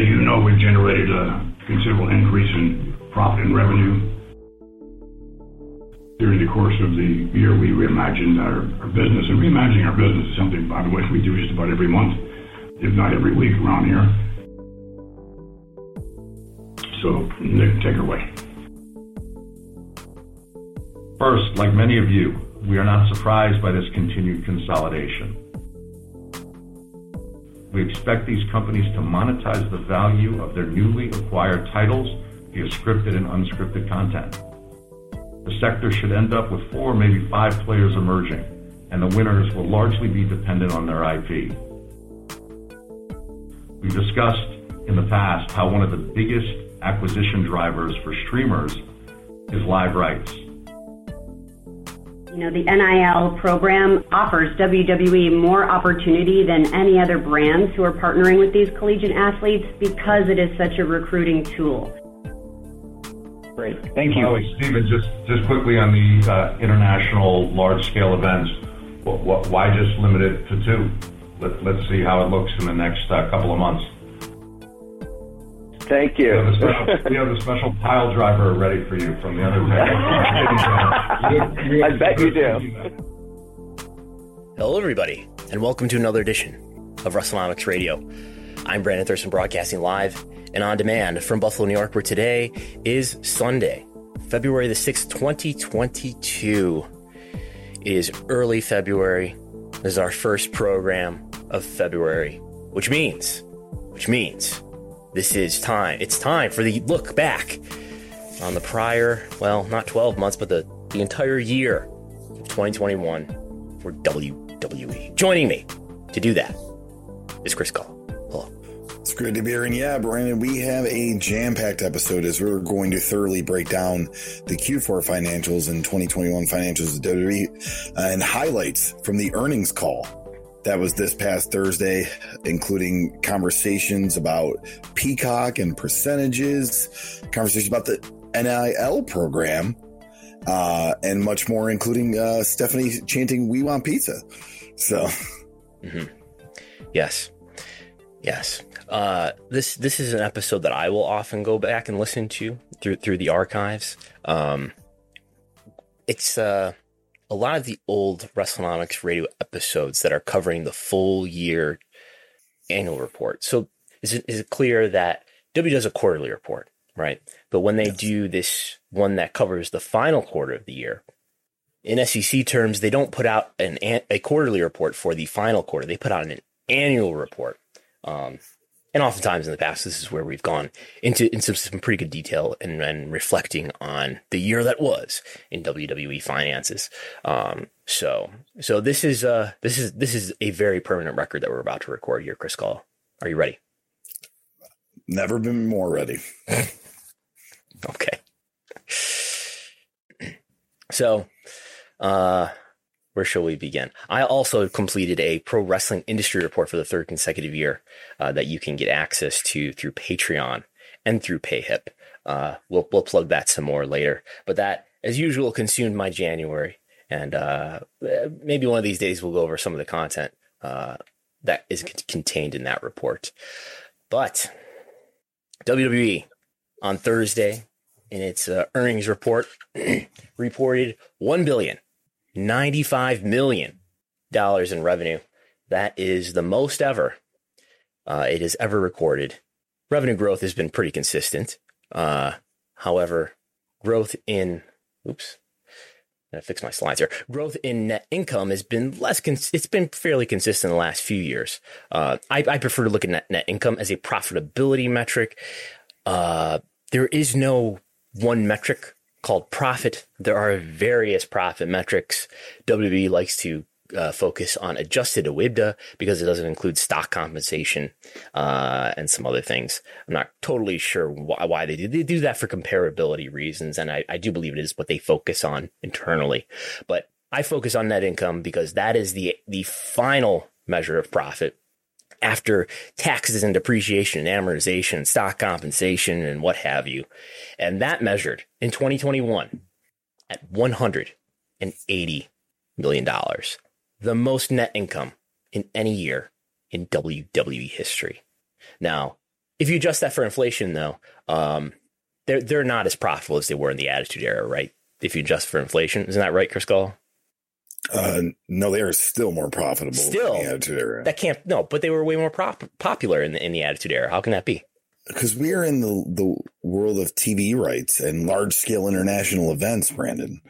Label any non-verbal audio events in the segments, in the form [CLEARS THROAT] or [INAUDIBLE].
As you know, we've generated a considerable increase in profit and revenue during the course of the year, we reimagined our, our business. And reimagining our business is something, by the way, we do just about every month, if not every week around here. So, Nick, take it away. First, like many of you, we are not surprised by this continued consolidation. We expect these companies to monetize the value of their newly acquired titles via scripted and unscripted content. The sector should end up with four, maybe five players emerging, and the winners will largely be dependent on their IP. We've discussed in the past how one of the biggest acquisition drivers for streamers is live rights. You know, the NIL program offers WWE more opportunity than any other brands who are partnering with these collegiate athletes because it is such a recruiting tool. Great. Thank you. Oh, Stephen, just just quickly on the uh, international large-scale events, what, what, why just limit it to two? Let, let's see how it looks in the next uh, couple of months. Thank you. We have, special, we have, a special, pile driver ready for you from the other day. [LAUGHS] I bet you do. Hello, everybody, and welcome to another edition of WrestleNomics Radio. I'm Brandon Thurston, broadcasting live and on demand from Buffalo, New York, where today is Sunday, February the 6th, 2022. It is early February. This is our first program of February, which means, which means this is time. It's time for the look back on the prior, well, not 12 months, but the, the entire year of 2021 for WWE. Joining me to do that is Chris Gullo. It's good to be here. And yeah, Brandon, we have a jam packed episode as we're going to thoroughly break down the Q4 financials and 2021 financials of WWE uh, and highlights from the earnings call that was this past Thursday, including conversations about Peacock and percentages, conversations about the NIL program, uh, and much more, including uh, Stephanie chanting "We want pizza." So, mm-hmm. yes, yes. Uh, this this is an episode that I will often go back and listen to through through the archives. Um, it's uh, a lot of the old WrestleNomics radio episodes that are covering the full year annual report. So is it, is it clear that W does a quarterly report, right? But when they yes. do this one that covers the final quarter of the year, in SEC terms, they don't put out an a quarterly report for the final quarter. They put out an annual report. Um, and oftentimes in the past, this is where we've gone into, into some pretty good detail and, and reflecting on the year that was in WWE finances. Um, so, so this is, uh, this is, this is a very permanent record that we're about to record here, Chris Gullo. Are you ready? Never been more ready. [LAUGHS] okay. So, uh, where shall we begin? I also completed a pro wrestling industry report for the third consecutive year uh, that you can get access to through Patreon and through PayHip. Uh, we'll we'll plug that some more later. But that, as usual, consumed my January, and uh, maybe one of these days we'll go over some of the content uh, that is contained in that report. But WWE on Thursday in its uh, earnings report [CLEARS THROAT] reported one billion $95 million in revenue. That is the most ever uh, it has ever recorded. Revenue growth has been pretty consistent. Uh, however, growth in oops I fix my slides here. Growth in net income has been less. Cons- it's been fairly consistent in the last few years. Uh, I, I, prefer to look at net, net income as a profitability metric. Uh, there is no one metric called profit. There are various profit metrics. WWE likes to uh, focus on adjusted EBITDA because it doesn't include stock compensation uh, and some other things. I'm not totally sure why, why, they do. They do that for comparability reasons, and I, I do believe it is what they focus on internally. But I focus on net income because that is the the final measure of profit after taxes and depreciation and amortization, stock compensation, and what have you. And that measured in 2021 at 180 million dollars the most net income in any year in WWE history. Now, if you adjust that for inflation, though, um, they're they're not as profitable as they were in the Attitude Era, right? If you adjust for inflation, isn't that right, Chris Gullo? Uh, no, they are still more profitable. Still, in the Attitude Era. That can't no, but they were way more prop- popular in the in the Attitude Era. How can that be? Because we are in the the world of TV rights and large scale international events, Brandon,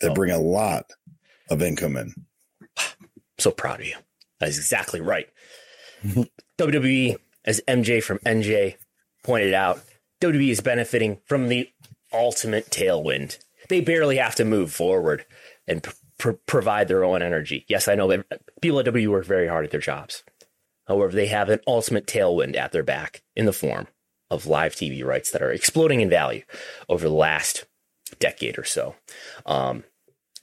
that oh. bring a lot of income in so proud of you. That is exactly right. [LAUGHS] WWE, as MJ from NJ pointed out, WWE is benefiting from the ultimate tailwind. They barely have to move forward and pr- provide their own energy. Yes, I know people at W work very hard at their jobs. However, they have an ultimate tailwind at their back in the form of live TV rights that are exploding in value over the last decade or so. Um,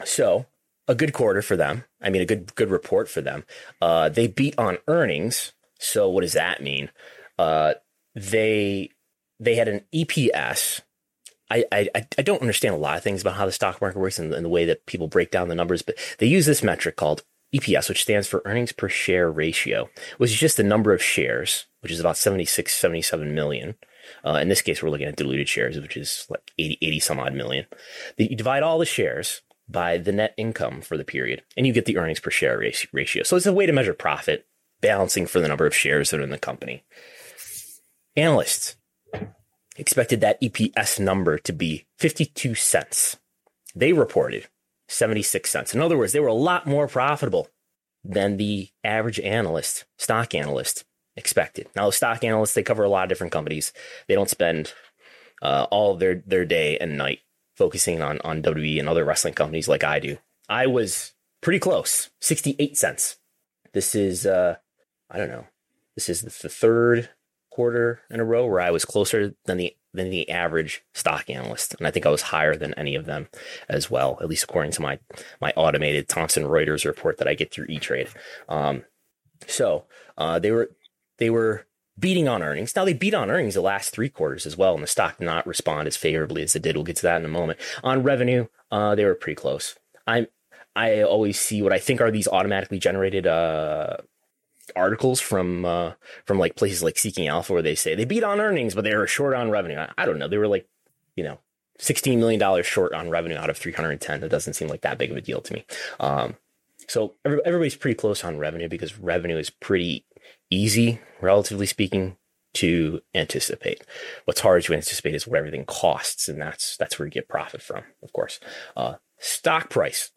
so a good quarter for them. I mean, a good good report for them. Uh, they beat on earnings. So what does that mean? Uh, they they had an EPS. I, I I don't understand a lot of things about how the stock market works and, and the way that people break down the numbers, but they use this metric called EPS, which stands for earnings per share ratio, which is just the number of shares, which is about 76, 77 million. Uh, in this case, we're looking at diluted shares, which is like 80, 80 some odd million. You divide all the shares by the net income for the period, and you get the earnings per share ratio. So it's a way to measure profit, balancing for the number of shares that are in the company. Analysts expected that EPS number to be 52 cents. They reported 76 cents. In other words, they were a lot more profitable than the average analyst, stock analyst, expected. Now, stock analysts, they cover a lot of different companies. They don't spend uh, all their, their day and night focusing on on WWE and other wrestling companies like I do. I was pretty close, 68 cents. This is uh I don't know. This is the third quarter in a row where I was closer than the than the average stock analyst, and I think I was higher than any of them as well, at least according to my my automated Thomson Reuters report that I get through E Trade. Um, so uh, they were they were beating on earnings. Now they beat on earnings the last three quarters as well, and the stock did not respond as favorably as it did. We'll get to that in a moment. On revenue, uh, they were pretty close. I I always see what I think are these automatically generated uh, articles from uh, from like places like Seeking Alpha where they say they beat on earnings, but they were short on revenue. I, I don't know. They were like, you know, sixteen million dollars short on revenue out of three hundred and ten. That doesn't seem like that big of a deal to me. Um, so everybody's pretty close on revenue because revenue is pretty easy, relatively speaking, to anticipate. What's hard to anticipate is what everything costs, and that's that's where you get profit from, of course. Uh, stock price.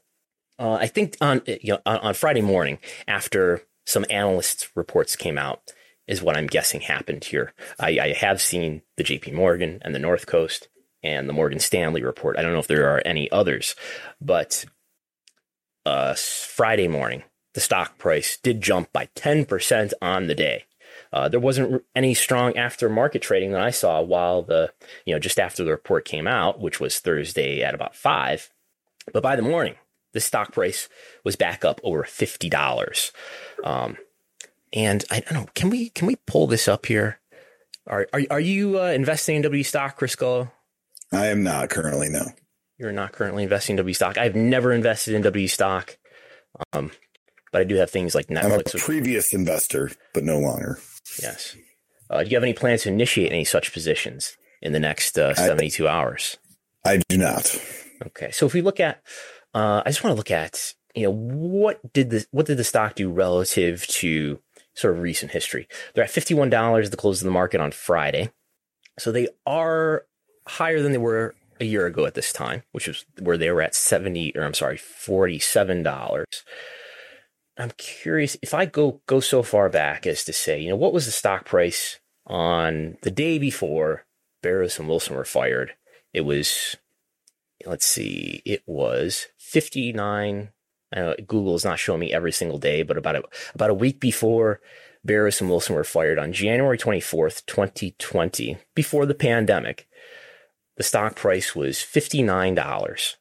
Uh, I think on you know on, on Friday morning after some analysts' reports came out is what I'm guessing happened here. I, I have seen the J.P. Morgan and the North Coast and the Morgan Stanley report. I don't know if there are any others, but uh, Friday morning the stock price did jump by 10% on the day. Uh, there wasn't any strong after market trading that I saw while the, you know, just after the report came out, which was Thursday at about five. But by the morning, the stock price was back up over $50. Um, and I don't know, can we, can we pull this up here? Are, are, are you uh, investing in W stock, Chris Gullo? I am not currently, no. You're not currently investing in W stock. I've never invested in W stock. Um, but I do have things like Netflix. I'm a previous investor, but no longer. Yes. Uh, do you have any plans to initiate any such positions in the next uh, 72 I, hours? I do not. Okay. So if we look at, uh, I just want to look at, you know, what did the what did the stock do relative to sort of recent history? They're at $51 at the close of the market on Friday. So they are higher than they were a year ago at this time, which is where they were at 70 or I'm sorry, $47. I'm curious if I go go so far back as to say, you know, what was the stock price on the day before Barrios and Wilson were fired? It was let's see, it was 59 I know Google is not showing me every single day, but about a, about a week before Barrios and Wilson were fired on January 24th, 2020, before the pandemic, the stock price was $59.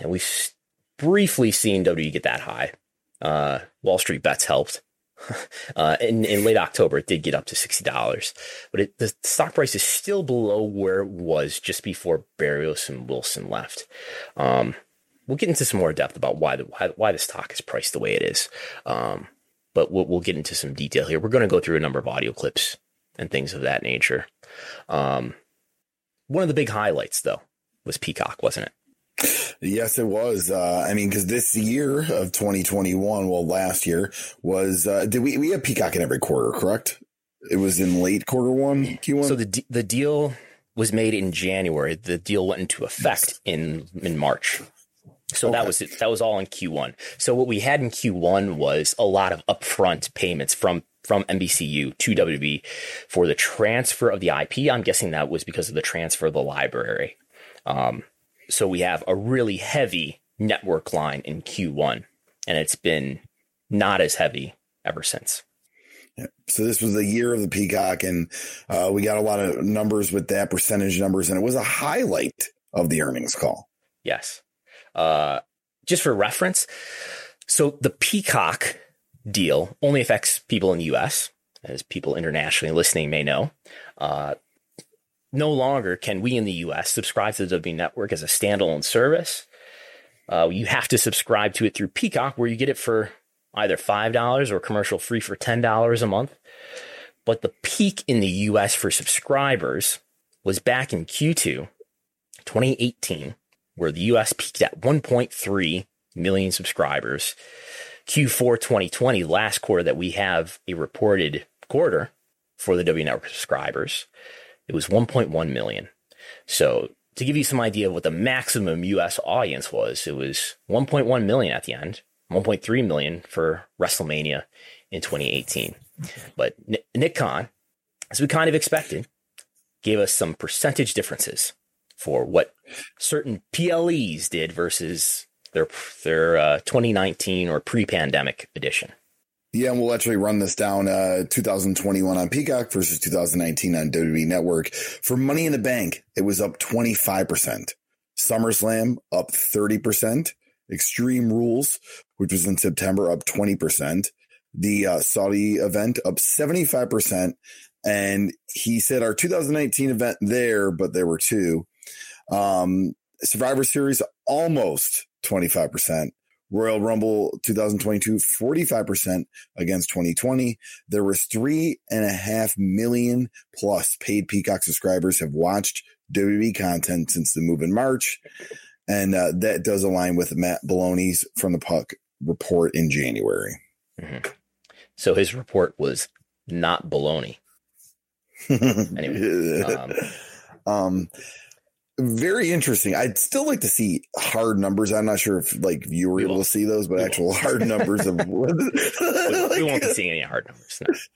And we've briefly seen WWE get that high. Uh, Wall Street bets helped. [LAUGHS] uh, in, in late October, it did get up to $60, but it, the stock price is still below where it was just before Barrios and Wilson left. Um, we'll get into some more depth about why the why, why the stock is priced the way it is. Um, but we'll, we'll get into some detail here. We're going to go through a number of audio clips and things of that nature. Um, one of the big highlights, though, was Peacock, wasn't it? Yes, it was. Uh, I mean, because this year of 2021, well, last year was, uh, did we, we had Peacock in every quarter, correct? It was in late quarter one, Q1. So the, the deal was made in January. The deal went into effect in, in March. So okay. that was it. That was all in Q1. So what we had in Q1 was a lot of upfront payments from from NBCU to WB for the transfer of the IP. I'm guessing that was because of the transfer of the library. Um, so we have a really heavy network line in Q1, and it's been not as heavy ever since. Yeah. So this was the year of the Peacock, and uh, we got a lot of numbers with that percentage numbers, and it was a highlight of the earnings call. Yes. Uh, just for reference, so the Peacock deal only affects people in the U.S., as people internationally listening may know. Uh, no longer can we in the US subscribe to the W Network as a standalone service. Uh, you have to subscribe to it through Peacock, where you get it for either $5 or commercial free for $10 a month. But the peak in the US for subscribers was back in Q2 2018, where the US peaked at 1.3 million subscribers. Q4 2020, last quarter that we have a reported quarter for the W Network subscribers, it was 1.1 million. So to give you some idea of what the maximum US audience was, it was 1.1 million at the end, 1.3 million for WrestleMania in 2018. But Nick Khan, as we kind of expected, gave us some percentage differences for what certain PLEs did versus their their uh, 2019 or pre-pandemic edition. Yeah, and we'll actually run this down uh, 2021 on Peacock versus 2019 on WWE Network. For Money in the Bank, it was up 25%. SummerSlam up 30%. Extreme Rules, which was in September, up 20%. The uh, Saudi event up 75%. And he said our 2019 event there, but there were two. Um, Survivor Series almost 25%. Royal Rumble 2022, 45% against 2020. There was three and a half million plus paid Peacock subscribers have watched WWE content since the move in March. And uh, that does align with Matt Belloni's from the Puck report in January. Mm-hmm. So his report was not baloney. [LAUGHS] anyway, um, um, very interesting. I'd still like to see hard numbers. I'm not sure if like you were able to see those, but actual hard numbers of [LAUGHS] we, [LAUGHS] we won't be seeing any hard numbers.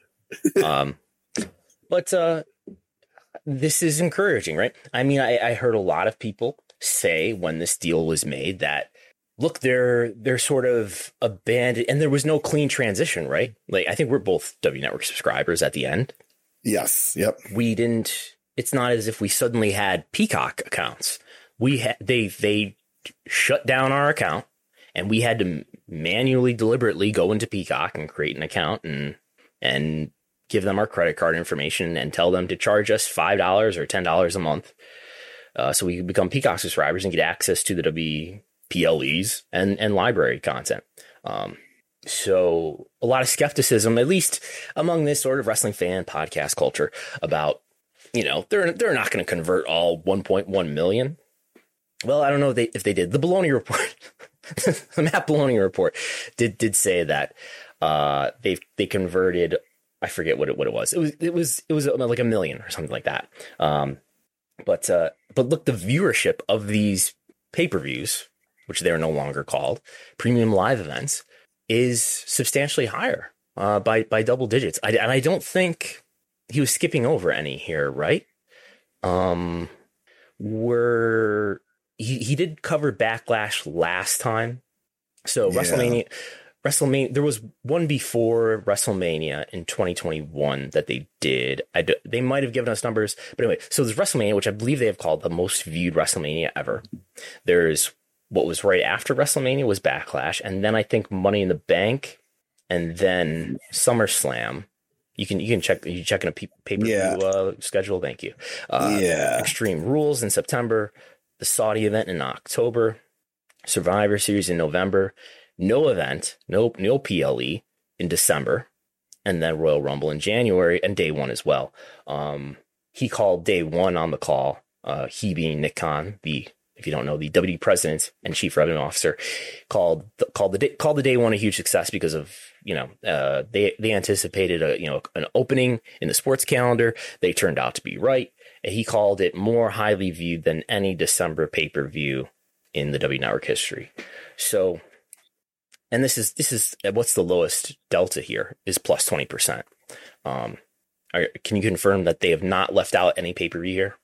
No. [LAUGHS] Um, but uh, this is encouraging, right? I mean, I, I heard a lot of people say when this deal was made that look, they're they're sort of abandoned, and there was no clean transition, right? Like I think we're both W Network subscribers at the end. Yes. Yep. We didn't it's not as if we suddenly had Peacock accounts. We they they shut down our account and we had to manually deliberately go into Peacock and create an account and and give them our credit card information and tell them to charge us five dollars or ten dollars a month, uh, so we could become Peacock subscribers and get access to the WPLEs and and library content. Um, so a lot of skepticism, at least among this sort of wrestling fan podcast culture, about you know, they're they're not going to convert all 1.1 million. Well, I don't know if they if they did. The Baloney report, [LAUGHS] the Matt Belloni report did did say that uh, they they converted. I forget what it what it was. It was it was it was like a million or something like that. Um, But uh, but look, the viewership of these pay per views, which they're no longer called premium live events, is substantially higher uh, by by double digits. I, and I don't think he was skipping over any here, right? Um, were he he did cover Backlash last time, so Yeah. WrestleMania. WrestleMania. There was one before WrestleMania in 2021 that they did. I d- they might have given us numbers, but anyway. So there's WrestleMania, which I believe they have called the most viewed WrestleMania ever. There's what was right after WrestleMania was Backlash, and then I think Money in the Bank, and then SummerSlam. You can you can check you check in a pay per view Yeah. uh, schedule. Thank you. Uh, yeah. Extreme Rules in September, the Saudi event in October, Survivor Series in November, no event, no no PLE in December, and then Royal Rumble in January and day one as well. Um, he called day one on the call. Uh, he being Nick Khan, the if you don't know the WWE president and chief revenue officer, called the, called the day, called the day one a huge success because of you know uh, they they anticipated a you know an opening in the sports calendar. They turned out to be right. He called it more highly viewed than any December pay per view in the W Network history. So, and this is this is what's the lowest delta here is plus twenty percent. Um, are, can you confirm that they have not left out any pay per view here?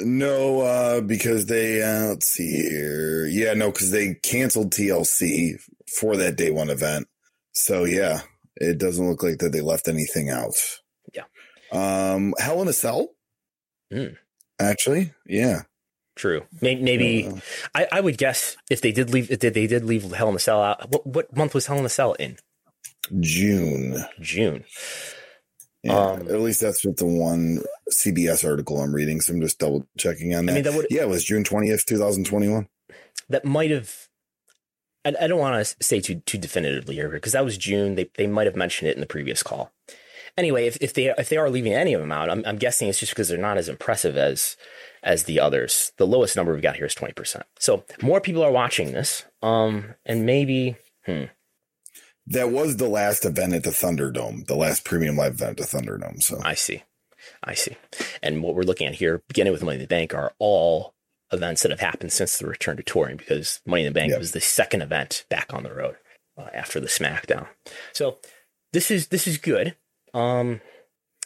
No, uh, because they uh, let's see here. Yeah, no, because they canceled TLC for that day one event. So yeah, it doesn't look like that they left anything out. Yeah. Um, Hell in a Cell. Hmm. Actually, yeah. True. Maybe, maybe Uh, I, I would guess if they did leave, if they did leave Hell in a Cell out. What, what month was Hell in a Cell in? June. June. Yeah, Um, at least that's what the one CBS article I'm reading. So I'm just double checking on I that. mean, that would yeah, it was June 20th, 2021. that might have. I, I don't want to say too too definitively here because that was June. They they might have mentioned it in the previous call. Anyway, if, if they if they are leaving any of them out, I'm, I'm guessing it's just because they're not as impressive as as the others. The lowest number we've got here is twenty percent. So more people are watching this. Um, and maybe hmm, That was the last event at the Thunderdome, the last premium live event at the Thunderdome. So I see, I see. And what we're looking at here, beginning with Money in the Bank, are all events that have happened since the return to touring because Money in the Bank Yep. was the second event back on the road uh, after the SmackDown. So this is this is good. Um,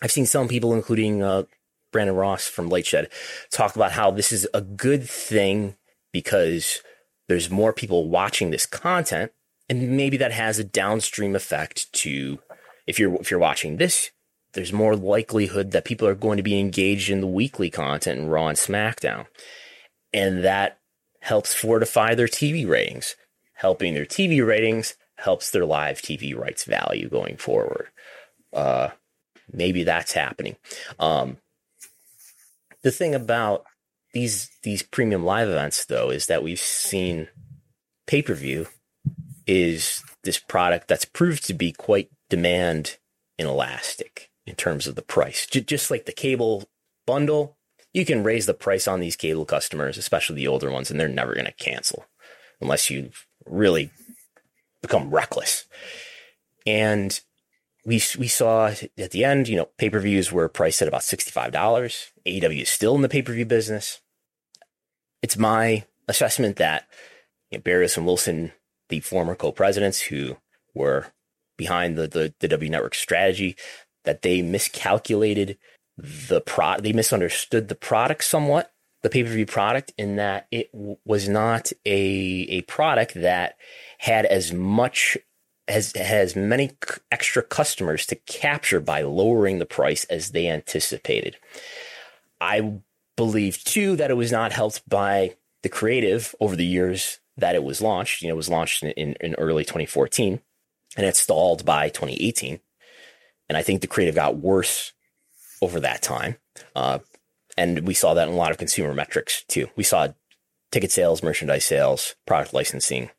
I've seen some people, including uh, Brandon Ross from Lightshed, talk about how this is a good thing because there's more people watching this content, and maybe that has a downstream effect to if you're if you're watching this there's more likelihood that people are going to be engaged in the weekly content in Raw and SmackDown. And that helps fortify their TV ratings. Helping their TV ratings helps their live TV rights value going forward. Uh, maybe that's happening. Um, the thing about these these premium live events, though, is that we've seen pay per view is this product that's proved to be quite demand inelastic in terms of the price. Just like the cable bundle, you can raise the price on these cable customers, especially the older ones, and they're never going to cancel unless you really become reckless. And we we saw at the end, you know, pay per views were priced at about sixty five dollars. AEW is still in the pay per view business. It's my assessment that you know, Barrios and Wilson, the former co presidents who were behind the, the the W Network strategy, that they miscalculated the pro they misunderstood the product somewhat the pay-per-view product in that it w- was not a a product that had as much as has many c- extra customers to capture by lowering the price as they anticipated. I believe too that it was not helped by the creative over the years that it was launched you know it was launched in, in, early 2014 and it stalled by 2018 and i think the creative got worse over that time. Uh, and we saw that in a lot of consumer metrics too. We saw ticket sales, merchandise sales, product licensing,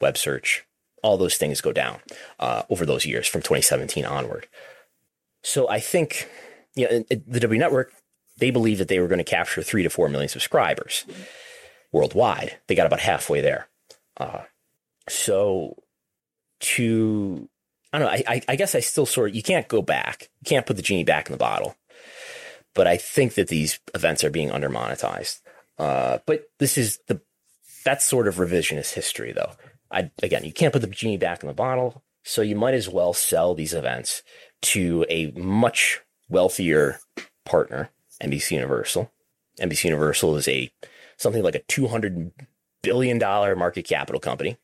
web search, all those things go down uh, over those years from 2017 onward. So I think you know, the W Network, they believed that they were going to capture three to four million subscribers worldwide. They got about halfway there. Uh, so to I don't know. I, I, guess I still sort of, you can't go back. You can't put the genie back in the bottle. but I think that these events are being under monetized. Uh, but this is the that's sort of revisionist history, though. I again, you can't put the genie back in the bottle, so you might as well sell these events to a much wealthier partner, NBC Universal. NBC Universal is a something like a two hundred billion dollar market capital company.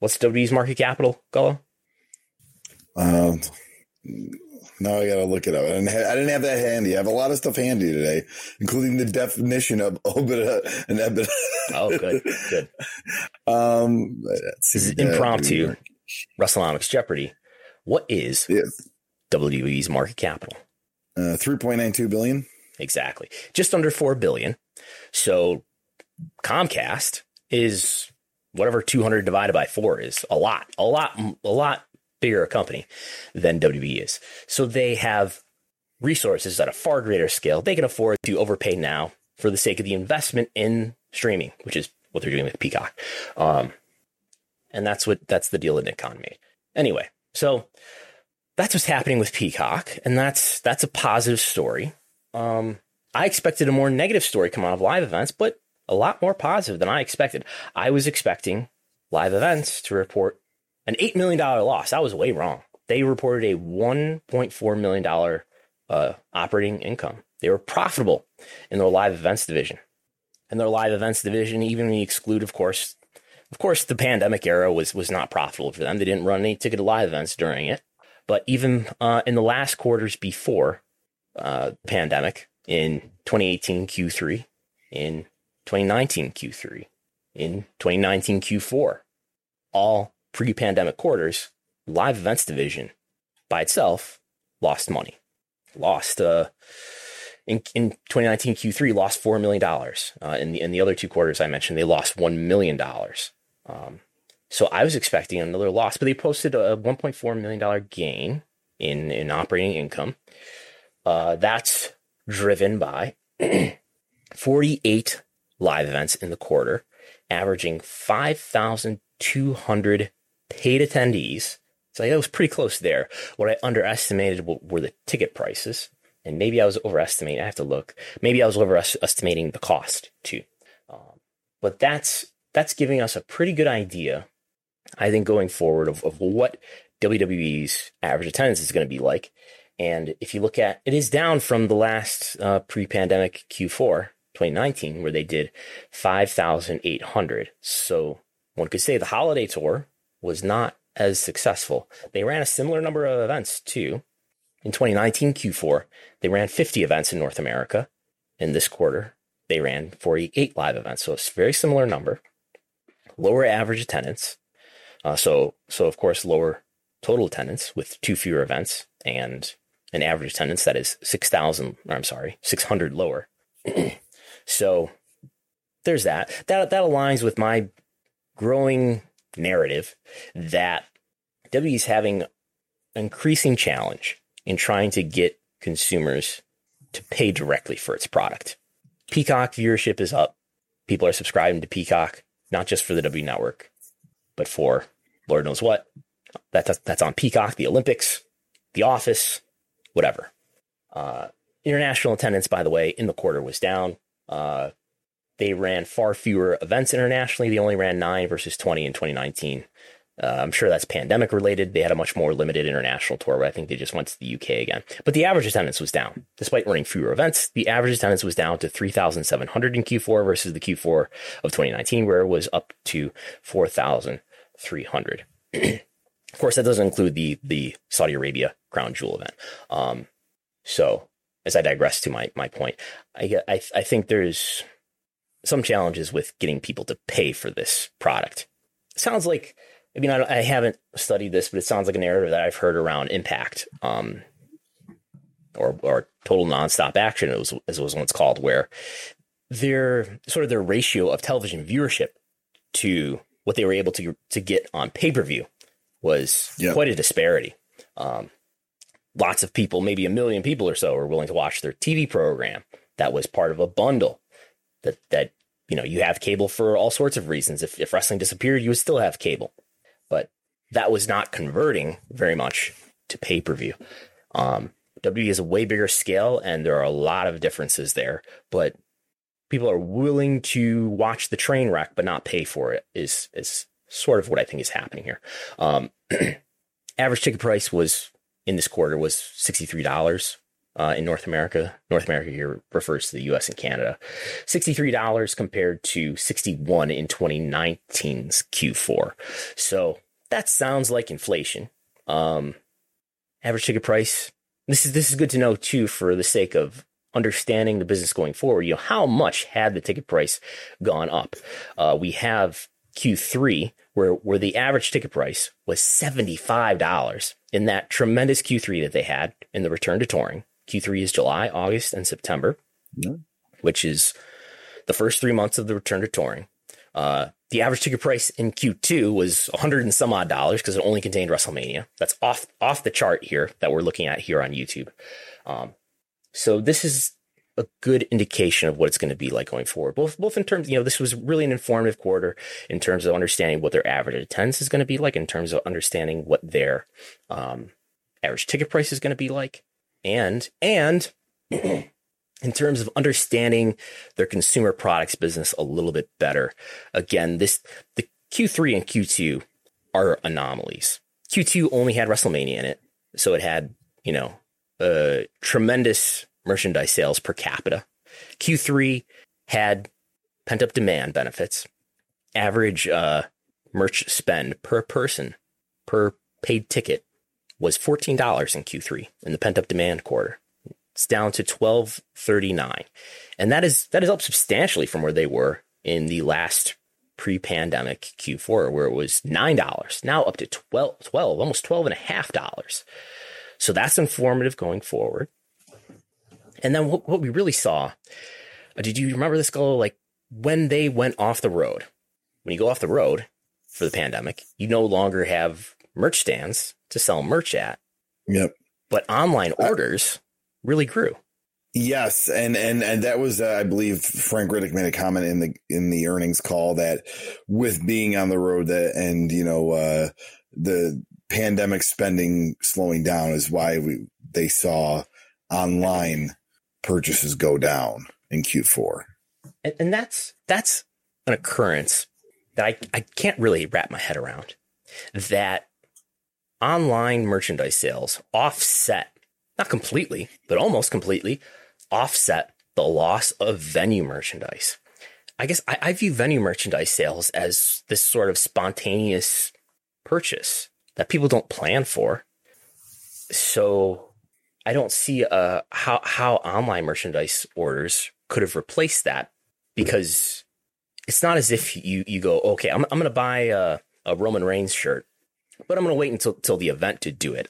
What's WWE's market capital, Gullo? Um, now I gotta look it up. I didn't, have, I didn't have that handy. I have a lot of stuff handy today, including the definition of [LAUGHS] OIBDA and EBITDA. Oh, good, good. [LAUGHS] um, this is impromptu. WrestleNomics Jeopardy. What is yes. WWE's market capital? Uh, 3.92 billion. Exactly. Just under 4 billion. So Comcast is whatever 200 divided by 4 is a lot, a lot, a lot bigger a company than WWE is. So they have resources at a far greater scale. They can afford to overpay now for the sake of the investment in streaming, which is what they're doing with Peacock. Um, and that's what that's the deal that Nick Khan made. Anyway, so that's what's happening with Peacock, and that's that's a positive story. Um, I expected a more negative story come out of live events, but a lot more positive than I expected. I was expecting live events to report an $8 million loss. I was way wrong. They reported a $1.4 million uh, operating income. They were profitable in their live events division. And their live events division, even when you exclude, of course, of course, the pandemic era was was not profitable for them. They didn't run any ticketed live events during it. But even uh, in the last quarters before uh, pandemic, in 2018 Q3, in 2019 Q3, in 2019 Q4, all pre-pandemic quarters, live events division by itself lost money. Lost uh, in, in 2019 Q3 lost four million dollars. Uh, in the in the other two quarters I mentioned, they lost one million dollars. Um, so I was expecting another loss, but they posted a 1.4 million dollar gain in in operating income. Uh, that's driven by [CLEARS THROAT] 48 live events in the quarter, averaging 5,200 paid attendees. So that was pretty close there. What I underestimated were the ticket prices, and maybe I was overestimating. I have to look. Maybe I was overestimating the cost too. Um, but that's that's giving us a pretty good idea, I think, going forward of, of what WWE's average attendance is going to be like. And if you look at it is down from the last uh, pre-pandemic Q4 2019, where they did 5,800. So one could say the holiday tour was not as successful. They ran a similar number of events too. In 2019 Q4, they ran 50 events in North America. In this quarter, they ran 48 live events. So it's a very similar number. Lower average attendance. Uh, so, so of course, lower total attendance with two fewer events and an average attendance that is 6,000, I'm sorry, 600 lower. [CLEARS THROAT] so there's that. That, that aligns with my growing narrative that W is having increasing challenge in trying to get consumers to pay directly for its product. Peacock viewership is up. People are subscribing to Peacock, not just for the W network, but for Lord knows what. That's, that's on Peacock, the Olympics, The Office, whatever. Uh, international attendance, by the way, in the quarter was down. Uh, they ran far fewer events internationally. They only ran nine versus 20 in 2019. Uh, I'm sure that's pandemic related. They had a much more limited international tour, but I think they just went to the UK again. But the average attendance was down. Despite running fewer events, the average attendance was down to 3,700 in Q4 versus the Q4 of 2019, where it was up to 4,300. of course, that doesn't include the the Saudi Arabia Crown Jewel event. Um, so, as I digress to my my point, I I, I think there's some challenges with getting people to pay for this product. It sounds like, I mean, I, I, haven't studied this, but it sounds like a narrative that I've heard around Impact, um, or or Total Nonstop Action, it was, as it was once called, where their sort of their ratio of television viewership to what they were able to to get on pay per view was yep. quite a disparity. Um, lots of people, maybe a million people or so, are willing to watch their TV program that was part of a bundle that that you know you have cable for all sorts of reasons. If if wrestling disappeared, you would still have cable, but that was not converting very much to pay per view. Um, WWE is a way bigger scale, and there are a lot of differences there. But people are willing to watch the train wreck but not pay for it. Is is sort of what I think is happening here. Um, [CLEARS THROAT] average ticket price was in this quarter was sixty three dollars. Uh, in North America, North America here refers to the U.S. and Canada. Sixty-three dollars compared to sixty-one in 2019's Q4. So that sounds like inflation. Um, average ticket price. This is this is good to know too, for the sake of understanding the business going forward. You know, how much had the ticket price gone up? Uh, we have Q3 where where the average ticket price was seventy five dollars in that tremendous Q3 that they had in the return to touring. Q3 is July, August, and September, which is the first three months of the return to touring. Uh, the average ticket price in Q2 was 100 and some odd dollars because it only contained WrestleMania. That's off off the chart here that we're looking at here on YouTube. Um, so this is a good indication of what it's going to be like going forward. Both both in terms, you know, this was really an informative quarter in terms of understanding what their average attendance is going to be like, in terms of understanding what their um, average ticket price is going to be like, and and [CLEARS THROAT] in terms of understanding their consumer products business a little bit better. Again, this the Q3 and Q2 are anomalies. Q2 only had WrestleMania in it, so it had, you know, uh, tremendous merchandise sales per capita. Q3 had pent up demand benefits. Average uh, merch spend per person per paid ticket was $14 in Q3 in the pent up demand quarter. It's down to 1239. And that is that is up substantially from where they were in the last pre-pandemic Q4 where it was $9. Now up to 12 12 almost 12 and a half dollars. So that's informative going forward. And then what, what we really saw, uh, did you remember this go like when they went off the road? When you go off the road for the pandemic, you no longer have merch stands to sell merch at. Yep. But online orders really grew. Yes, and and and that was, uh, I believe, Frank Riddick made a comment in the in the earnings call that with being on the road, that and you know uh, the pandemic spending slowing down is why we they saw online purchases go down in Q4. And, and that's that's an occurrence that I, I can't really wrap my head around. That online merchandise sales offset, not completely, but almost completely, offset the loss of venue merchandise. I guess I, I view venue merchandise sales as this sort of spontaneous purchase that people don't plan for. So I don't see uh, how how online merchandise orders could have replaced that because it's not as if you you go okay I'm I'm to buy a, a Roman Reigns shirt, but I'm to wait until till the event to do it.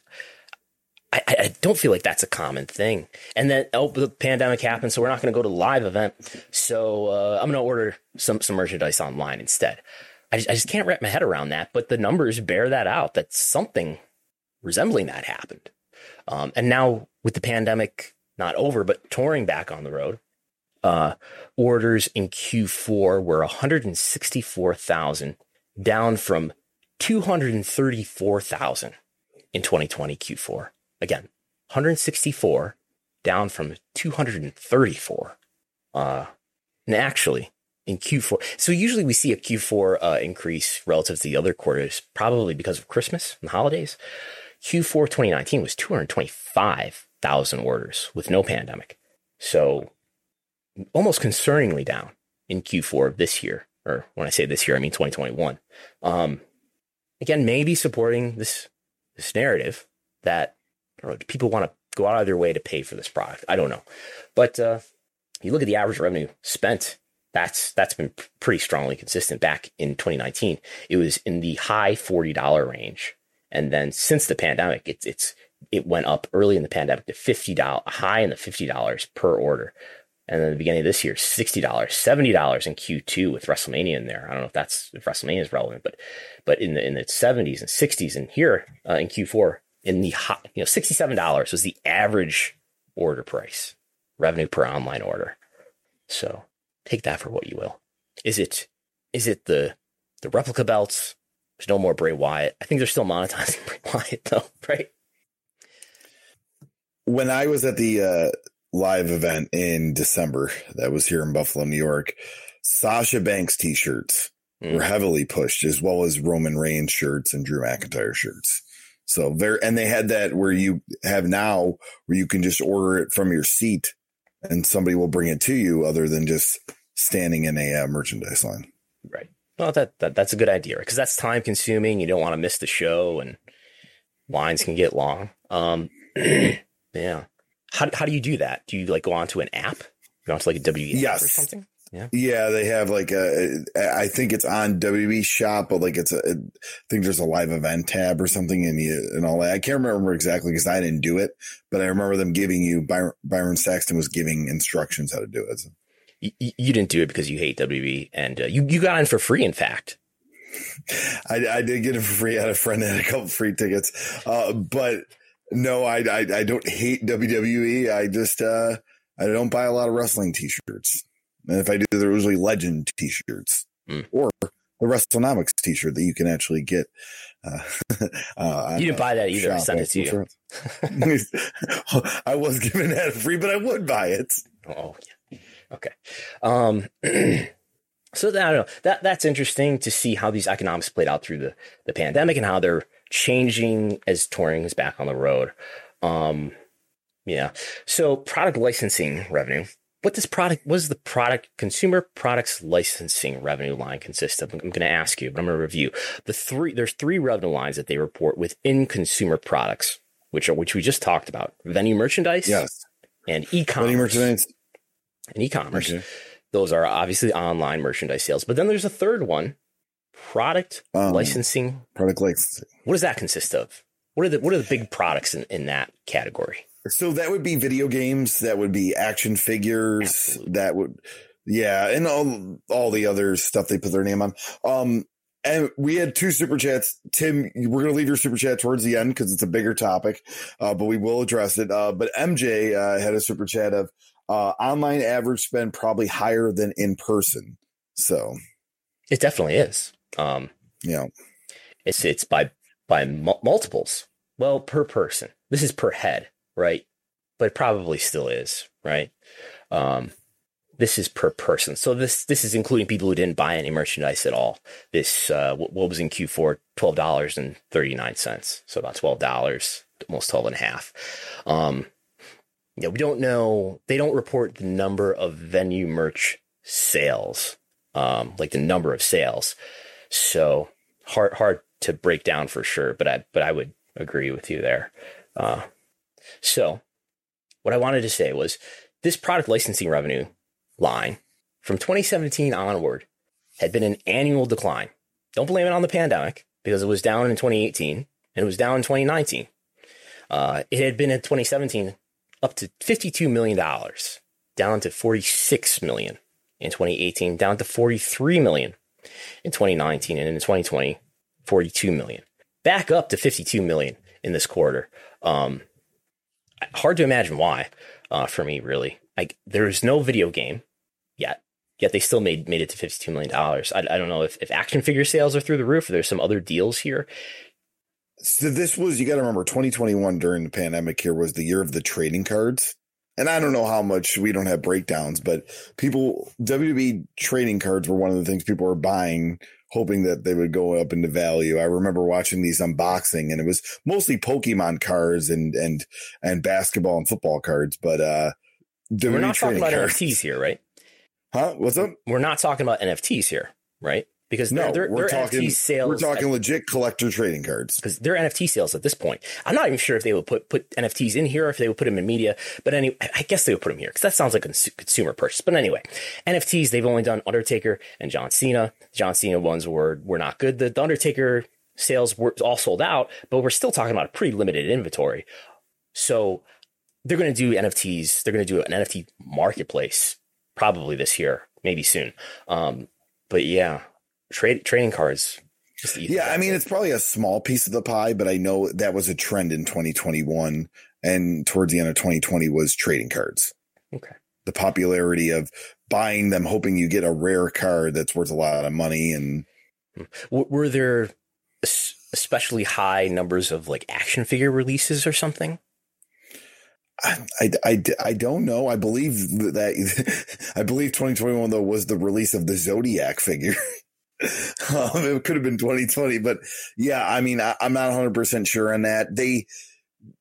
I, I don't feel like that's a common thing. And then oh, the pandemic happened, so we're not going to go to the live event. So uh, I'm going to order some some merchandise online instead. I just, I just can't wrap my head around that, but the numbers bear that out. That something resembling that happened. Um, and now with the pandemic not over, but touring back on the road, uh, orders in Q4 were 164,000, down from 234,000 in 2020 Q4. Again, 164 down from 234. Uh, and actually, in Q4, so usually we see a Q4 uh, increase relative to the other quarters, probably because of Christmas and holidays. Q4 2019 was 225,000 orders with no pandemic. So almost concerningly down in Q4 of this year. Or when I say this year, I mean 2021. Um, again, maybe supporting this, this narrative that know, people want to go out of their way to pay for this product. I don't know. But uh, you look at the average revenue spent that's that's been pretty strongly consistent back in 2019 it was in the high $40 range and then since the pandemic it's it's it went up early in the pandemic to $50 high in the $50 per order and then the beginning of this year $60 $70 in q2 with wrestlemania in there i don't know if that's if wrestlemania is relevant but but in the in the 70s and 60s and here uh, in q4 in the high, you know $67 was the average order price revenue per online order so take that for what you will. Is it is it the the replica belts? There's no more Bray Wyatt. I think they're still monetizing [LAUGHS] Bray Wyatt though, right? when I was at the uh, live event in December, that was here in Buffalo, New York, Sasha Banks t-shirts Mm. were heavily pushed, as well as Roman Reigns shirts and Drew McIntyre shirts. So very, and they had that where you have now where you can just order it from your seat, and somebody will bring it to you, other than just standing in a uh, merchandise line. Right. Well, that, that that's a good idea because that's time consuming. You don't want to miss the show, and lines can get long. Um, [CLEARS THROAT] yeah. How how do you do that? Do you like go onto an app? Go onto like a WWE app or Yes. something? Yeah. Yeah, they have like a. I think it's on WWE Shop, but like it's a. I think there's a live event tab or something, and you and all that. I can't remember exactly because I didn't do it, but I remember them giving you Byron, Byron Saxton was giving instructions how to do it. You, you- you didn't do it because you hate WWE, and uh, you you got in for free. In fact, I, I did get it for free. I had a friend that had a couple free tickets, uh, but no, I, I I don't hate WWE. I just uh, I don't buy a lot of wrestling T-shirts, and if I do, they're usually Legend T-shirts Hmm. or the WrestleNomics T-shirt that you can actually get. Uh, [LAUGHS] uh, you didn't buy that either. I sent it to you. [LAUGHS] I was given that free, but I would buy it. Oh, yeah. Okay. Um, [CLEARS THROAT] so that, I don't know. That that's interesting to see how these economics played out through the the pandemic and how they're changing as touring is back on the road. Um, yeah. So product licensing revenue. What does product? What does the product consumer products licensing revenue line consist of? I'm going to ask you, but I'm going to review the three. There's three revenue lines that they report within consumer products, which are which we just talked about: venue merchandise, Yes, and e-commerce. Money merchandise. And e-commerce. Okay. Those are obviously online merchandise sales. But then there's a third one, product Um, licensing. Product licensing. What does that consist of? What are the what are the big products in, in that category? So that would be video games. That would be action figures. Absolutely. That would, yeah, and all all the other stuff they put their name on. Um, and we had two super chats. Tim, we're gonna leave your super chat towards the end because it's a bigger topic, uh, but we will address it. Uh, but MJ uh, had a super chat of uh, online average spend probably higher than in person. So It definitely is. Um, you know, it's it's by by mul- multiples. Well, per person. This is per head, right? But it probably still is, right? Um, this is per person. So this this is including people who didn't buy any merchandise at all. This uh, what, what was in Q4 twelve dollars and thirty nine cents. So about twelve dollars, almost twelve and a half. Um, yeah, we don't know. They don't report the number of venue merch sales, um, like the number of sales. So hard hard to break down for sure. But I but I would agree with you there. Uh, so what I wanted to say was this product licensing revenue line from 2017 onward had been an annual decline. Don't blame it on the pandemic because it was down in 2018 and it was down in 2019. Uh, it had been in 2017 up to 52 million dollars, down to 46 million in 2018, down to 43 million in 2019, and in 2020, 42 million. Back up to 52 million in this quarter. Um, hard to imagine why uh, for me, really. There's no video game yet. Yet they still made made it to fifty two million dollars. I, I don't know if, if action figure sales are through the roof. Or there's some other deals here. So this was you got to remember 2021 during the pandemic here was the year of the trading cards. And I don't know how much we don't have breakdowns, but people WWE trading cards were one of the things people were buying hoping that they would go up into value. I remember watching these unboxing and it was mostly Pokemon cards and and and basketball and football cards, but uh WWE We're not talking about cards. NFTs here, right? Huh? What's up? We're not talking about NFTs here, right? Because No, they're, they're, we're they're talking NFT sales. we're talking legit collector trading cards. because they're NFT sales at this point. I'm not even sure if they would put put NFTs in here or if they would put them in media. But anyway, I guess they would put them here because that sounds like a cons- consumer purchase. But anyway, NFTs they've only done Undertaker and John Cena. John Cena ones were were not good. The, the Undertaker sales were all sold out, but we're still talking about a pretty limited inventory. So they're going to do NFTs. They're going to do an NFT marketplace probably this year, maybe soon. Um, but yeah, trade trading cards. Yeah. I mean, it's probably a small piece of the pie, but I know that was a trend in 2021 and towards the end of 2020 was trading cards. okay. The popularity of buying them, hoping you get a rare card that's worth a lot of money. And hmm. were there especially high numbers of like action figure releases or something? I, I, I don't know. I believe that [LAUGHS] I believe 2021 though was the release of the Zodiac figure. [LAUGHS] [LAUGHS] um, it could have been 2020, but yeah, I mean, I, I'm not 100 percent sure on that. They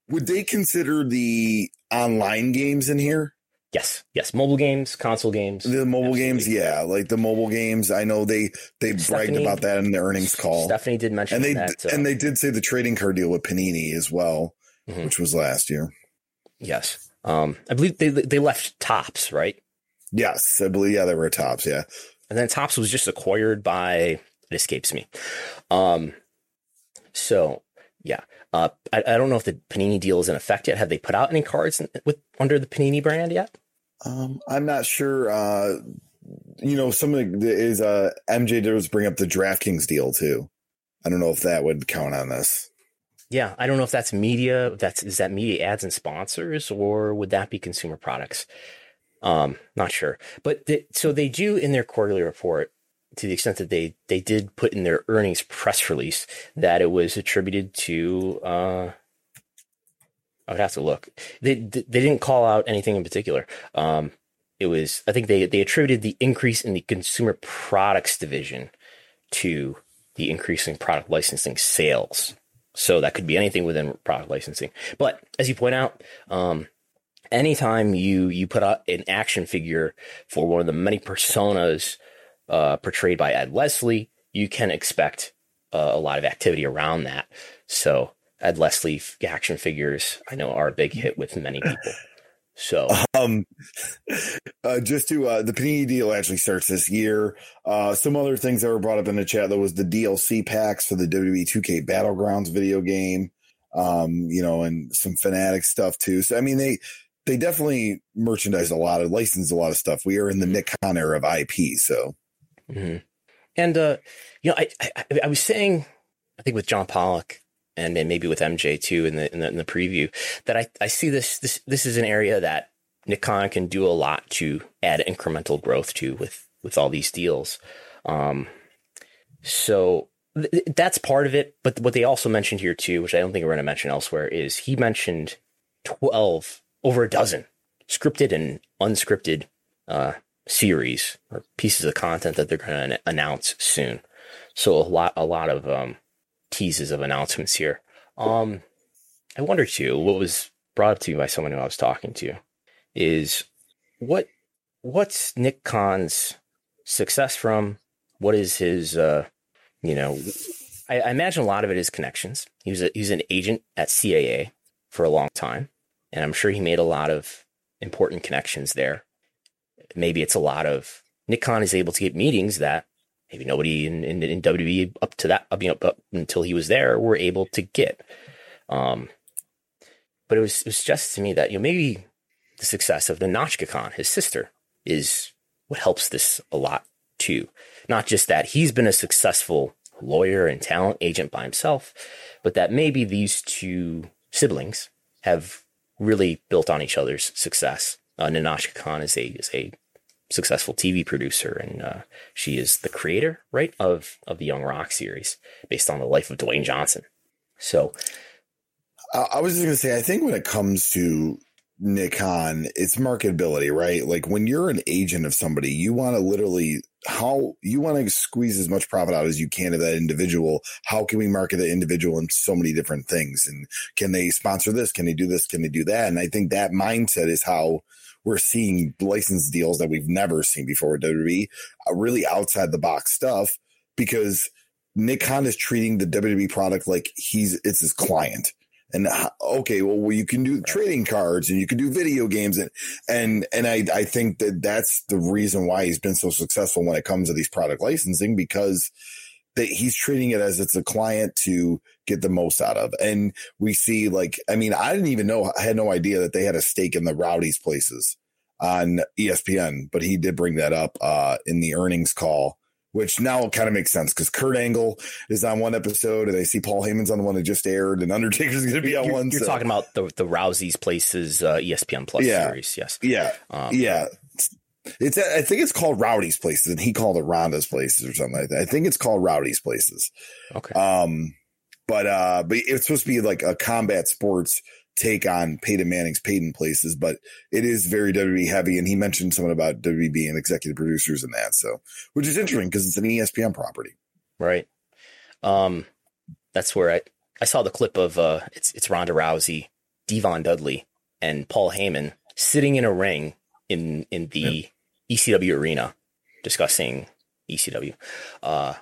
would they consider the online games in here? Yes, yes, mobile games, console games. The mobile Absolutely. games, yeah, like the mobile games. I know they they Stephanie, bragged about that in the earnings call. Stephanie did mention and they that, uh, and they did say the trading card deal with Panini as well, mm-hmm. which was last year. Yes, um, I believe they they left Topps right? Yes, I believe. Yeah, they were Topps. Yeah, and then Topps was just acquired by. It escapes me. Um, so yeah, uh, I, I don't know if the Panini deal is in effect yet. Have they put out any cards with under the Panini brand yet? Um, I'm not sure. Uh, you know, some of the is uh MJ does bring up the DraftKings deal too. I don't know if that would count on this. Yeah, I don't know if that's media. That's is that media ads and sponsors, or would that be consumer products? Um, not sure. But the, so they do in their quarterly report to the extent that they they did put in their earnings press release that it was attributed to uh, I would have to look. They they didn't call out anything in particular. Um, it was I think they they attributed the increase in the consumer products division to the increasing product licensing sales. So that could be anything within product licensing. But as you point out, um, anytime you you put out an action figure for one of the many personas uh, portrayed by Ed Leslie, you can expect uh, a lot of activity around that. So Ed Leslie action figures, I know, are a big hit with many people. So, [LAUGHS] um, uh, just to uh, the Panini deal actually starts this year. Uh, some other things that were brought up in the chat that was the DLC packs for the WWE 2K Battlegrounds video game. Um, you know, and some Fanatic stuff too. So, I mean, they they definitely merchandise a lot of licensed a lot of stuff. We are in the Nick Khan era of IP, so Mm-hmm. And uh, you know, I, I, I was saying, I think with John Pollock and maybe with MJ too in the, in the in the, preview that I, I see this this this is an area that Nick Khan can do a lot to add incremental growth to with with all these deals. Um, so th- that's part of it. But what they also mentioned here too, which I don't think we're going to mention elsewhere, is he mentioned twelve over a dozen scripted and unscripted uh, series or pieces of content that they're going to announce soon. So a lot, a lot of um, teases of announcements here. Um, I wonder too, what was brought up to me by someone who I was talking to is what, what's Nick Khan's success from? What is his, uh, you know, I, I imagine a lot of it is connections. He was a, he was an agent at CAA for a long time, and I'm sure he made a lot of important connections there maybe it's a lot of Nick Khan is able to get meetings that maybe nobody in, in, in WWE up to that, up, up until he was there were able to get. Um, but it was, it was just to me that, you know, maybe the success of Nahnatchka Khan, his sister, is what helps this a lot too. Not just that he's been a successful lawyer and talent agent by himself, but that maybe these two siblings have really built on each other's success. Uh, Nahnatchka Khan is a is a successful TV producer, and uh, she is the creator, right, of of the Young Rock series based on the life of Dwayne Johnson. So, I was just going to say, I think when it comes to Nick Khan, it's marketability, right? Like when you're an agent of somebody, you want to literally how you want to squeeze as much profit out as you can of that individual. How can we market the individual in so many different things? And can they sponsor this? Can they do this? Can they do that? And I think that mindset is how we're seeing license deals that we've never seen before with WWE, uh, really outside the box stuff because Nick Khan is treating the WWE product like he's it's his client. And uh, okay, well, you can do trading cards and you can do video games and and and I I think that that's the reason why he's been so successful when it comes to these product licensing because that he's treating it as it's a client to get the most out of. And we see like, I mean, I didn't even know, I had no idea that they had a stake in the Rowdy's places on ESPN, but he did bring that up uh, in the earnings call, which now kind of makes sense because Kurt Angle is on one episode and I see Paul Heyman's on the one that just aired and Undertaker's going to be on you're, one. You're so. talking about the, the Rowdy's places uh, ESPN Plus yeah. series. Yes. Yeah. Um, yeah. It's I think it's called Rowdy's Places, and he called it Ronda's Places or something like that. I think it's called Rowdy's Places. Okay. Um, but uh, but it's supposed to be like a combat sports take on Peyton Manning's Peyton places, but it is very WWE heavy. And he mentioned something about WWE being executive producers in that. So, which is interesting because it's an ESPN property. Right. Um, that's where I, I saw the clip of, uh, it's, it's Ronda Rousey, D-Von Dudley and Paul Heyman sitting in a ring in, in the yeah. ECW arena discussing ECW. Uh,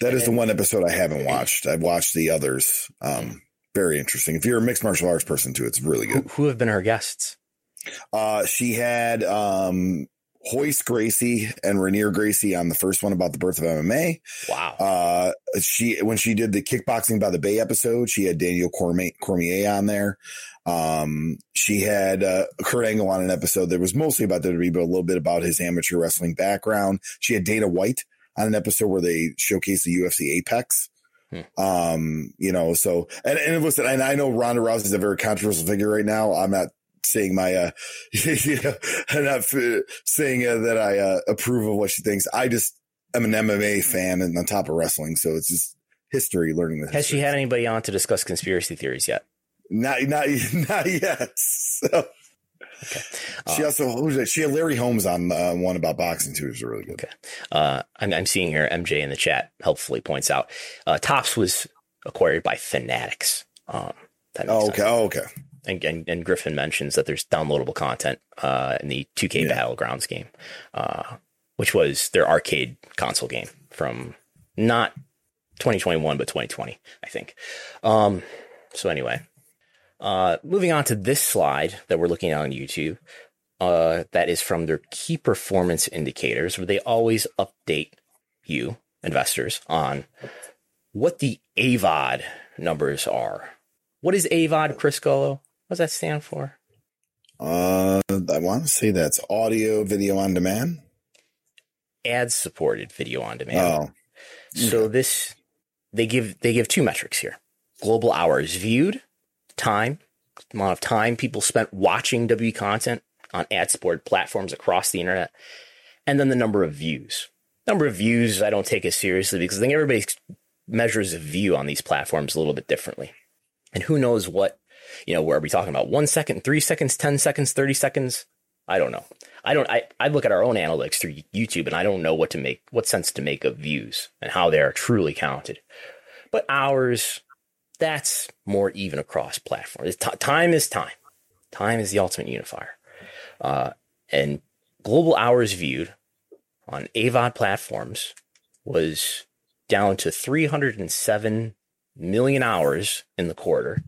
that is the one episode I haven't watched. I've watched the others. Um, very interesting. If you're a mixed martial arts person too, it's really good. Who, who have been her guests? Uh, she had um, Royce Gracie and Rorion Gracie on the first one about the birth of MMA. Wow. Uh, she when she did the kickboxing by the Bay episode, she had Daniel Cormier, Cormier on there. Um, she had uh, Kurt Angle on an episode that was mostly about WWE, but a little bit about his amateur wrestling background. She had Dana White on an episode where they showcase the UFC Apex. Hmm. Um, you know, so and, and listen, and I know Ronda Rousey is a very controversial figure right now. I'm not saying my, uh, [LAUGHS] you know, I'm not f- saying uh, that I uh, approve of what she thinks. I just am an MMA fan and on top of wrestling, so it's just history learning this. Has she had anybody on to discuss conspiracy theories yet? Not, not, [LAUGHS] not yet. So. Okay. She uh, also who's it? She had Larry Holmes on uh, one about boxing too. It was really good. Okay. Uh, I'm, I'm seeing here MJ in the chat helpfully points out uh, Topps was acquired by Fanatics. Um, oh, okay. Oh, okay. And, and, and, Griffin mentions that there's downloadable content uh, in the 2K yeah. Battlegrounds game, uh, which was their arcade console game from not 2021 but 2020, I think. Um, so anyway, uh, moving on to this slide that we're looking at on YouTube, uh, that is from their key performance indicators, where they always update you, investors, on what the AVOD numbers are. What is AVOD, Chris Gullo? What does that stand for? Uh, I want to say that's audio video on demand. Ad supported video on demand. Oh. So this they give they give two metrics here. Global hours viewed time, amount of time people spent watching W content on ad supported platforms across the internet, and then the number of views. Number of views I don't take as seriously because I think everybody measures a view on these platforms a little bit differently. And who knows what, you know, where are we talking about? One second, three seconds, 10 seconds, 30 seconds? I don't know. I don't, I, I look at our own analytics through YouTube and I don't know what to make, what sense to make of views and how they are truly counted. But hours, that's more even across platforms. T- time is time. Time is the ultimate unifier. Uh, and global hours viewed on AVOD platforms was down to 307 million hours in the quarter,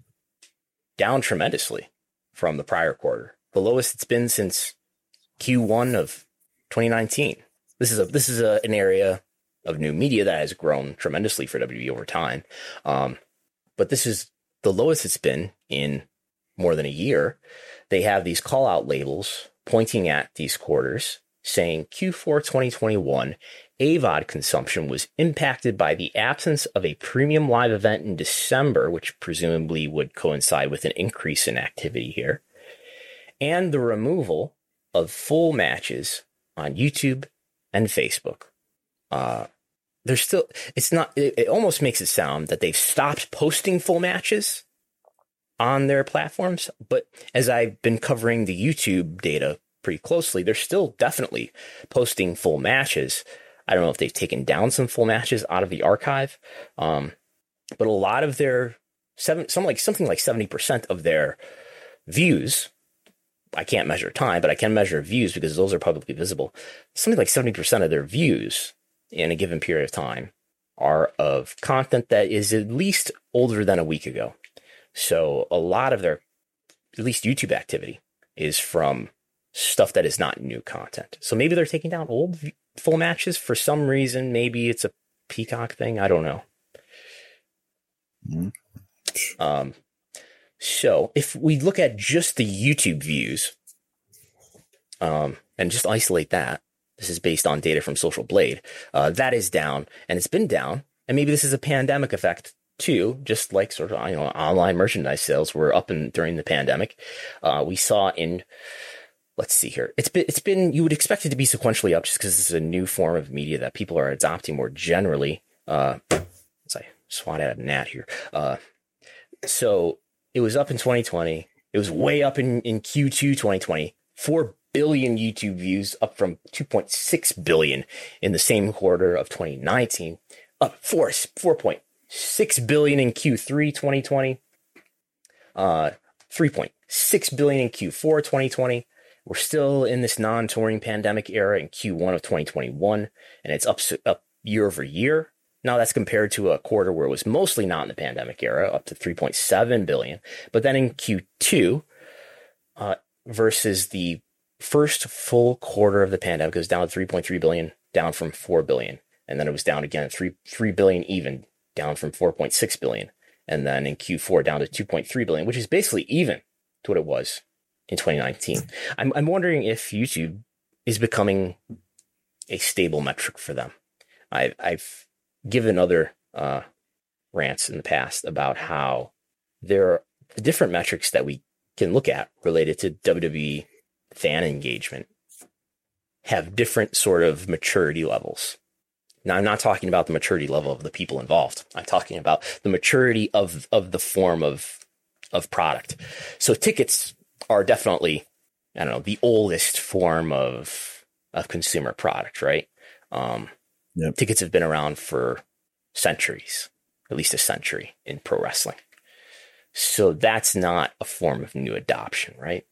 down tremendously from the prior quarter, the lowest it's been since Q1 of 2019. This is a this is a, an area of new media that has grown tremendously for WWE over time. Um, but this is the lowest it's been in more than a year. They have these call out labels pointing at these quarters saying Q4 2021 AVOD consumption was impacted by the absence of a premium live event in December, which presumably would coincide with an increase in activity here, and the removal of full matches on YouTube and Facebook. Uh, there's still it's not it, it almost makes it sound that they've stopped posting full matches on their platforms but as i've been covering the youtube data pretty closely they're still definitely posting full matches. I don't know if they've taken down some full matches out of the archive um, but a lot of their seven some like something like 70% of their views i can't measure time but i can measure views because those are publicly visible. Something like 70% of their views in a given period of time are of content that is at least older than a week ago. So a lot of their, at least YouTube activity, is from stuff that is not new content. So maybe they're taking down old full matches for some reason. Maybe it's a Peacock thing. I don't know. Mm-hmm. Um, so if we look at just the YouTube views, um, and just isolate that, this is based on data from Social Blade. Uh, that is down, and it's been down. And maybe this is a pandemic effect too, just like sort of you know online merchandise sales were up in during the pandemic. Uh, we saw in let's see here. It's been it's been you would expect it to be sequentially up just because this is a new form of media that people are adopting more generally. Uh, as I swat at a gnat here. Uh, so it was up in 2020. It was way up in, in Q2 2020, 4 billion YouTube views, up from 2.6 billion in the same quarter of 2019, up 4, 4.6 billion in Q3 2020, uh, 3.6 billion in Q4 2020. We're still in this non-touring pandemic era in Q1 of 2021, and it's up, up year over year. Now that's compared to a quarter where it was mostly not in the pandemic era, up to 3.7 billion. But then in Q2, uh, versus the first full quarter of the pandemic, it was down to 3.3 billion, down from 4 billion. And then it was down again at 3, 3 billion even, down from 4.6 billion. And then in Q4 down to 2.3 billion, which is basically even to what it was in 2019. I'm, I'm wondering if YouTube is becoming a stable metric for them. I've, I've given other uh, rants in the past about how there are different metrics that we can look at related to WWE fan engagement have different sort of maturity levels. Now, I'm not talking about the maturity level of the people involved. I'm talking about the maturity of of the form of of product. So tickets are definitely, I don't know, the oldest form of of consumer product, right? Um, yep. Tickets have been around for centuries, at least a century in pro wrestling. So that's not a form of new adoption, right?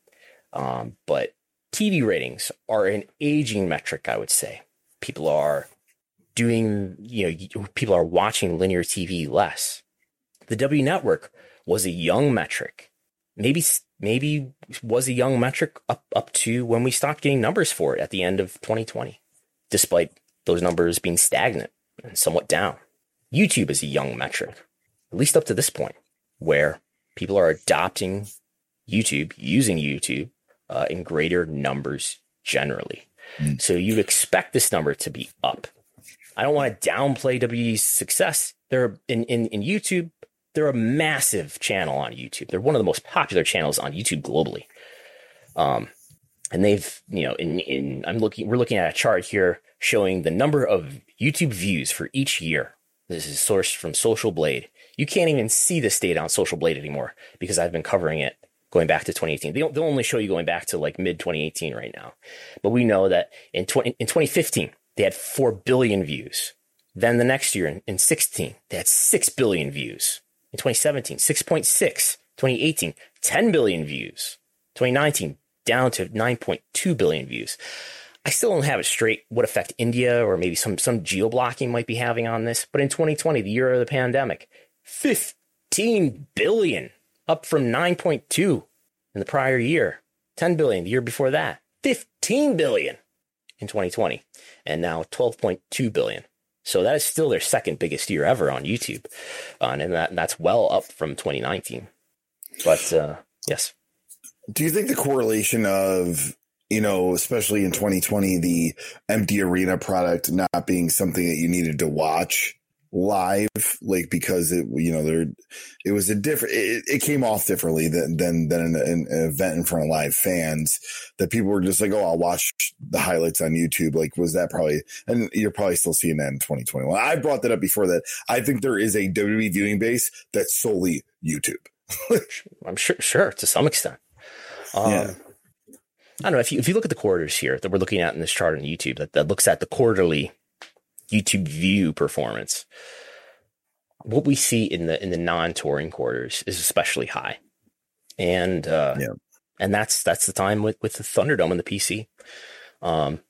Um, but TV ratings are an aging metric, I would say. People are doing, you know, people are watching linear TV less. The W network was a young metric. Maybe, maybe was a young metric up, up to when we stopped getting numbers for it at the end of 2020, despite those numbers being stagnant and somewhat down. YouTube is a young metric, at least up to this point, where people are adopting YouTube, using YouTube uh, in greater numbers generally. Mm. So you'd expect this number to be up. I don't want to downplay WWE's success. They're in, in, in YouTube, they're a massive channel on YouTube. They're one of the most popular channels on YouTube globally. Um, and they've, you know, in, in I'm looking, we're looking at a chart here showing the number of YouTube views for each year. This is sourced from Social Blade. You can't even see this data on Social Blade anymore because I've been covering it going back to 2018. They they'll only show you going back to like mid 2018 right now. But we know that in 20, in 2015, they had 4 billion views. Then the next year in, in 16, they had 6 billion views. In 2017, 6.6. 2018, 10 billion views. 2019, down to 9.2 billion views. I still don't have it straight what effect India or maybe some, some geo blocking might be having on this. But in 2020, the year of the pandemic, 15 billion, up from 9.2 in the prior year, 10 billion the year before that, 15 billion in 2020, and now 12.2 billion. So that is still their second biggest year ever on YouTube, uh, and that that's well up from 2019. But uh, yes, do you think the correlation of you know, especially in 2020, the empty arena product not being something that you needed to watch live, like because it, you know, there, it was a different, it, it came off differently than, than, than an, an, event in front of live fans that people were just like, Oh, I'll watch the highlights on YouTube. Like, was that probably, and you're probably still seeing that in 2021. I brought that up before that. I think there is a WWE viewing base that's solely YouTube. [LAUGHS] I'm sure, sure, to some extent. Um, yeah. I don't know if you if you look at the quarters here that we're looking at in this chart on YouTube that, that looks at the quarterly YouTube view performance, what we see in the in the non-touring quarters is especially high, and uh, yeah. and that's that's the time with with the Thunderdome and the PC, um,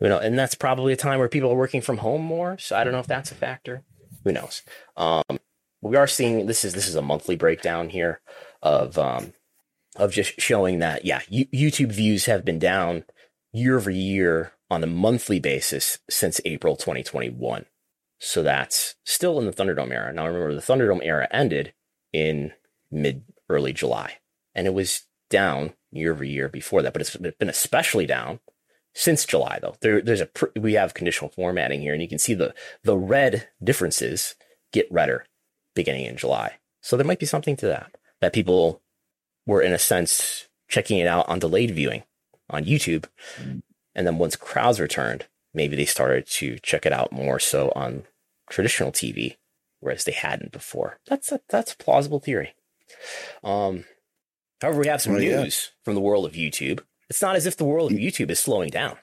you know, and that's probably a time where people are working from home more. So I don't know if that's a factor. Who knows? Um, we are seeing this is this is a monthly breakdown here of um, of just showing that, yeah, YouTube views have been down year over year on a monthly basis since April 2021. So that's still in the Thunderdome era. Now remember, the Thunderdome era ended in mid early July, and it was down year over year before that, but it's been especially down since July. Though there, there's a we have conditional formatting here, and you can see the the red differences get redder beginning in July. So there might be something to that that people were in a sense checking it out on delayed viewing on YouTube. And then once crowds returned, maybe they started to check it out more so on traditional TV, whereas they hadn't before. That's a, that's a plausible theory. Um, However, we have some Well, yeah. news from the world of YouTube. It's not as if the world of YouTube is slowing down.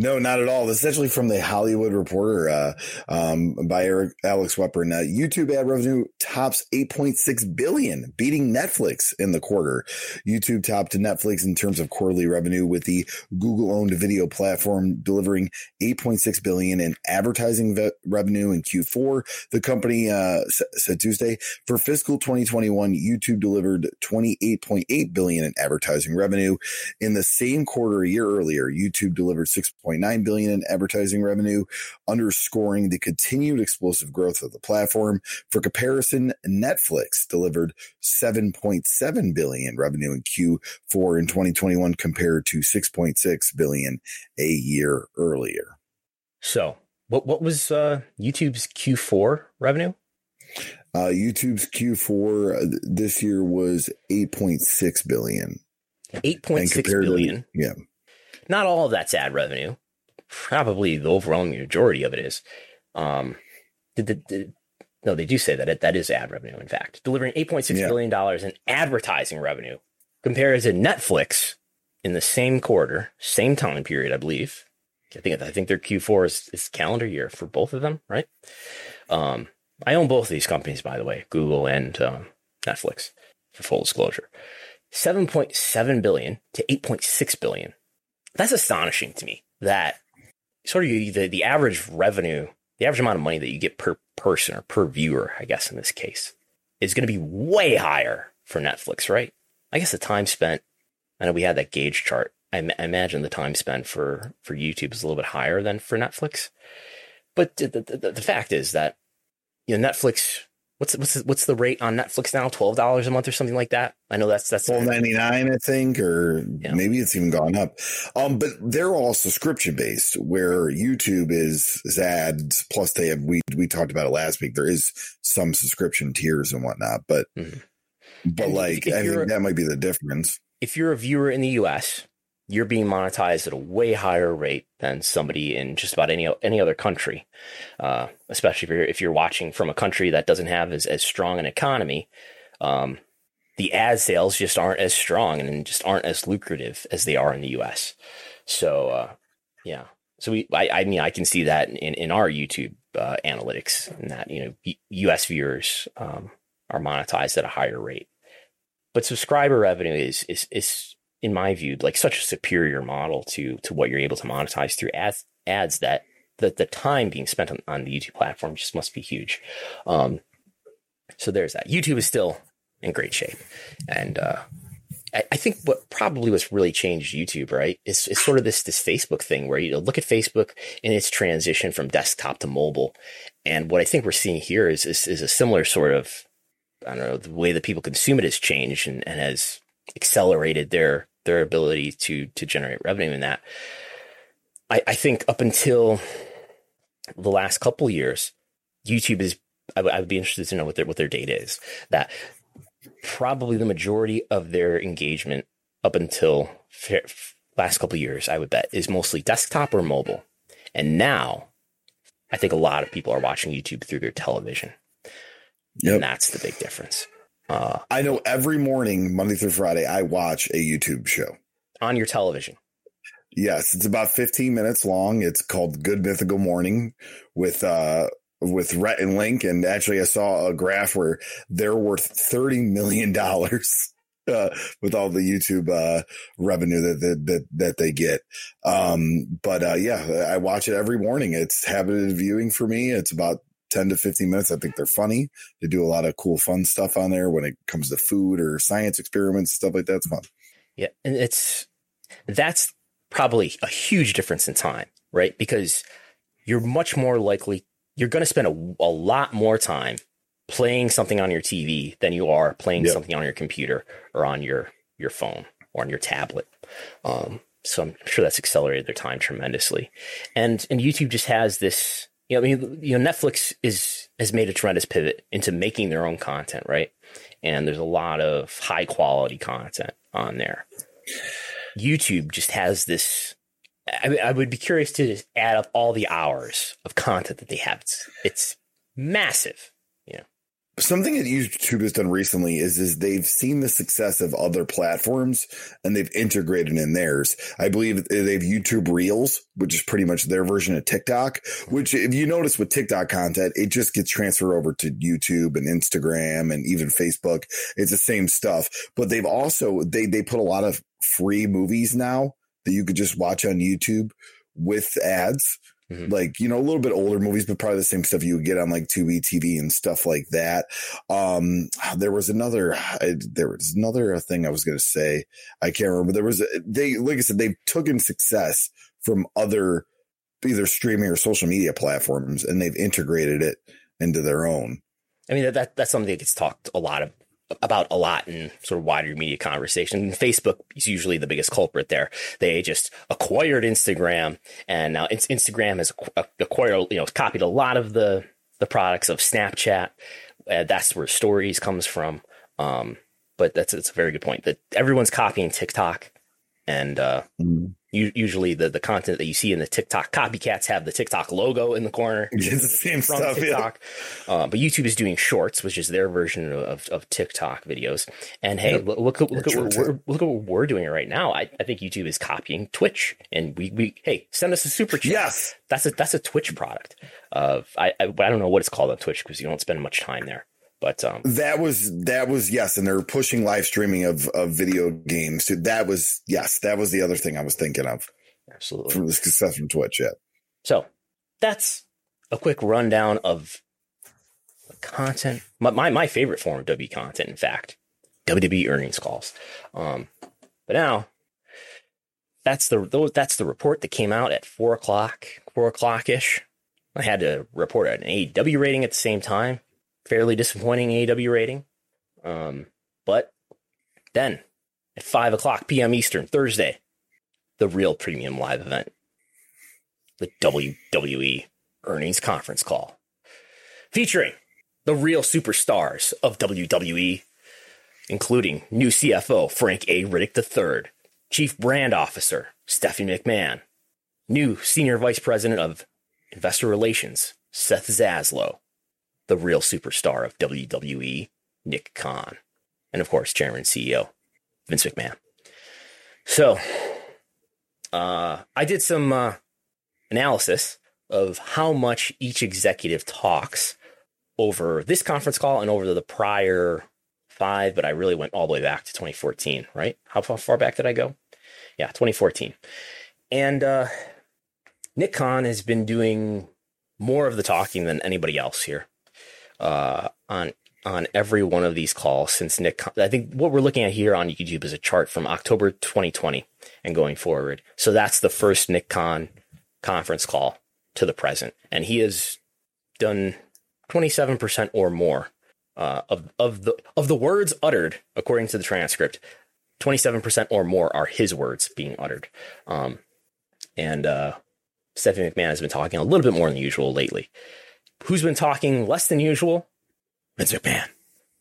No, not at all. This is actually from the Hollywood Reporter uh, um, by Eric, Alex Weprin. Uh, YouTube ad revenue tops 8.6 billion, beating Netflix in the quarter. YouTube topped Netflix in terms of quarterly revenue, with the Google-owned video platform delivering 8.6 billion in advertising ve- revenue in Q4. The company uh, said Tuesday for fiscal 2021, YouTube delivered 28.8 billion in advertising revenue. In the same quarter a year earlier, YouTube delivered 6.9 billion in advertising revenue, underscoring the continued explosive growth of the platform. For comparison, Netflix delivered 7.7 billion revenue in Q4 in 2021 compared to 6.6 billion a year earlier. So, what what was uh, YouTube's Q4 revenue? Uh, YouTube's Q4 uh, this year was 8.6 billion. 8.6 billion. yeah. Not all of that's ad revenue. Probably the overwhelming majority of it is. Um, did the, did- no, they do say that it, that is ad revenue. In fact, delivering eight point six Yeah. billion dollars in advertising revenue compared to Netflix in the same quarter, same time period, I believe. I think I think their Q4 is, is calendar year for both of them, right? Um, I own both of these companies, by the way, Google and um, Netflix, for full disclosure. Seven point seven billion to eight point six billion. That's astonishing to me. That sort of the the average revenue, the average amount of money that you get per person or per viewer, I guess in this case, is going to be way higher for Netflix, right? I guess the time spent. I know we had that gauge chart. I, imagine the time spent for for YouTube is a little bit higher than for Netflix. But the, the, the fact is that you know Netflix. What's what's the, what's the rate on Netflix now? Twelve dollars a month or something like that. I know that's that's twelve ninety nine, I think, or Yeah. maybe it's even gone up. Um, but they're all subscription based, where YouTube is, is ads. Plus, they have we we talked about it last week. There is some subscription tiers and whatnot, but Mhm. but And like I think that might be the difference. if you're a viewer in the US, you're being monetized at a way higher rate than somebody in just about any any other country. Uh, especially if you're if you're watching from a country that doesn't have as, as strong an economy, um, the ad sales just aren't as strong and just aren't as lucrative as they are in the US. So uh, yeah, so we I, I mean I can see that in in our YouTube uh, analytics and that you know US viewers um, are monetized at a higher rate but subscriber revenue is is is in my view like such a superior model to to what you're able to monetize through ads ads that the, the time being spent on, on the YouTube platform just must be huge. Um, so there's that. YouTube is still in great shape, and uh, I, I think what probably what's really changed YouTube, right, is, is sort of this this Facebook thing where you know, look at Facebook in its transition from desktop to mobile, and what I think we're seeing here is is, is a similar sort of I don't know the way that people consume it has changed and, and has accelerated their their ability to to generate revenue in that. I, I think up until the last couple years, YouTube is. I would be interested to know what their what their data is. That probably the majority of their engagement up until last couple years, I would bet, is mostly desktop or mobile. And now, I think a lot of people are watching YouTube through their television, Yep. and that's the big difference. Uh, I know every morning, Monday through Friday, I watch a YouTube show. on your television, Yes, it's about 15 minutes long. It's called Good Mythical Morning with uh with Rhett and Link. And actually I saw a graph where they're worth 30 million dollars [LAUGHS] uh with all the YouTube uh revenue that that that, that they get. Um but uh yeah, I watch it every morning. It's habited viewing for me. It's about 10 to 15 minutes. I think they're funny. They do a lot of cool fun stuff on there when it comes to food or science experiments, stuff like that. It's fun. Yeah, and it's that's probably a huge difference in time, right? Because you're much more likely you're going to spend a, a lot more time playing something on your TV than you are playing Yep. something on your computer or on your your phone or on your tablet. Um, so I'm sure that's accelerated their time tremendously, and and YouTube just has this. You know, I mean, you know, Netflix is has made a tremendous pivot into making their own content, right? And there's a lot of high quality content on there. YouTube just has this. I, I would be curious to just add up all the hours of content that they have. It's, it's massive. Something that YouTube has done recently is is they've seen the success of other platforms and they've integrated in theirs. I believe they have YouTube Reels, which is pretty much their version of TikTok. Which, if you notice with TikTok content, it just gets transferred over to YouTube and Instagram and even Facebook. It's the same stuff, but they've also they they put a lot of free movies now that you could just watch on YouTube with ads Mm-hmm. Like, you know, a little bit older movies, but probably the same stuff you would get on like Tubi TV and stuff like that. Um, there was another, I, there was another thing I was going to say. I can't remember. There was, a, they, like I said, they've taken success from other either streaming or social media platforms and they've integrated it into their own. I mean, that, that's something that gets talked a lot of about a lot in sort of wider media conversation. And Facebook is usually the biggest culprit there. They just acquired Instagram, and now Instagram has acquired, you know, copied a lot of the the products of Snapchat. Uh, that's where stories comes from. Um, but that's it's a very good point that everyone's copying TikTok, and uh, mm usually the, the content that you see in the TikTok copycats have the TikTok logo in the corner. [LAUGHS] It's the same stuff, TikTok. Yeah. Uh, but YouTube is doing shorts, which is their version of, of TikTok videos. And hey, look, look, look, look at what we're, look at what we're doing right now. I, I think YouTube is copying Twitch, and we, we hey send us a super chat. Yes, that's a that's a Twitch product. Of I, I I don't know what it's called on Twitch because you don't spend much time there. But um, that was that was yes, and they're pushing live streaming of of video games. So that was yes, that was the other thing I was thinking of. Absolutely, from the success from Twitch. Yeah. So that's a quick rundown of content. My, my my favorite form of W content, in fact, WWE earnings calls. Um, but now that's the that's the report that came out at four o'clock, four o'clock ish. I had to report an AEW rating at the same time fairly disappointing AEW rating. Um, but then at 5 o'clock p.m. Eastern, Thursday, the real premium live event, the WWE earnings conference call, featuring the real superstars of WWE, including new CFO Frank A. Riddick III, Chief Brand Officer Stephanie McMahon, new Senior Vice President of Investor Relations Seth Zaslow, the real superstar of WWE, Nick Khan, and of course, Chairman and CEO Vince McMahon. So, uh, I did some uh, analysis of how much each executive talks over this conference call and over the prior five, but I really went all the way back to 2014, right? How far back did I go? Yeah, 2014. And uh, Nick Khan has been doing more of the talking than anybody else here uh, on on every one of these calls since Nick. I think what we're looking at here on YouTube is a chart from October 2020 and going forward. So that's the first Nick Khan conference call to the present, and he has done 27% or more uh, of of the of the words uttered according to the transcript. 27% or more are his words being uttered. Um, and uh, Stephanie McMahon has been talking a little bit more than usual lately. Who's been talking less than usual? Vince McMahon,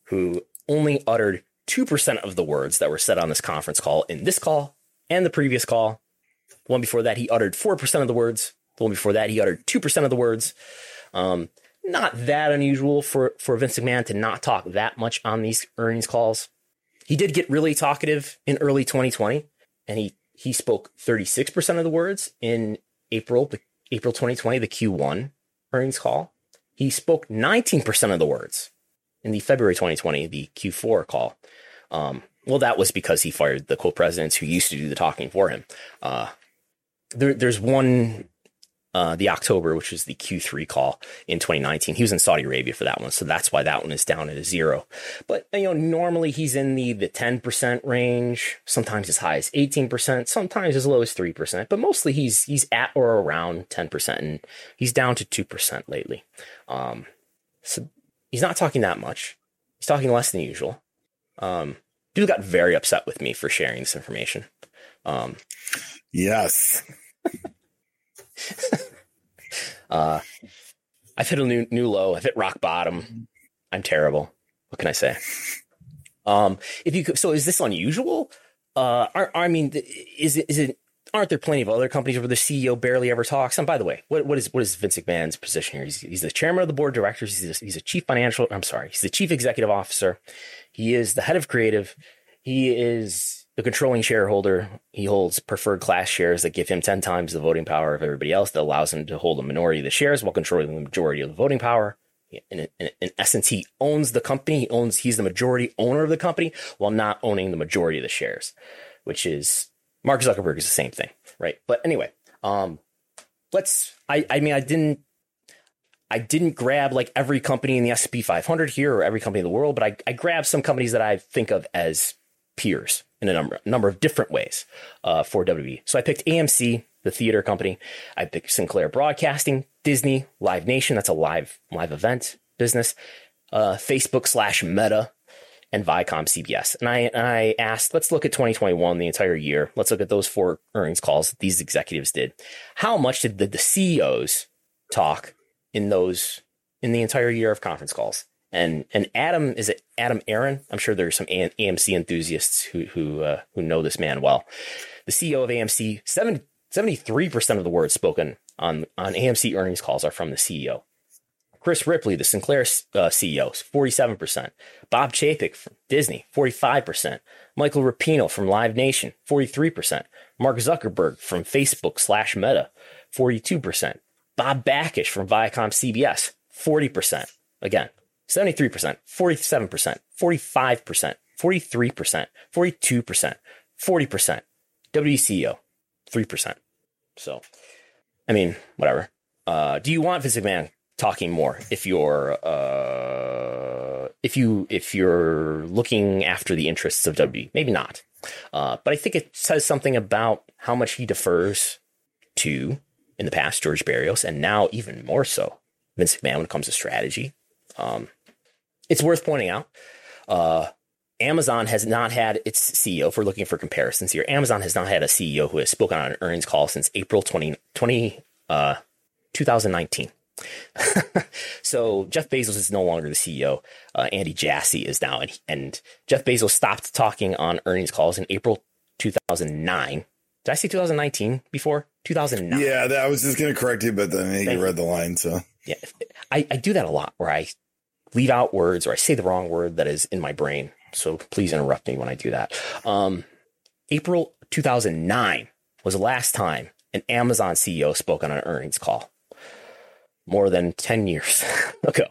who only uttered 2% of the words that were said on this conference call in this call and the previous call. The one before that, he uttered 4% of the words. The one before that, he uttered 2% of the words. Um, not that unusual for, for Vince McMahon to not talk that much on these earnings calls. He did get really talkative in early 2020, and he, he spoke 36% of the words in April, April 2020, the Q1 earnings call. He spoke 19% of the words in the February 2020, the Q4 call. Um, well, that was because he fired the co-presidents who used to do the talking for him. Uh, there, there's one uh, the October, which was the Q3 call in 2019. He was in Saudi Arabia for that one, so that's why that one is down at a zero. But you know, normally he's in the the 10% range, sometimes as high as 18%, sometimes as low as 3%, but mostly he's he's at or around 10%, and he's down to 2% lately. Um, so he's not talking that much. He's talking less than usual. Um, dude got very upset with me for sharing this information. Um, yes. [LAUGHS] uh, I've hit a new new low. I've hit rock bottom. I'm terrible. What can I say? Um, if you could, so is this unusual? Uh, I, I mean, is it is it aren't there plenty of other companies where the CEO barely ever talks? And by the way, what, what is what is Vince McMahon's position here? He's, he's the chairman of the board of directors. He's a, he's a chief financial. I'm sorry, he's the chief executive officer. He is the head of creative. He is the controlling shareholder. He holds preferred class shares that give him 10 times the voting power of everybody else. That allows him to hold a minority of the shares while controlling the majority of the voting power. In, in, in essence, he owns the company. He owns. He's the majority owner of the company while not owning the majority of the shares, which is Mark Zuckerberg is the same thing, right? But anyway, um, let's. I I mean, I didn't. I didn't grab like every company in the S&P 500 here or every company in the world, but I, I grabbed some companies that I think of as peers in a number number of different ways uh, for WWE. So I picked AMC, the theater company. I picked Sinclair Broadcasting, Disney, Live Nation. That's a live live event business. Uh, Facebook slash Meta, and Viacom CBS. And I and I asked, let's look at 2021, the entire year. Let's look at those four earnings calls that these executives did. How much did the, the CEOs talk in those in the entire year of conference calls? And and Adam is it Adam Aron? I'm sure there are some AMC enthusiasts who who uh, who know this man well. The CEO of AMC, 73 percent of the words spoken on on AMC earnings calls are from the CEO. Chris Ripley, the Sinclair uh, CEO, 47%. Bob Chapek from Disney, 45%. Michael Rapino from Live Nation, 43%. Mark Zuckerberg from Facebook slash Meta, 42%. Bob Bakish from Viacom CBS, 40%. Again, 73%, 47%, 45%, 43%, 42%, 40%. WCEO, 3%. So, I mean, whatever. Uh, do you want Vince McMahon talking more if you're uh, if you if you're looking after the interests of W. Maybe not, uh, but I think it says something about how much he defers to in the past George Barrios, and now even more so Vince McMahon when it comes to strategy. Um, it's worth pointing out. Uh, Amazon has not had its CEO, if we're looking for comparisons here, Amazon has not had a CEO who has spoken on an earnings call since April 20, 20 uh, 2019. [LAUGHS] so Jeff Bezos is no longer the CEO. Uh, Andy Jassy is now, and, and Jeff Bezos stopped talking on earnings calls in April 2009. Did I say 2019 before? 2009. Yeah, that, I was just going to correct you, but then you read the line. So yeah, I, I do that a lot where I leave out words or I say the wrong word that is in my brain. So please interrupt me when I do that. Um, April 2009 was the last time an Amazon CEO spoke on an earnings call more than 10 years [LAUGHS] ago.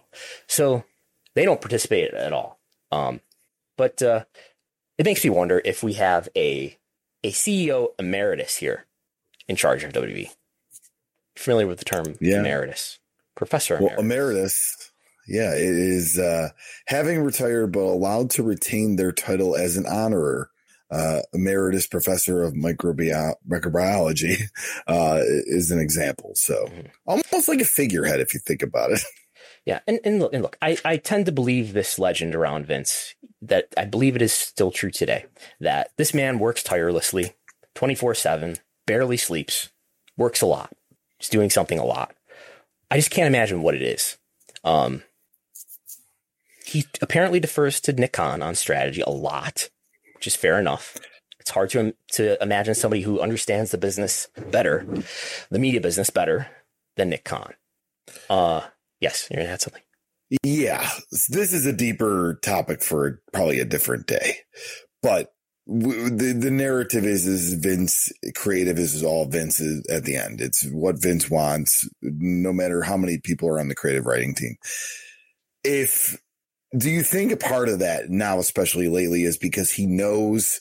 So they don't participate at all. Um, but uh, it makes me wonder if we have a a CEO emeritus here in charge of WWE. Familiar with the term yeah. emeritus? Professor emeritus. Well, emeritus, yeah, it is uh, having retired but allowed to retain their title as an honorer uh, emeritus professor of microbi- microbiology [LAUGHS] uh, is an example. So mm-hmm. almost like a figurehead if you think about it. [LAUGHS] Yeah, and and look, and look I, I tend to believe this legend around Vince that I believe it is still true today that this man works tirelessly, twenty four seven, barely sleeps, works a lot, he's doing something a lot. I just can't imagine what it is. Um, he apparently defers to Nick Khan on strategy a lot which is fair enough. It's hard to to imagine somebody who understands the business better, the media business better than Nick Khan. Uh, yes, you're gonna add something. Yeah, this is a deeper topic for probably a different day, but the the narrative is is Vince creative is all Vince at the end. It's what Vince wants, no matter how many people are on the creative writing team. If do you think a part of that now, especially lately, is because he knows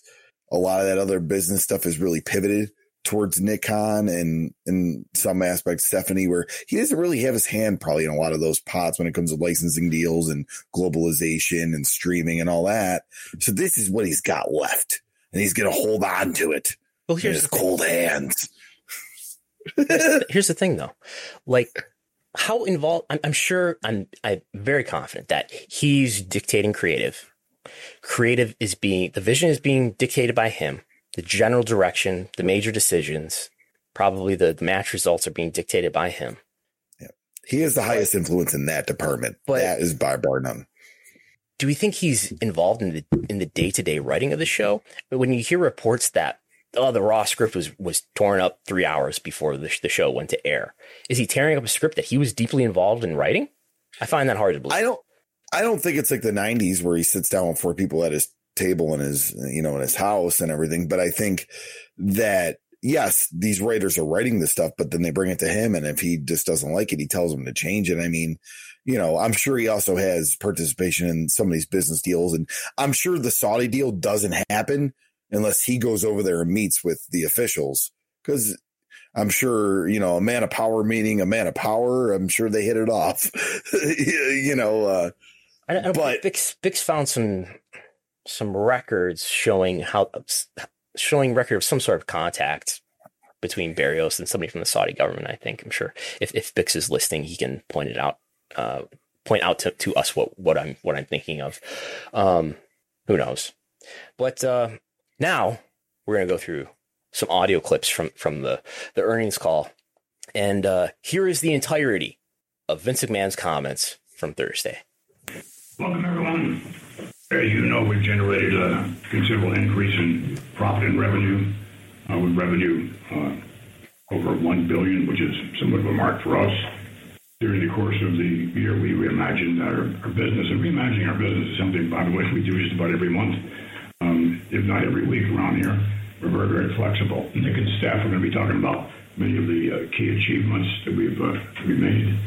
a lot of that other business stuff is really pivoted towards Nick Khan and in some aspects Stephanie, where he doesn't really have his hand probably in a lot of those pots when it comes to licensing deals and globalization and streaming and all that. So this is what he's got left, and he's going to hold on to it. Well, here's his cold hands. here's the thing, though, like how involved I'm, I'm sure I'm I'm very confident that he's dictating creative. Creative is being the vision is being dictated by him. The general direction, the major decisions, probably the, the match results are being dictated by him. Yeah. He is the highest influence in that department. But that is by bar none. Do we think he's involved in the in the day to day writing of the show? But when you hear reports that oh, the raw script was was torn up three hours before the, the show went to air. Is he tearing up a script that he was deeply involved in writing? I find that hard to believe. I don't. I don't think it's like the '90s where he sits down with four people at his table in his, you know, in his house and everything. But I think that yes, these writers are writing this stuff, but then they bring it to him, and if he just doesn't like it, he tells them to change it. I mean, you know, I'm sure he also has participation in some of these business deals, and I'm sure the Saudi deal doesn't happen unless he goes over there and meets with the officials because I'm sure, you know, a man of power meeting a man of power. I'm sure they hit it off, [LAUGHS] you know. Uh, I, I but Bix, Bix found some some records showing how showing record of some sort of contact between Barrios and somebody from the Saudi government. I think I'm sure if if Bix is listening, he can point it out, uh, point out to, to us what what I'm what I'm thinking of. Um, who knows? But uh, now we're gonna go through some audio clips from from the the earnings call, and uh, here is the entirety of Vince McMahon's comments from Thursday. Welcome everyone. As you know, we've generated a considerable increase in profit and revenue, uh, with revenue uh, over one billion, which is somewhat of a mark for us. During the course of the year, we reimagined our, our business, and reimagining our business is something, by the way, we do just about every month, um, if not every week around here. We're very, very flexible. Nick and staff are going to be talking about many of the uh, key achievements that we've uh, we made,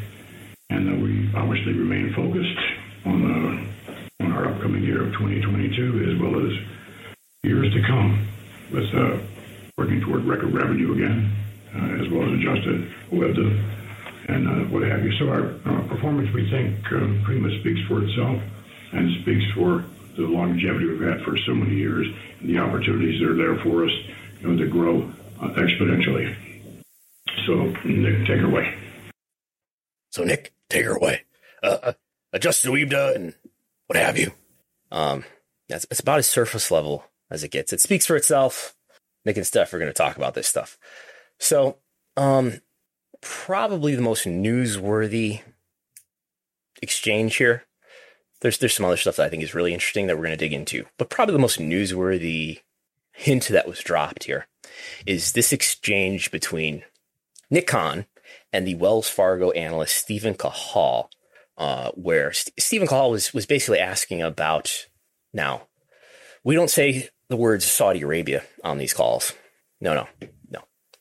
and uh, we obviously remain focused on uh, on our upcoming year of 2022 as well as years to come, with uh, working toward record revenue again, uh, as well as adjusted OIBDA and what have you. So our performance, we think, pretty much speaks for itself and speaks for the longevity we've had for so many years and the opportunities that are there for us you know, to grow uh, exponentially. So, Nick, take her away. So, Nick, take her away. Uh, uh adjust the OIBDA and what have you. Um, that's it's about as surface level as it gets. It speaks for itself. Nick and Steph are going to talk about this stuff. So, um, probably the most newsworthy exchange here there's there's some other stuff that I think is really interesting that we're going to dig into. But probably the most newsworthy hint that was dropped here is this exchange between Nick Khan and the Wells Fargo analyst Steven Cahall, uh, where St- Steven Cahall was was basically asking about now. We don't say the words Saudi Arabia on these calls. No, no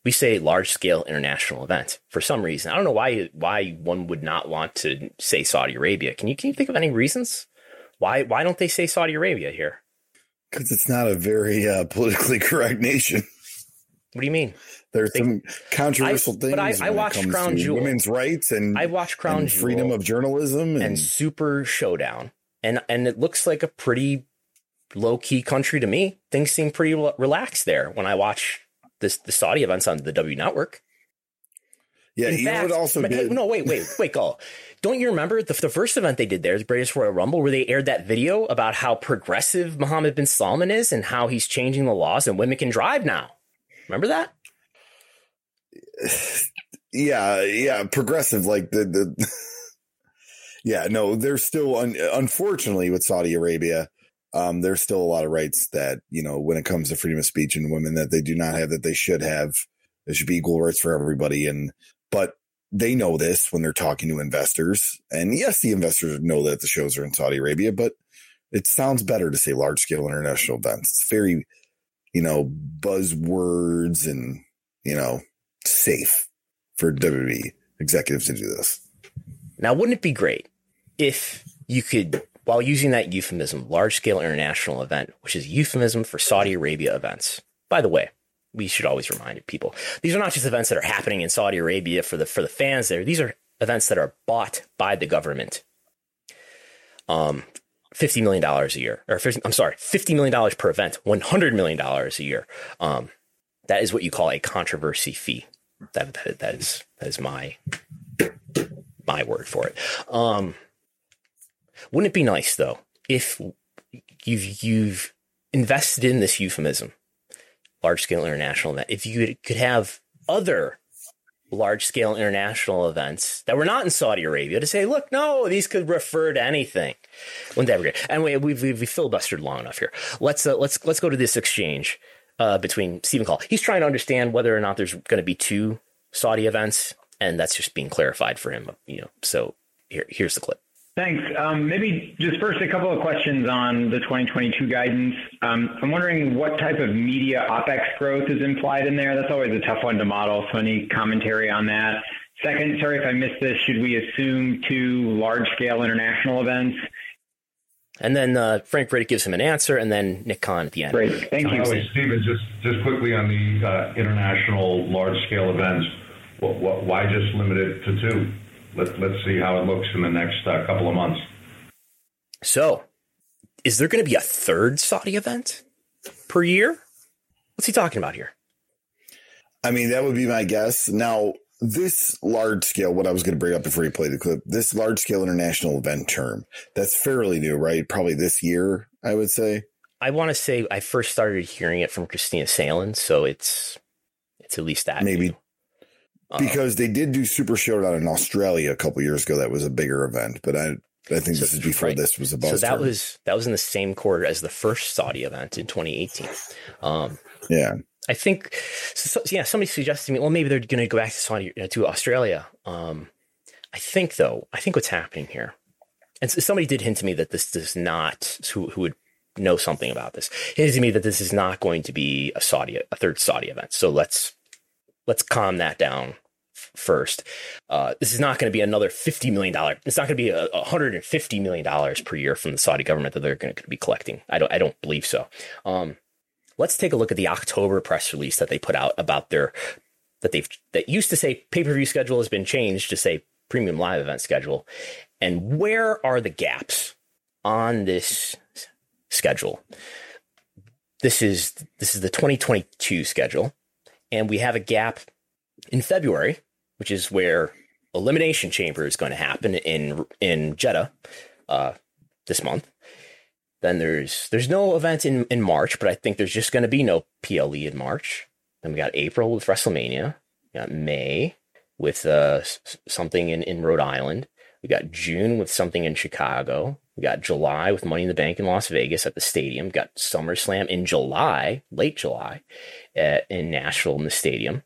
we say large scale international event for some reason. I don't know why why one would not want to say Saudi Arabia. Can you can you think of any reasons why why don't they say Saudi Arabia here? Because it's not a very uh, politically [LAUGHS] correct nation. What do you mean? There's they, some controversial I, things. But I, I watched Crown Jewel, women's rights, and I watched Crown and Jewel, freedom of journalism, and, and Super Showdown, and and it looks like a pretty low key country to me. Things seem pretty relaxed there when I watch this the Saudi events on the W Network. Yeah, In you fact, know also but, uh, did. no, wait, wait, wait, go. Don't you remember the, the first event they did there, the Greatest Royal Rumble, where they aired that video about how progressive Mohammed bin Salman is and how he's changing the laws and women can drive now? Remember that? [SIGHS] Yeah, yeah, progressive like the the. [LAUGHS] yeah, no, they're still un, unfortunately with Saudi Arabia, um, there's still a lot of rights that you know when it comes to freedom of speech and women that they do not have that they should have. There should be equal rights for everybody, and but they know this when they're talking to investors. And yes, the investors know that the shows are in Saudi Arabia, but it sounds better to say large scale international events. It's very, you know, buzzwords and you know safe for WWE executives to do this. Now, wouldn't it be great if you could while using that euphemism, large scale international event, which is euphemism for Saudi Arabia events. By the way, we should always remind people these are not just events that are happening in Saudi Arabia for the for the fans there. These are events that are bought by the government. Um, fifty million dollars a year, or 50, I'm sorry, fifty million dollars per event, one hundred million dollars a year. Um, that is what you call a controversy fee. That that, that is that is my my word for it. Um, wouldn't it be nice though if you've you've invested in this euphemism, large scale international event? If you could have other large scale international events that were not in Saudi Arabia to say, look, no, these could refer to anything. Wouldn't that be great? And we, we've, we've filibustered long enough here. Let's uh, let's let's go to this exchange uh, between Steven Cahall. He's trying to understand whether or not there's going to be two Saudi events, and that's just being clarified for him. You know, so here, here's the clip. Thanks. Um, maybe just first a couple of questions on the 2022 guidance. Um, I'm wondering what type of media OpEx growth is implied in there. That's always a tough one to model. So any commentary on that? Second, sorry if I missed this. Should we assume two large-scale international events? And then uh, Frank Riddick gives him an answer, and then Nick Khan at the end. Great, thank you. Oh, Stephen, just just quickly on the uh, international large-scale events, what, what, why just limit it to two? Let, let's see how it looks in the next uh, couple of months. So, is there going to be a third Saudi event per year? What's he talking about here? I mean, that would be my guess. Now, this large scale, what I was going to bring up before you play the clip, this large scale international event term, that's fairly new, right? Probably this year, I would say. I want to say I first started hearing it from Kristina Salen, so it's it's at least that maybe uh, because they did do Super Showdown in Australia a couple years ago. That was a bigger event, but I I think so, this is before right. this was a buzz. So that term. was that was in the same quarter as the first Saudi event in 2018. Um, yeah, I think, so, yeah, somebody suggested to me, well, maybe they're going to go back to Saudi, uh, to Australia. Um, I think though, I think what's happening here, and somebody did hint to me that this does not, who, who would know something about this, hinted to me that this is not going to be a Saudi, a third Saudi event. So let's, let's calm that down first. Uh, this is not going to be another $50 million. It's not going to be a, $150 million per year from the Saudi government that they're going to be collecting. I don't, I don't believe so. Um, let's take a look at the October press release that they put out about their that they've that used to say pay-per-view schedule has been changed to say premium live event schedule. And where are the gaps on this schedule? This is this is the 2022 schedule and we have a gap in February, which is where Elimination Chamber is going to happen in in Jeddah uh, this month. Then there's there's no event in, in March, but I think there's just going to be no PLE in March. Then we got April with WrestleMania. We got May with uh, something in, in Rhode Island. We got June with something in Chicago. We got July with Money in the Bank in Las Vegas at the stadium. Got SummerSlam in July, late July, at, in Nashville in the stadium.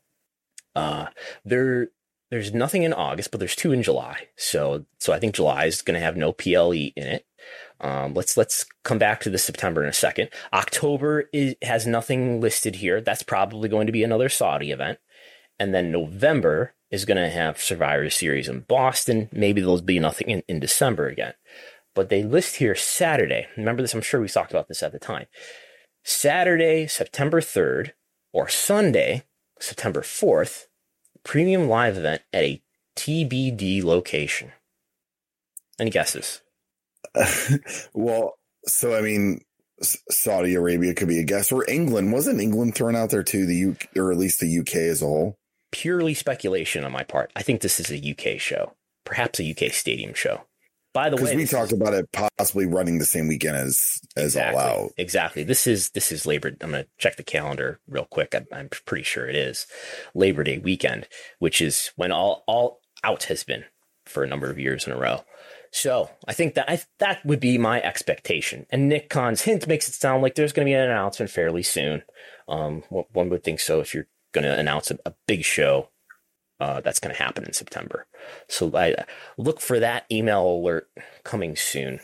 Uh, there, there's nothing in August, but there's two in July. So, so I think July is going to have no PLE in it. Um, let's let's come back to the September in a second. October is, has nothing listed here. That's probably going to be another Saudi event, and then November is going to have Survivor Series in Boston. Maybe there'll be nothing in, in December again. But they list here Saturday. Remember this? I'm sure we talked about this at the time. Saturday, September 3rd, or Sunday, September 4th, premium live event at a TBD location. Any guesses? [LAUGHS] well, so I mean, Saudi Arabia could be a guess, or England. Wasn't England thrown out there too? The UK, or at least the UK as a whole. Purely speculation on my part. I think this is a UK show, perhaps a UK stadium show. By the way, we talked is, about it possibly running the same weekend as as exactly, All Out. Exactly. This is this is Labor. I'm going to check the calendar real quick. I'm, I'm pretty sure it is Labor Day weekend, which is when All All Out has been for a number of years in a row. So I think that I, that would be my expectation. And Nick Khan's hint makes it sound like there's going to be an announcement fairly soon. Um, one would think so if you're going to announce a, a, big show uh, that's going to happen in September. So I look for that email alert coming soon.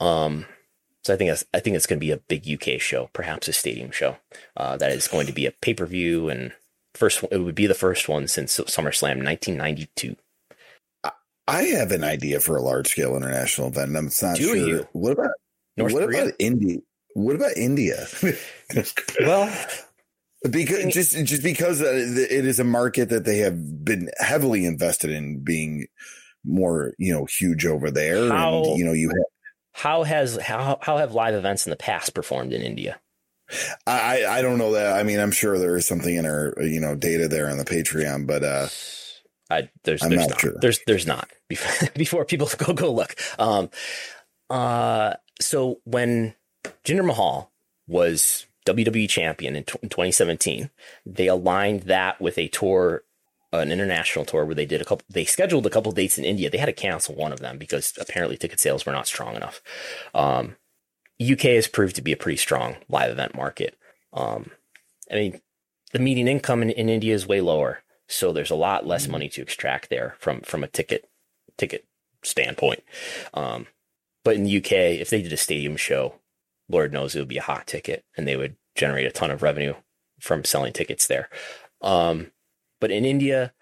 Um, so I think that's, I think it's going to be a big UK show, perhaps a stadium show uh, that is going to be a pay per view and first it would be the first one since SummerSlam 1992. I have an idea for a large scale international event. And I'm not Do sure. You? What about North what Korea? about India? What about India? [LAUGHS] well, because just just because uh, it is a market that they have been heavily invested in being more you know huge over there, how, and you know you have how has how how have live events in the past performed in India? I I don't know that. I mean, I'm sure there is something in our you know data there on the Patreon, but uh I, there's I'm there's not, not sure. there's there's not [LAUGHS] before, before people [LAUGHS] go go look. Um, uh, so when Jinder Mahal was WWE champion in, t- in 2017, they aligned that with a tour, an international tour where they did a couple. They scheduled a couple dates in India. They had to cancel one of them because apparently ticket sales were not strong enough. Um, UK has proved to be a pretty strong live event market. Um, I mean, the median income in, in India is way lower, so there's a lot less money to extract there from from a ticket ticket standpoint. Um, but in the UK, if they did a stadium show, Lord knows it would be a hot ticket, and they would generate a ton of revenue from selling tickets there. Um, but in India,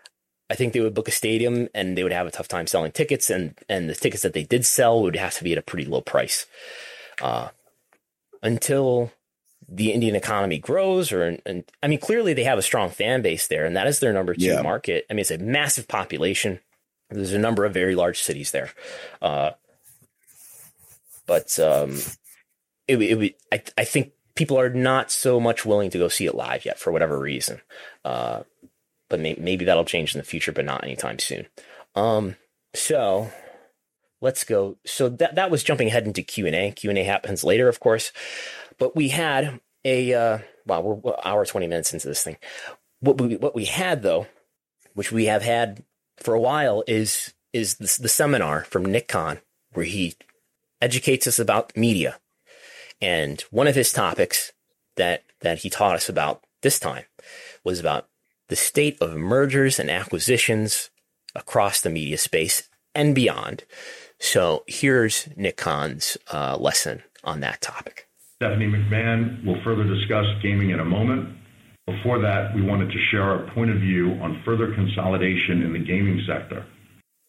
I think they would book a stadium and they would have a tough time selling tickets, and and the tickets that they did sell would have to be at a pretty low price. Uh, until the Indian economy grows, or and I mean, clearly they have a strong fan base there, and that is their number two yeah. market. I mean, it's a massive population. There's a number of very large cities there, uh, but um, it, it, I, I think people are not so much willing to go see it live yet for whatever reason. Uh, but may, maybe that'll change in the future, but not anytime soon. Um, so let's go. So that that was jumping ahead into Q and A. Q and A happens later, of course, but we had a uh, wow, we're, we're hour twenty minutes into this thing. What we what we had though, which we have had for a while, is is the, the seminar from Nick Khan where he educates us about media, and one of his topics that that he taught us about this time was about the state of mergers and acquisitions across the media space and beyond. So here's Nick Khan's uh, lesson on that topic. Stephanie McMahon will further discuss gaming in a moment. Before that, we wanted to share our point of view on further consolidation in the gaming sector.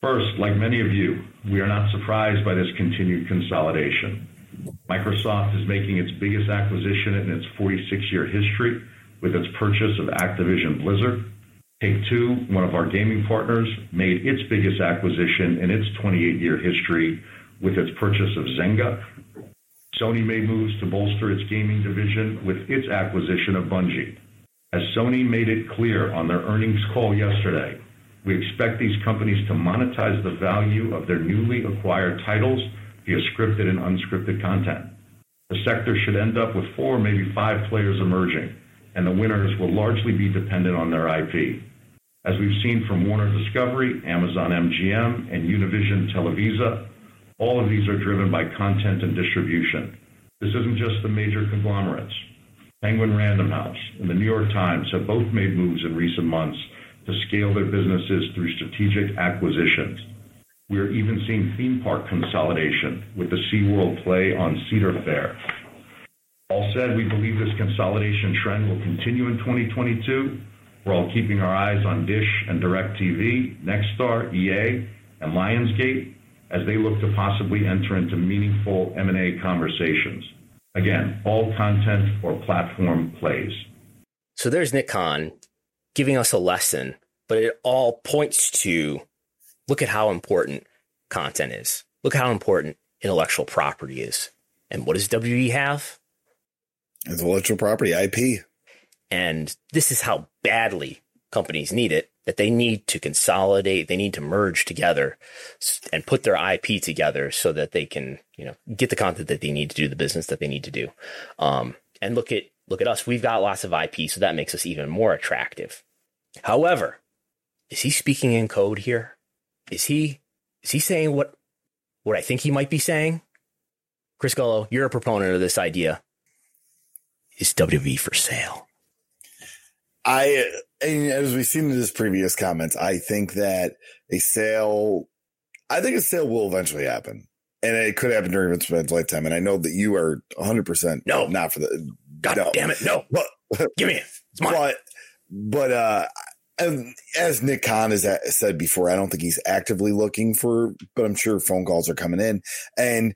First, like many of you, we are not surprised by this continued consolidation. Microsoft is making its biggest acquisition in its 46-year history with its purchase of Activision Blizzard. Take-Two, one of our gaming partners, made its biggest acquisition in its 28-year history with its purchase of Zynga. Sony made moves to bolster its gaming division with its acquisition of Bungie. As Sony made it clear on their earnings call yesterday, we expect these companies to monetize the value of their newly acquired titles via scripted and unscripted content. The sector should end up with four, maybe five players emerging, and the winners will largely be dependent on their IP. As we've seen from Warner Discovery, Amazon MGM, and Univision Televisa, all of these are driven by content and distribution. This isn't just the major conglomerates. Penguin Random House and the New York Times have both made moves in recent months to scale their businesses through strategic acquisitions. We are even seeing theme park consolidation with the SeaWorld play on Cedar Fair. All said, we believe this consolidation trend will continue in 2022 we're all keeping our eyes on Dish and DirecTV, Nexstar, EA, and Lionsgate as they look to possibly enter into meaningful M&A conversations. Again, all content or platform plays. So there's Nick Khan giving us a lesson, but it all points to look at how important content is. Look how important intellectual property is. And what does WWE have? Intellectual property, IP. And this is how badly companies need it that they need to consolidate, they need to merge together and put their IP together so that they can, you know, get the content that they need to do the business that they need to do. Um, and look at look at us, we've got lots of IP, so that makes us even more attractive. However, is he speaking in code here? Is he is he saying what what I think he might be saying? Chris Gullo, you're a proponent of this idea. Is WWE for sale? I, as we've seen in his previous comments, I think that a sale, I think a sale will eventually happen. And it could happen during Vince McMahon's lifetime. And I know that you are 100% no, not for the. God no. damn it. No. But, Give me it. It's mine. But, but, uh, as Nick Khan has said before, I don't think he's actively looking for, but I'm sure phone calls are coming in. And,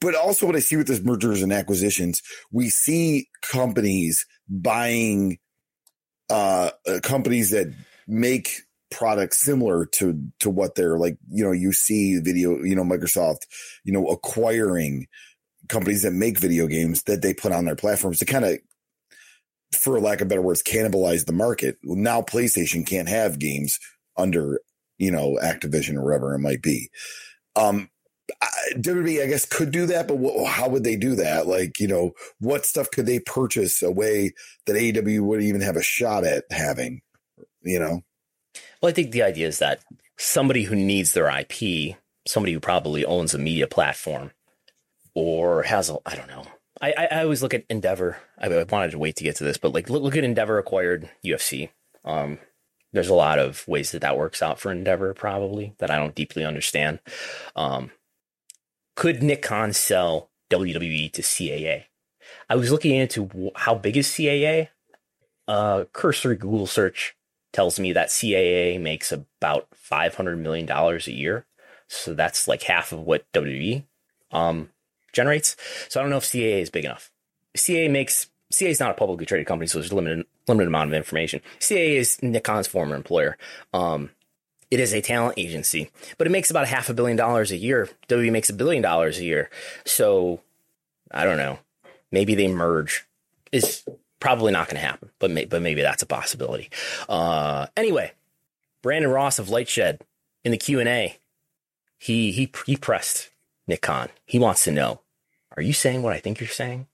but also what I see with this mergers and acquisitions, we see companies buying uh, uh, companies that make products similar to to what they're like you know you see video you know microsoft you know acquiring companies that make video games that they put on their platforms to kind of for lack of better words cannibalize the market now playstation can't have games under you know activision or whatever it might be um WWE, I guess, could do that, but what, how would they do that? Like, you know, what stuff could they purchase a way that AEW would even have a shot at having? You know. Well, I think the idea is that somebody who needs their IP, somebody who probably owns a media platform, or has a, I don't know, I, I, always look at Endeavor. I, I, wanted to wait to get to this, but like look, look at Endeavor acquired UFC. Um, there's a lot of ways that that works out for Endeavor, probably that I don't deeply understand. Um, could Nick Khan sell WWE to CAA? I was looking into how big is CAA. Uh, cursory Google search tells me that CAA makes about five hundred million dollars a year, so that's like half of what WWE um, generates. So I don't know if CAA is big enough. CAA makes CAA is not a publicly traded company, so there's limited limited amount of information. CAA is Nick Khan's former employer. Um, it is a talent agency, but it makes about half a billion dollars a year. WWE makes a billion dollars a year. So I don't know. Maybe they merge. Is probably not going to happen, but may, but maybe that's a possibility. Uh, anyway, Brandon Ross of Lightshed in the Q and A, he he he pressed Nick Khan. He wants to know, are you saying what I think you're saying?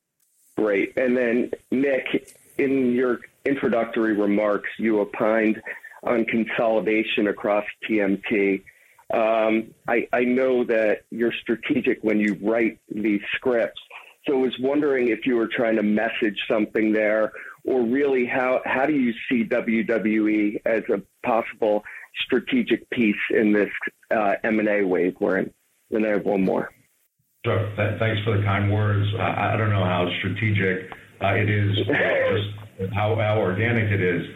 Right. And then Nick, in your introductory remarks, you opined on consolidation across TMT. Um, I, I know that you're strategic when you write these scripts. So I was wondering if you were trying to message something there, or really how, how do you see WWE as a possible strategic piece in this uh, M&A wave we're in? Then I have one more. Sure. Th- thanks for the kind words. I, I don't know how strategic uh, it is, [LAUGHS] just how, how organic it is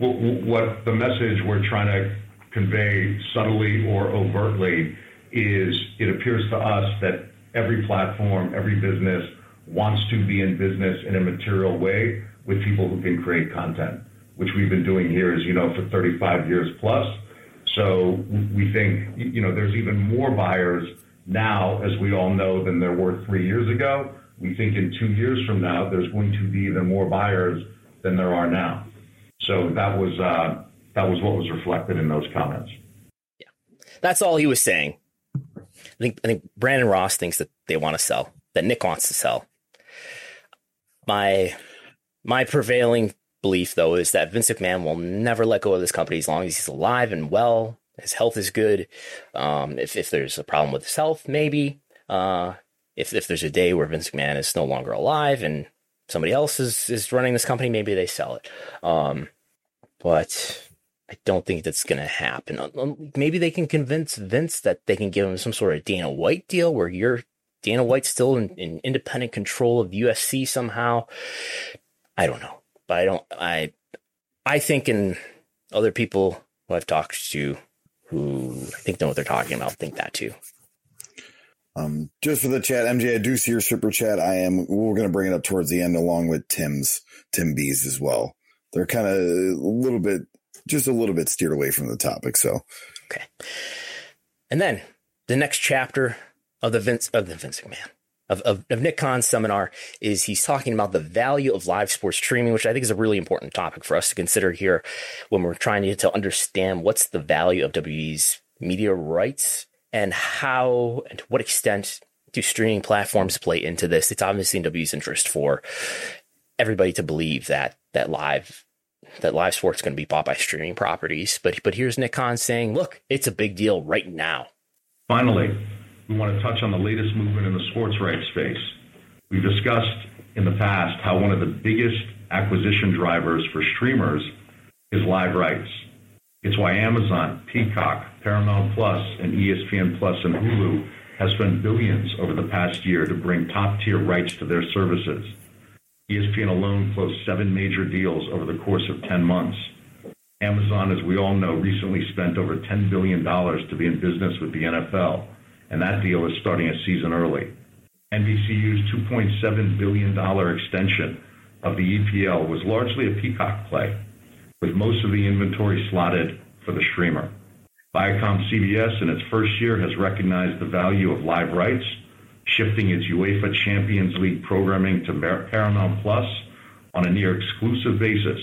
what the message we're trying to convey subtly or overtly is it appears to us that every platform, every business wants to be in business in a material way with people who can create content, which we've been doing here, as you know, for 35 years plus. So we think, you know, there's even more buyers now, as we all know, than there were three years ago. We think in two years from now, there's going to be even more buyers than there are now. So that was uh, that was what was reflected in those comments. Yeah, that's all he was saying. I think I think Brandon Ross thinks that they want to sell, that Nick wants to sell. My my prevailing belief, though, is that Vince McMahon will never let go of this company as long as he's alive and well. His health is good. Um, if if there's a problem with his health, maybe. Uh, if if there's a day where Vince McMahon is no longer alive and somebody else is is running this company, maybe they sell it. Um, but I don't think that's going to happen. Maybe they can convince Vince that they can give him some sort of Dana White deal where you're Dana White's still in, in independent control of the somehow. I don't know, but I don't. I I think in other people who I've talked to who I think know what they're talking about think that too. Um, just for the chat, MJ, I do see your super chat. I am. We're going to bring it up towards the end, along with Tim's Tim B's as well. They're kind of a little bit, just a little bit steered away from the topic. So, okay. And then the next chapter of the Vince of the Vince McMahon of, of, of Nick Khan's seminar is he's talking about the value of live sports streaming, which I think is a really important topic for us to consider here when we're trying to, to understand what's the value of WWE's media rights and how and to what extent do streaming platforms play into this? It's obviously in WWE's interest for everybody to believe that that live that live sports is going to be bought by streaming properties. But but here's Nick Khan saying, look, it's a big deal right now. Finally, we want to touch on the latest movement in the sports rights space. We've discussed in the past how one of the biggest acquisition drivers for streamers is live rights. It's why Amazon, Peacock, Paramount Plus, and ESPN Plus and Hulu has spent billions over the past year to bring top tier rights to their services. ESPN alone closed seven major deals over the course of 10 months. Amazon, as we all know, recently spent over $10 billion to be in business with the NFL, and that deal is starting a season early. NBCU's $2.7 billion extension of the EPL was largely a Peacock play with most of the inventory slotted for the streamer. Viacom CBS, in its first year, has recognized the value of live rights, shifting its UEFA Champions League programming to Paramount Plus on a near exclusive basis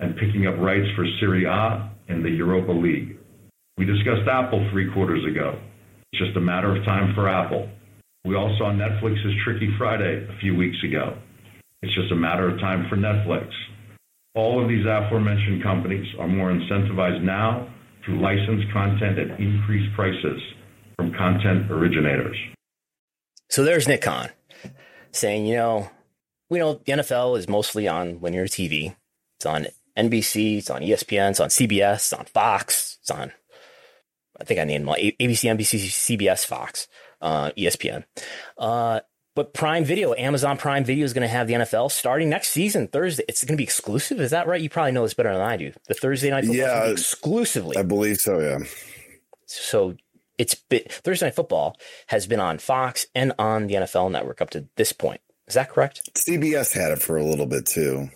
and picking up rights for Serie A and the Europa League. We discussed Apple three quarters ago. It's just a matter of time for Apple. We all saw Netflix's Freaky Friday a few weeks ago. It's just a matter of time for Netflix. All of these aforementioned companies are more incentivized now to license content at increased prices from content originators. So there's Nick Khan saying, you know, we know the NFL is mostly on linear TV. It's on NBC, it's on ESPN, it's on CBS, it's on Fox, it's on, I think I named them all, ABC, NBC, CBS, Fox, uh, ESPN. Uh, but Prime Video, Amazon Prime Video is going to have the NFL starting next season, Thursday. It's going to be exclusive. Is that right? You probably know this better than I do. The Thursday night football Yeah. exclusively. I believe so. Yeah. So it's been, Thursday night football has been on Fox and on the NFL network up to this point. Is that correct? CBS had it for a little bit too.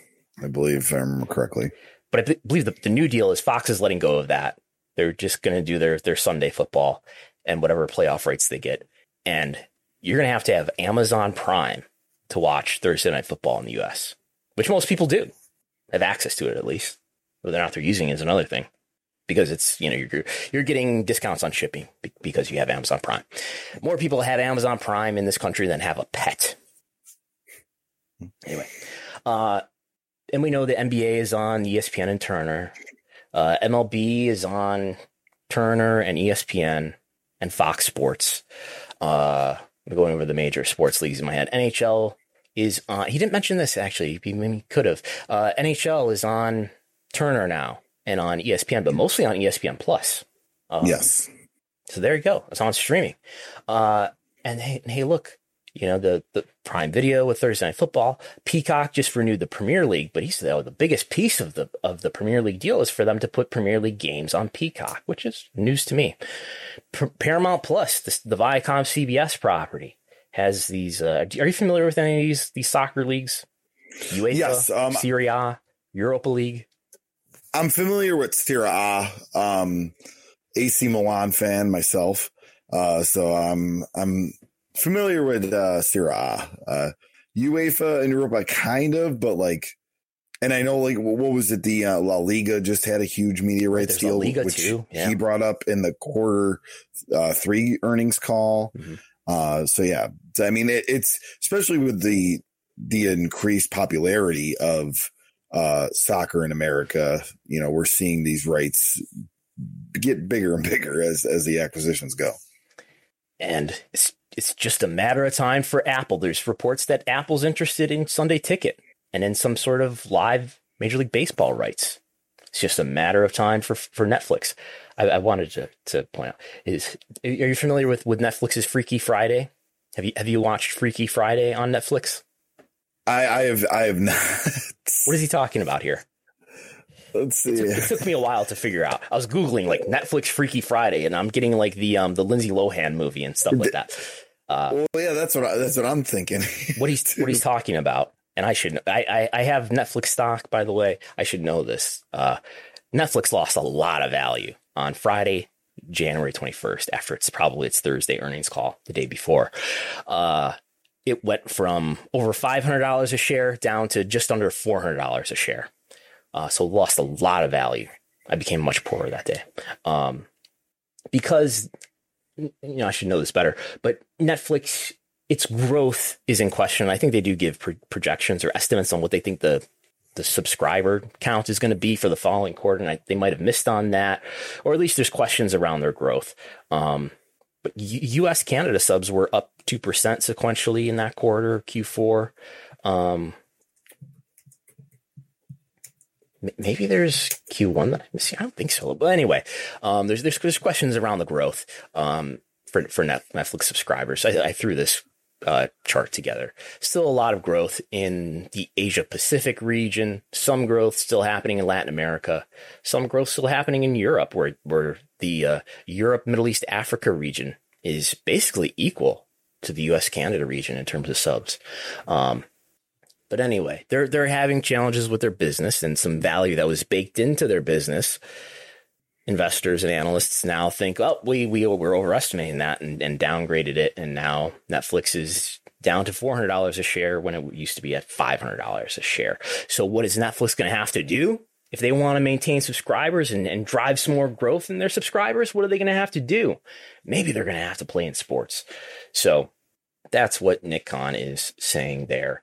I believe, if I remember correctly. But I believe the, the new deal is Fox is letting go of that. They're just going to do their their Sunday football and whatever playoff rights they get. And you're going to have to have Amazon Prime to watch Thursday night football in the US, which most people do have access to it at least. Whether or not they're using it is another thing because it's, you know, you're, you're getting discounts on shipping because you have Amazon Prime. More people have Amazon Prime in this country than have a pet. Anyway, uh, and we know the NBA is on ESPN and Turner. Uh, MLB is on Turner and ESPN and Fox Sports. Uh, I'm going over the major sports leagues in my head. NHL is on. He didn't mention this actually. He maybe could have. Uh, NHL is on Turner now and on ESPN, but mostly on ESPN Plus. Um, yes. so there you go. It's on streaming. Uh, and hey, and hey, look, you know, the, the prime video with Thursday night football, Peacock just renewed the Premier League, but he said, oh, the biggest piece of the, of the Premier League deal is for them to put Premier League games on Peacock, which is news to me. P- Paramount Plus, the, the Viacom CBS property has these, uh, are you familiar with any of these, these soccer leagues? UEFA, Yes, um, Serie A, Europa League. I'm familiar with Serie A, um, AC Milan fan myself. Uh, so I'm, I'm familiar with, uh, A, uh, UEFA in Europe, I kind of, but like, and I know like, what was it? The, uh, La Liga just had a huge media rights deal, which too, yeah. he brought up in the quarter, uh, three earnings call. Mhm. Uh, so yeah, So, I mean, it, it's especially with the, the increased popularity of, uh, soccer in America, you know, we're seeing these rights get bigger and bigger as as the acquisitions go. and it's it's just a matter of time for Apple. There's reports that Apple's interested in Sunday Ticket and in some sort of live Major League Baseball rights. It's just a matter of time for for Netflix. I, I wanted to to point out is are you familiar with with Netflix's Freaky Friday? Have you have you watched Freaky Friday on Netflix? I, I have I have not. What is he talking about here? Let's see. It took me a while to figure out. I was googling like Netflix Freaky Friday, and I'm getting like the um the Lindsay Lohan movie and stuff like that. Uh, Well, yeah, that's what I, that's what I'm thinking. [LAUGHS] what he's what he's talking about. And I should I, I I have Netflix stock by the way. I should know this. Uh, Netflix lost a lot of value on Friday, January 21st after it's probably its Thursday earnings call the day before. Uh, it went from over $500 a share down to just under $400 a share. Uh, so lost a lot of value. I became much poorer that day. Um, because you know, I should know this better, but Netflix, its growth is in question. I think they do give pro- projections or estimates on what they think the the subscriber count is going to be for the following quarter, and I, they might have missed on that, or at least there's questions around their growth. Um, but U- U.S. Canada subs were up two percent sequentially in that quarter, Q4. Um, maybe there's Q1 that I'm missing. I don't think so. But anyway, um, there's, there's there's questions around the growth um, for for Netflix subscribers. I, I threw this uh, chart together. Still a lot of growth in the Asia Pacific region. Some growth still happening in Latin America. Some growth still happening in Europe, where where the uh, Europe, Middle East, Africa region is basically equal to the U.S. Canada region in terms of subs. Um, but anyway, they're they're having challenges with their business and some value that was baked into their business. Investors and analysts now think, oh, we we were overestimating that and, and downgraded it, and now Netflix is down to four hundred dollars a share when it used to be at five hundred dollars a share. So what is Netflix going to have to do if they want to maintain subscribers and, and drive some more growth in their subscribers? What are they going to have to do? Maybe they're going to have to play in sports. So that's what Nick is saying there.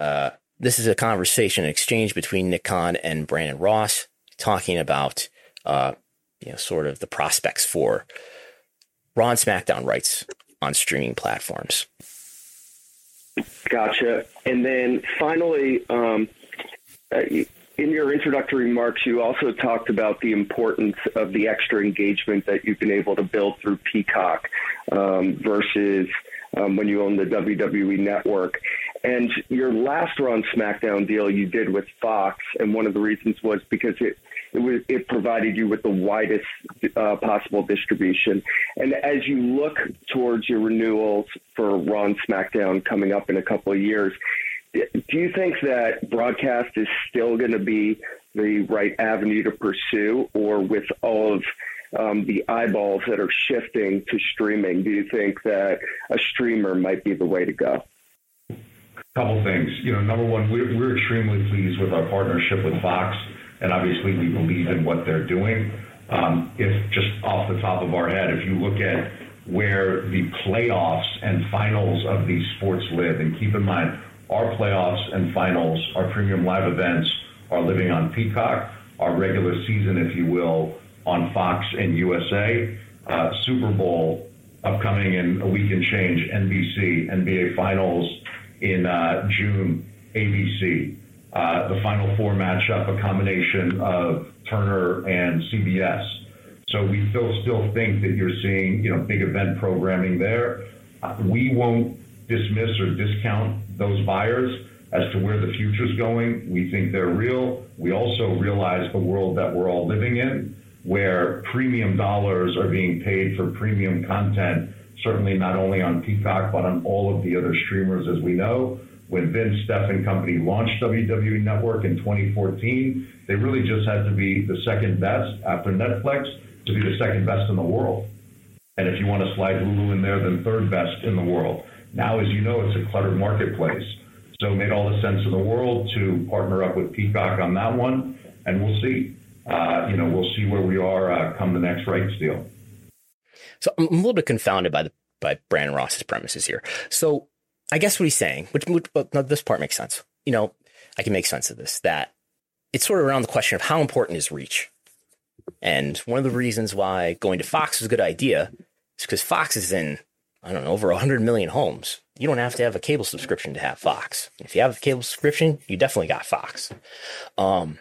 Uh, this is a conversation, an exchange between Nick Khan and Brandon Ross, talking about, uh, you know, sort of the prospects for Raw SmackDown rights on streaming platforms. Gotcha. And then finally, um, uh, in your introductory remarks, you also talked about the importance of the extra engagement that you've been able to build through Peacock um, versus um, when you own the WWE network. And your last Raw SmackDown deal you did with Fox, and one of the reasons was because it it, was, it provided you with the widest uh, possible distribution. And as you look towards your renewals for Raw SmackDown coming up in a couple of years, do you think that broadcast is still going to be the right avenue to pursue, or with all of um, the eyeballs that are shifting to streaming, do you think that a streamer might be the way to go? Couple things. You know, number one, we're, we're extremely pleased with our partnership with Fox, and obviously we believe in what they're doing. Um, if just off the top of our head, if you look at where the playoffs and finals of these sports live, and keep in mind, our playoffs and finals, our premium live events are living on Peacock. Our regular season, if you will, on Fox and USA. Uh, Super Bowl upcoming in a week and change, NBC. NBA Finals in uh, June, ABC. Uh, the Final Four matchup, a combination of Turner and CBS. So we still still think that you're seeing you know big event programming there. We won't dismiss or discount those buyers as to where the future is going. We think they're real. We also realize the world that we're all living in, where premium dollars are being paid for premium content, certainly not only on Peacock, but on all of the other streamers, as we know. When Vince, Steph, and company launched WWE Network in 2014, they really just had to be the second best after Netflix to be the second best in the world. And if you want to slide Hulu in there, then third best in the world. Now, as you know, it's a cluttered marketplace. So it made all the sense in the world to partner up with Peacock on that one, and we'll see. Uh, you know, we'll see where we are uh, come the next rights deal. So I'm a little bit confounded by the by Brandon Ross's premises here. So I guess what he's saying, which, which this part makes sense. You know, I can make sense of this. That it's sort of around the question of how important is reach. And one of the reasons why going to Fox is a good idea is because Fox is in I don't know, over 100 million homes. You don't have to have a cable subscription to have Fox. If you have a cable subscription, you definitely got Fox. Um,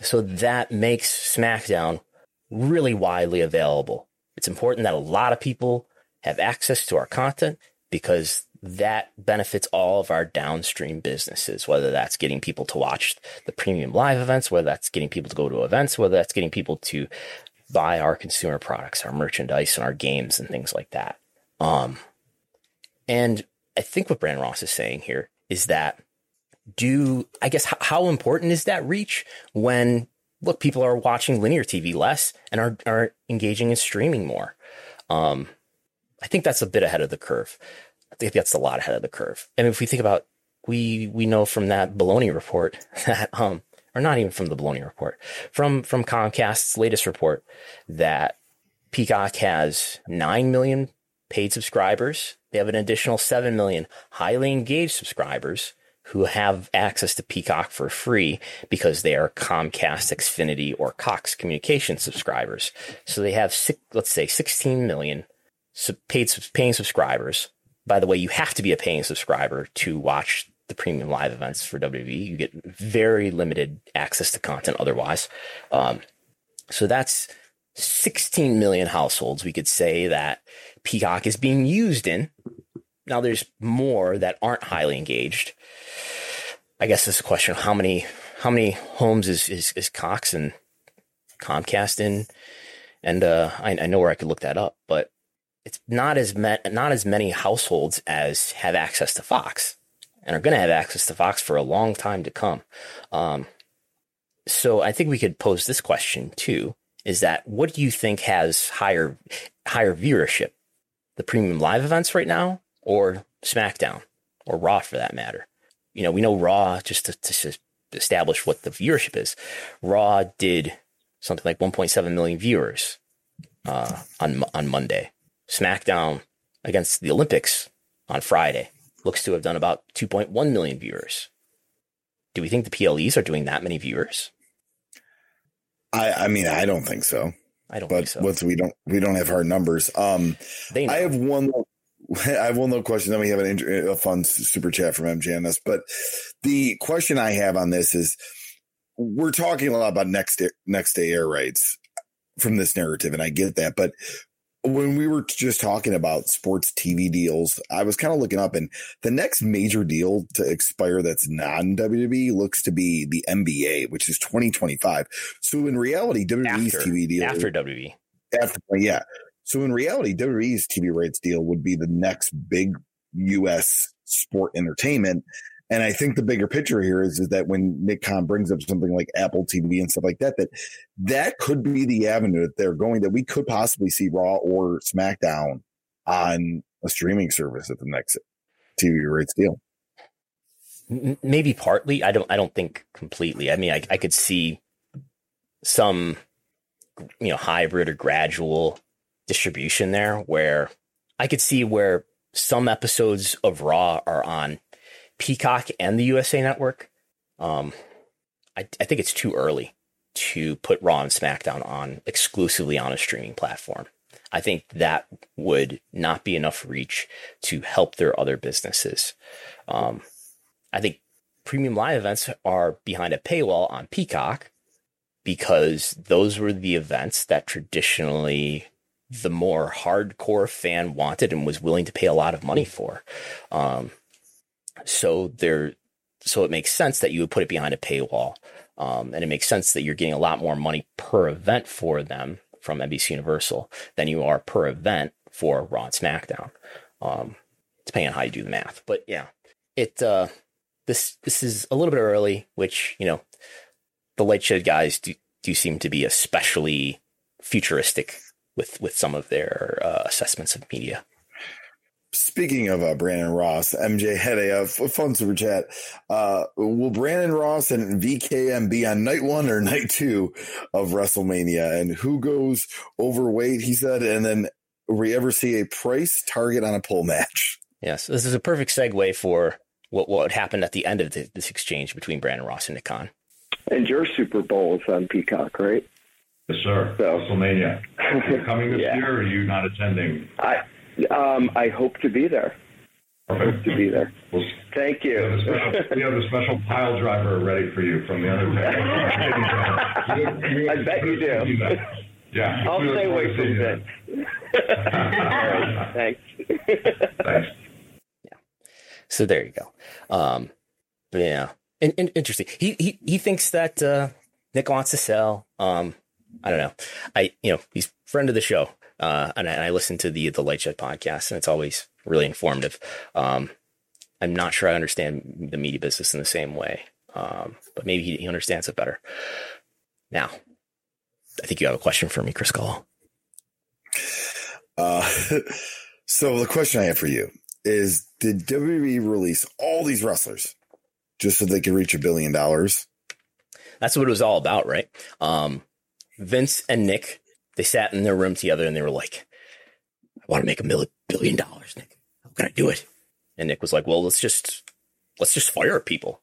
so that makes SmackDown really widely available. It's important that a lot of people have access to our content because that benefits all of our downstream businesses, whether that's getting people to watch the premium live events, whether that's getting people to go to events, whether that's getting people to buy our consumer products, our merchandise, and our games and things like that. Um, and I think what Brandon Ross is saying here is that do I guess how important is that reach when look people are watching linear TV less and are are engaging in streaming more. Um, I think that's a bit ahead of the curve. I think that's a lot ahead of the curve. And if we think about we we know from that Belloni report [LAUGHS] that um or not even from the Belloni report from from Comcast's latest report that Peacock has nine million paid subscribers. They have an additional 7 million highly engaged subscribers who have access to Peacock for free because they are Comcast, Xfinity, or Cox Communication subscribers. So they have, let's say, 16 million paid paying subscribers. By the way, you have to be a paying subscriber to watch the premium live events for WWE. You get very limited access to content otherwise. Um, so that's 16 million households we could say that Peacock is being used in. Now there's more that aren't highly engaged. I guess it's a question of how many how many homes is is, is Cox and Comcast in, and uh, I, I know where I could look that up, but it's not as not as many households as have access to Fox and are going to have access to Fox for a long time to come. Um, so I think we could pose this question too: Is that what do you think has higher higher viewership? the premium live events right now or SmackDown or Raw for that matter. You know, we know Raw just to, to establish what the viewership is. Raw did something like 1.7 million viewers uh, on on Monday. SmackDown against the Olympics on Friday looks to have done about 2.1 million viewers. Do we think the PLEs are doing that many viewers? I, I mean, I don't think so. I don't but so. with we don't we don't have hard numbers. Um, I have one [LAUGHS] I will no question. Then we have an, a fun super chat from MJ on this. But the question I have on this is we're talking a lot about next day, next day air rights from this narrative, and I get that. But when we were just talking about sports TV deals, I was kind of looking up, and the next major deal to expire that's non WWE looks to be the NBA, which is 2025. So in reality, WWE's After- TV deal after WWE. after yeah. So in reality, WWE's TV rights deal would be the next big U.S. sport entertainment. And I think the bigger picture here is, is that when Nick Khan brings up something like Apple TV and stuff like that, that that could be the avenue that they're going that we could possibly see Raw or SmackDown on a streaming service at the next TV rights deal. Maybe partly. I don't. I don't think completely. I mean, I, I could see some, you know, hybrid or gradual distribution there, where I could see where some episodes of Raw are on Peacock and the USA Network. Um, I, I think it's too early to put Raw and SmackDown on exclusively on a streaming platform. I think that would not be enough reach to help their other businesses. Um, I think premium live events are behind a paywall on Peacock because those were the events that traditionally the more hardcore fan wanted and was willing to pay a lot of money for. Um, so there, so it makes sense that you would put it behind a paywall. Um, and it makes sense that you're getting a lot more money per event for them from NBC Universal than you are per event for Raw and SmackDown. Um, depending on how you do the math, but yeah, it, uh, this, this is a little bit early, which, you know, the LightShed guys do, do seem to be especially futuristic with, with some of their, uh, assessments of media. Speaking of uh, Brandon Ross, MJ had a, uh, f- fun super chat. Uh, will Brandon Ross and VKM be on night one or night two of WrestleMania? And who goes overweight? He said. And then will we ever see a price target on a pole match? Yes, this is a perfect segue for what what happened at the end of the, this exchange between Brandon Ross and Nick Khan. And your Super Bowl is on Peacock, right? Yes, sir. So- WrestleMania. You coming this [LAUGHS] Yeah. year or are you not attending? I um, I hope to be there. Perfect. To be there. We'll, Thank we, have you. special, we have a special pile driver ready for you from the other [LAUGHS] Undertaker. I bet you do. Yeah. I'll We look stay forward away from you Vince. [LAUGHS] All right, thanks. Yeah. So there you go. Um, but yeah, and, and interesting. He he he thinks that uh, Nick wants to sell. Um, I don't know. I you know he's friend of the show, uh, and I, and I listen to the the LightShed podcast, and it's always really informative. Um, I'm not sure I understand the media business in the same way, um, but maybe he, he understands it better. Now, I think you have a question for me, Chris Gullo. Uh, [LAUGHS] so the question I have for you is: Did WWE release all these wrestlers just so they could reach a billion dollars? That's what it was all about, right? Um, Vince and Nick, they sat in their room together and they were like, I want to make a mil- billion dollars, Nick. How can I do it? And Nick was like, well, let's just, let's just fire people.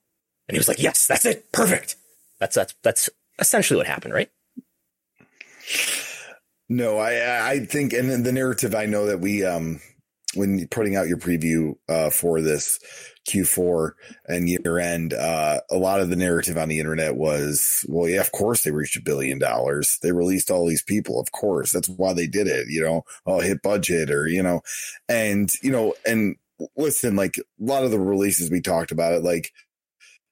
And he was like, yes, that's it. Perfect. That's, that's, that's essentially what happened, right? No, I I think, and the narrative, I know that we um when putting out your preview uh for this Q4 and year end, uh a lot of the narrative on the internet was, well, yeah, of course they reached a billion dollars. They released all these people, of course. That's why they did it, you know, oh hit budget or you know, and you know, and listen, like a lot of the releases we talked about it, like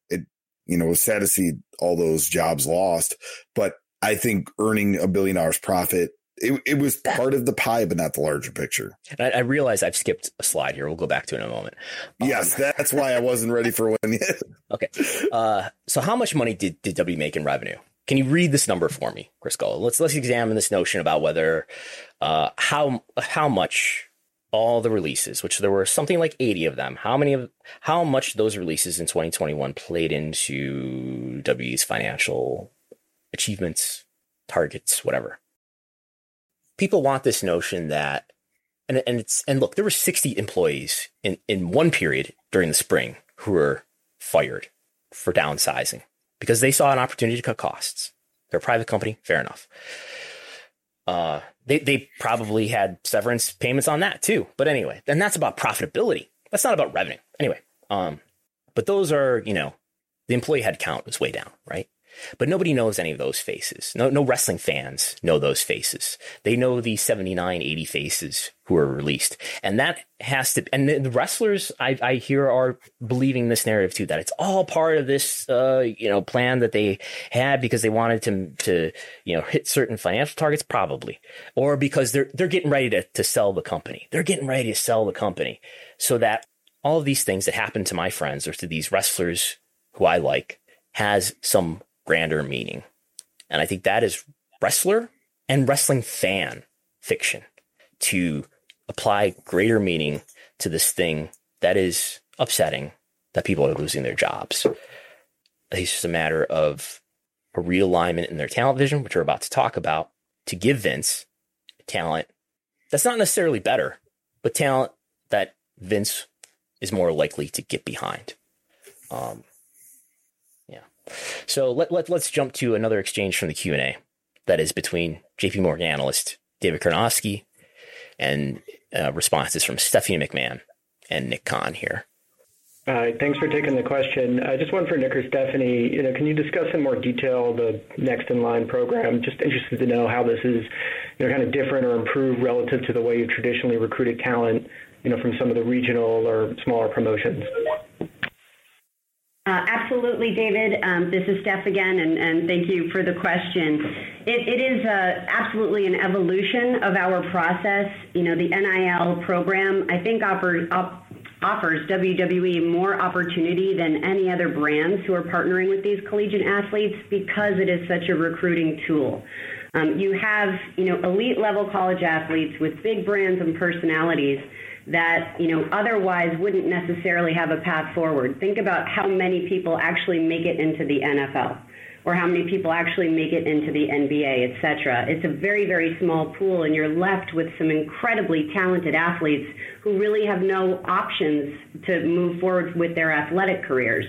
it, you know, was sad to see all those jobs lost, but I think earning a billion dollars profit it, it was part of the pie, but not the larger picture. And I, I realize I've skipped a slide here. We'll go back to it in a moment. Um, Yes, that's why I wasn't ready for when yet. [LAUGHS] Okay. Uh, so how much money did, did W make in revenue? Can you read this number for me, Chris Gullo? Let's let's examine this notion about whether uh, how how much all the releases, which there were something like 80 of them, how many of how much those releases in 2021 played into W's financial achievements, targets, whatever. People want this notion that and and it's and look, there were 60 employees in in one period during the spring who were fired for downsizing because they saw an opportunity to cut costs. They're a private company, fair enough. Uh, they they probably had severance payments on that too. But anyway, and that's about profitability. That's not about revenue. Anyway, um, but those are you know the employee headcount was way down, right? But nobody knows any of those faces. No, no wrestling fans know those faces. They know the 79, 80 faces who are released. And that has to, and the wrestlers I, I hear are believing this narrative too, that it's all part of this, uh, you know, plan that they had because they wanted to, to, you know, hit certain financial targets, probably, or because they're, they're getting ready to, to sell the company. They're getting ready to sell the company so that all of these things that happen to my friends or to these wrestlers who I like has some grander meaning. And I think that is wrestler and wrestling fan fiction to apply greater meaning to this thing that is upsetting that people are losing their jobs. It's just a matter of a realignment in their talent vision, which we're about to talk about, to give Vince talent that's not necessarily better, but talent that Vince is more likely to get behind. Um, so let, let, let's jump to another exchange from the Q&A that is between JP Morgan analyst David Karnofsky and uh, responses from Stephanie McMahon and Nick Khan here. Hi, thanks for taking the question. Uh, just one for Nick or Stephanie. You know, can you discuss in more detail the Next in Line program? Just interested to know how this is, you know, kind of different or improved relative to the way you've traditionally recruited talent, you know, from some of the regional or smaller promotions. Uh, absolutely, David. Um, this is Steph again, and, and, thank you for the question. it, it is uh, absolutely an evolution of our process. You know, the NIL program, I think, offers, op, offers WWE more opportunity than any other brands who are partnering with these collegiate athletes because it is such a recruiting tool. Um, you have, you know, elite level college athletes with big brands and personalities that you know otherwise wouldn't necessarily have a path forward. Think about how many people actually make it into the NFL or how many people actually make it into the NBA, et cetera. It's a very, very small pool, and you're left with some incredibly talented athletes who really have no options to move forward with their athletic careers,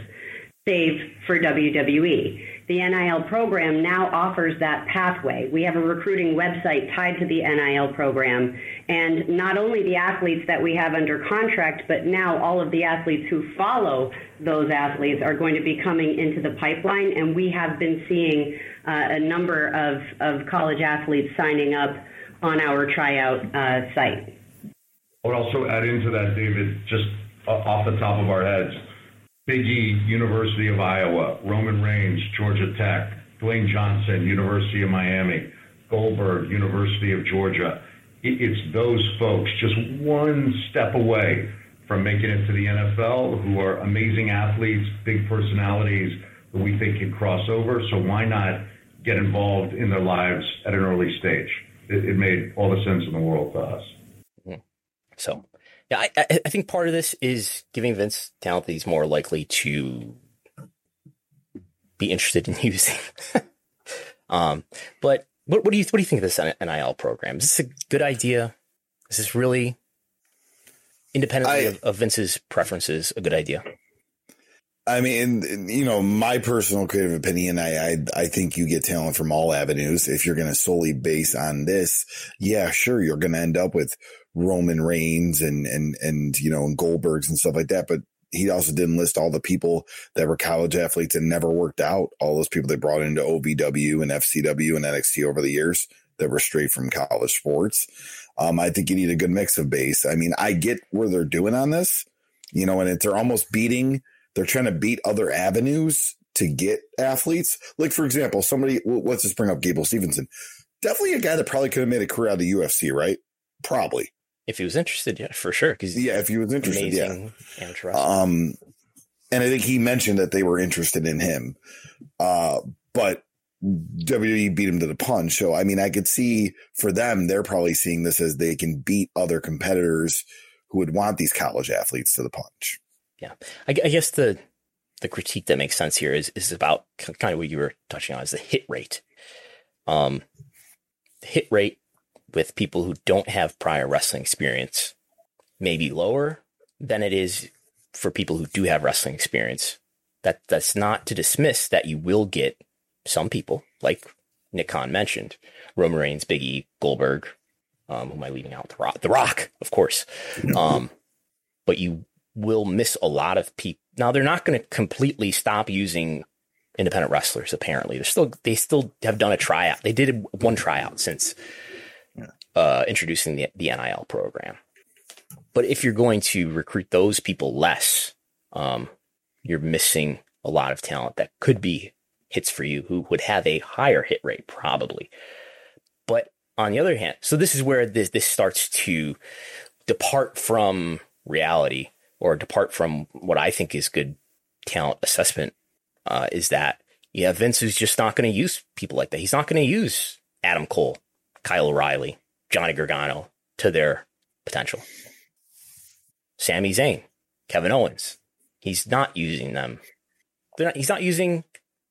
save for WWE the NIL program now offers that pathway. We have a recruiting website tied to the NIL program, and not only the athletes that we have under contract, but now all of the athletes who follow those athletes are going to be coming into the pipeline, and we have been seeing uh, a number of, of college athletes signing up on our tryout uh, site. I would also add into that, David, just off the top of our heads, Big University of Iowa, Roman Reigns, Georgia Tech, Dwayne Johnson, University of Miami, Goldberg, University of Georgia. It's those folks just one step away from making it to the NFL who are amazing athletes, big personalities that we think can cross over. So why not get involved in their lives at an early stage? It, it made all the sense in the world to us. So yeah, I, I think part of this is giving Vince talent that he's more likely to be interested in [LAUGHS] using. um, but what, what, do you what do you think of this NIL program? Is this a good idea? Is this really independently I, of, of Vince's preferences a good idea? I mean, you know, my personal creative opinion, I, I, I think you get talent from all avenues. If you're going to solely base on this, yeah, sure, you're going to end up with Roman Reigns and, and, and, you know, and Goldbergs and stuff like that. But he also didn't list all the people that were college athletes and never worked out. All those people they brought into OVW and FCW and NXT over the years that were straight from college sports. Um, I think you need a good mix of base. I mean, I get where they're doing on this, you know, and they're almost beating, they're trying to beat other avenues to get athletes. Like, for example, somebody, let's just bring up Gable Stevenson. Definitely a guy that probably could have made a career out of the UFC, right? Probably if he was interested, yeah, for sure. Because yeah, if he was interested, yeah. Um, and I think he mentioned that they were interested in him, uh, but WWE beat him to the punch. So I mean, I could see for them, they're probably seeing this as they can beat other competitors who would want these college athletes to the punch. Yeah, I, I guess the the critique that makes sense here is is about kind of what you were touching on is the hit rate. Um, the hit rate with people who don't have prior wrestling experience may be lower than it is for people who do have wrestling experience. That that's not to dismiss that you will get some people like Nick Khan mentioned, Roman Reigns, Biggie, Goldberg, Um, who am I leaving out? The Rock, The Rock, of course. Um, but you will miss a lot of people. Now they're not going to completely stop using independent wrestlers. Apparently, they're still they still have done a tryout. They did one tryout since uh, introducing the the NIL program. But if you're going to recruit those people less, um, you're missing a lot of talent that could be hits for you who would have a higher hit rate probably. But on the other hand, so this is where this this starts to depart from reality or depart from what I think is good talent assessment. Uh, is that yeah, Vince is just not going to use people like that. He's not going to use Adam Cole, Kyle O'Reilly, Johnny Gargano to their potential. Sami Zayn, Kevin Owens, he's not using them. Not, he's not using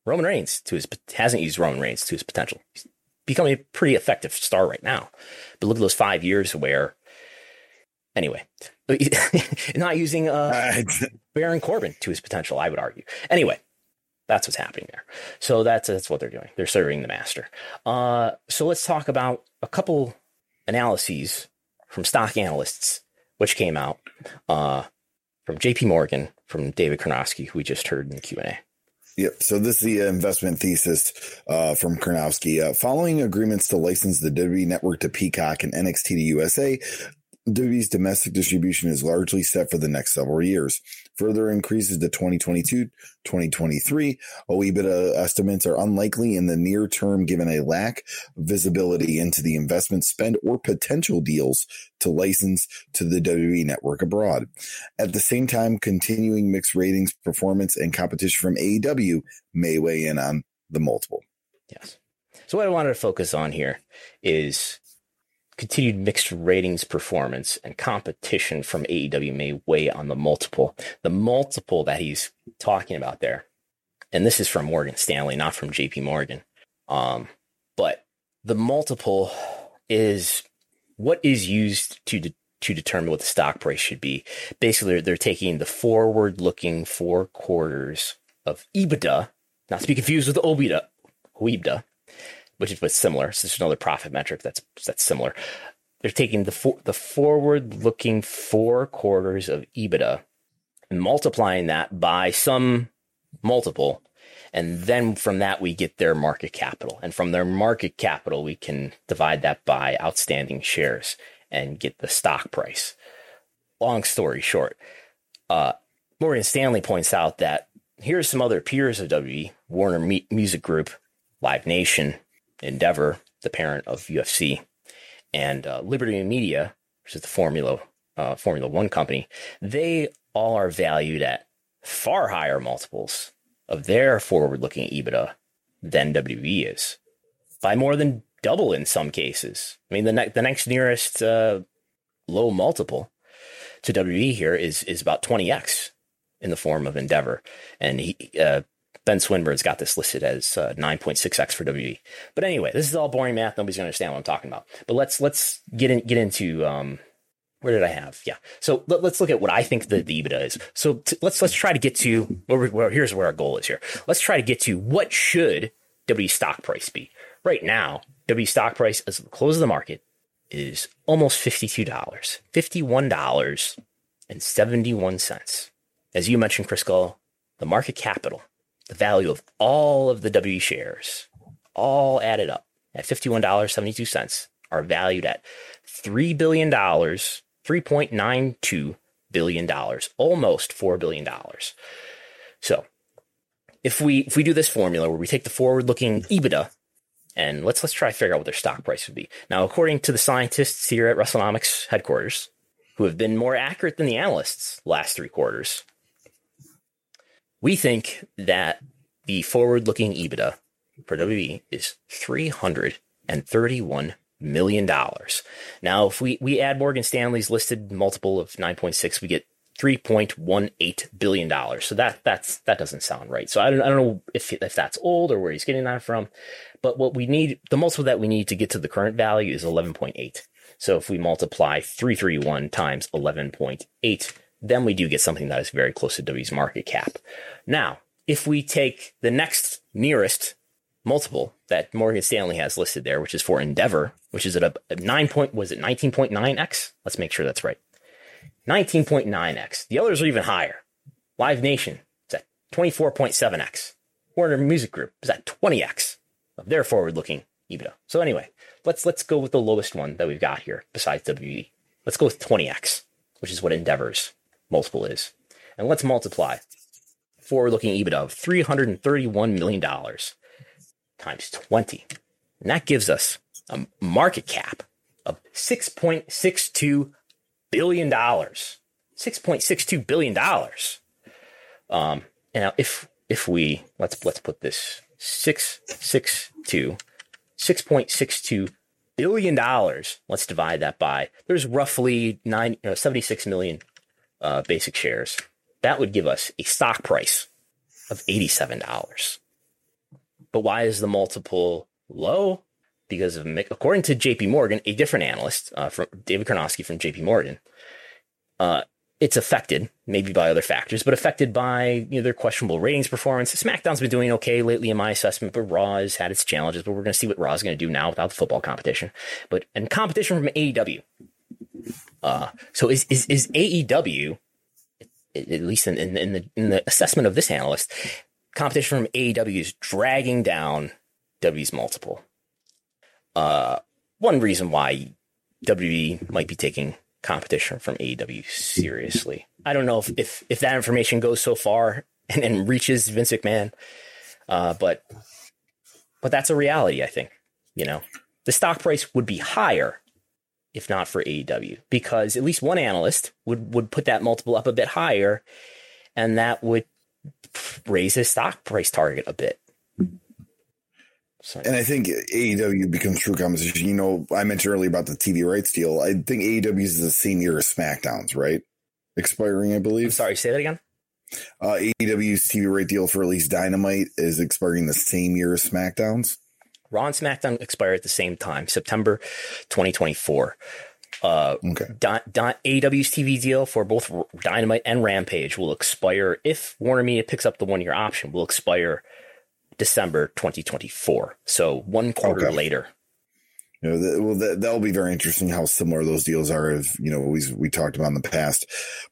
Roman Reigns to his hasn't used Roman Reigns to his potential. He's becoming a pretty effective star right now. But look at those five years where, anyway, [LAUGHS] not using uh, [LAUGHS] Baron Corbin to his potential. I would argue. Anyway, that's what's happening there. So that's that's what they're doing. They're serving the master. Uh, so let's talk about a couple analyses from stock analysts, which came out uh, from J.P. Morgan, from David Karnofsky, who we just heard in the Q and A. Yep. So this is the investment thesis uh, from Karnofsky. Uh, following agreements to license the WWE network to Peacock and NXT to USA, WWE's domestic distribution is largely set for the next several years. Further increases to 2022, 2023. OIBDA estimates are unlikely in the near term given a lack of visibility into the investment spend or potential deals to license to the WWE network abroad. At the same time, continuing mixed ratings, performance, and competition from AEW may weigh in on the multiple. Yes. So what I wanted to focus on here is continued mixed ratings performance and competition from AEW may weigh on the multiple. The multiple that he's talking about there, and this is from Morgan Stanley, not from JP Morgan. Um, but the multiple is what is used to de- to determine what the stock price should be. Basically, they're, they're taking the forward looking four quarters of EBITDA, not to be confused with OIBDA, OIBDA, which is what's similar. So there's another profit metric that's that's similar. They're taking the for, the forward looking four quarters of EBITDA and multiplying that by some multiple. And then from that, we get their market capital. And from their market capital, we can divide that by outstanding shares and get the stock price. Long story short, uh, Morgan Stanley points out that here's some other peers of WB, Warner Music Group, Live Nation, Endeavor, the parent of UFC, and uh, Liberty Media, which is the Formula uh, Formula One company, they all are valued at far higher multiples of their forward-looking EBITDA than WWE is, by more than double in some cases. I mean, the ne- the next nearest uh, low multiple to WWE here is is about 20x in the form of Endeavor, and he uh, Ben Swinburne's got this listed as uh, 9.6x for WWE. But anyway, this is all boring math. Nobody's gonna understand what I'm talking about. But let's let's get in get into um, where did I have? Yeah. So let, us look at what I think the, the EBITDA is. So t- let's let's try to get to where, where here's where our goal is here. Let's try to get to what should W stock price be right now. W stock price as the close of the market is almost $52, $51.71. As you mentioned, Chris Gullo, the market capital the value of all of the W shares, all added up at $51.72, are valued at $3 billion, $3.92 billion, almost $4 billion. So if we if we do this formula where we take the forward looking EBITDA and let's let's try to figure out what their stock price would be. Now, according to the scientists here at WrestleNomics headquarters, who have been more accurate than the analysts last three quarters, we think that the forward looking EBITDA for WB is $331 million. Now, if we, we add Morgan Stanley's listed multiple of 9.6, we get $3.18 billion. So that, that's, that doesn't sound right. So I don't, I don't know if, if that's old or where he's getting that from, but what we need, the multiple that we need to get to the current value is 11.8. So if we multiply 331 times 11.8, then we do get something that is very close to W's market cap. Now, if we take the next nearest multiple that Morgan Stanley has listed there, which is for Endeavor, which is at a, nine point, was it 19.9x? Let's make sure that's right. 19.9x. The others are even higher. Live Nation is at 24.7x. Warner Music Group is at 20x of their forward-looking EBITDA. So anyway, let's let's go with the lowest one that we've got here besides WE. Let's go with 20x, which is what Endeavor's multiple is. And let's multiply forward-looking EBITDA of $331 million times 20. And that gives us a market cap of $6.62 billion. $6.62 billion. Um, and now if if we let's let's put this 662 6.62 billion dollars let's divide that by there's roughly nine, uh, 76 million uh, basic shares that would give us a stock price of $87 but why is the multiple low because of according to JP Morgan a different analyst uh, from David Karnofsky from JP Morgan uh, it's affected maybe by other factors, but affected by you know their questionable ratings performance. SmackDown's been doing okay lately in my assessment, but Raw has had its challenges. But we're going to see what Raw is going to do now without the football competition. But and competition from AEW. Uh, so is is is AEW at least in, in, in the in the assessment of this analyst, competition from AEW is dragging down W's multiple. Uh, one reason why WWE might be taking competition from AEW seriously. I don't know if if, if that information goes so far and, and reaches Vince McMahon, uh, but but that's a reality. I think you know the stock price would be higher if not for AEW because at least one analyst would would put that multiple up a bit higher, and that would raise his stock price target a bit. So. And I think AEW becomes true competition. You know, I mentioned earlier about the TV rights deal. I think AEW is the same year as SmackDown's, right? Expiring, I believe. I'm sorry, say that again. Uh, AEW's TV right deal for at least Dynamite is expiring the same year as SmackDown's. Raw and SmackDown expire at the same time, September 2024. Uh, okay. Di- Di- AEW's TV deal for both Dynamite and Rampage will expire if Warner Media picks up the one year option. Will expire December 2024. So one quarter okay. later. You know, well, that, that'll be very interesting how similar those deals are. If you know, we we talked about in the past,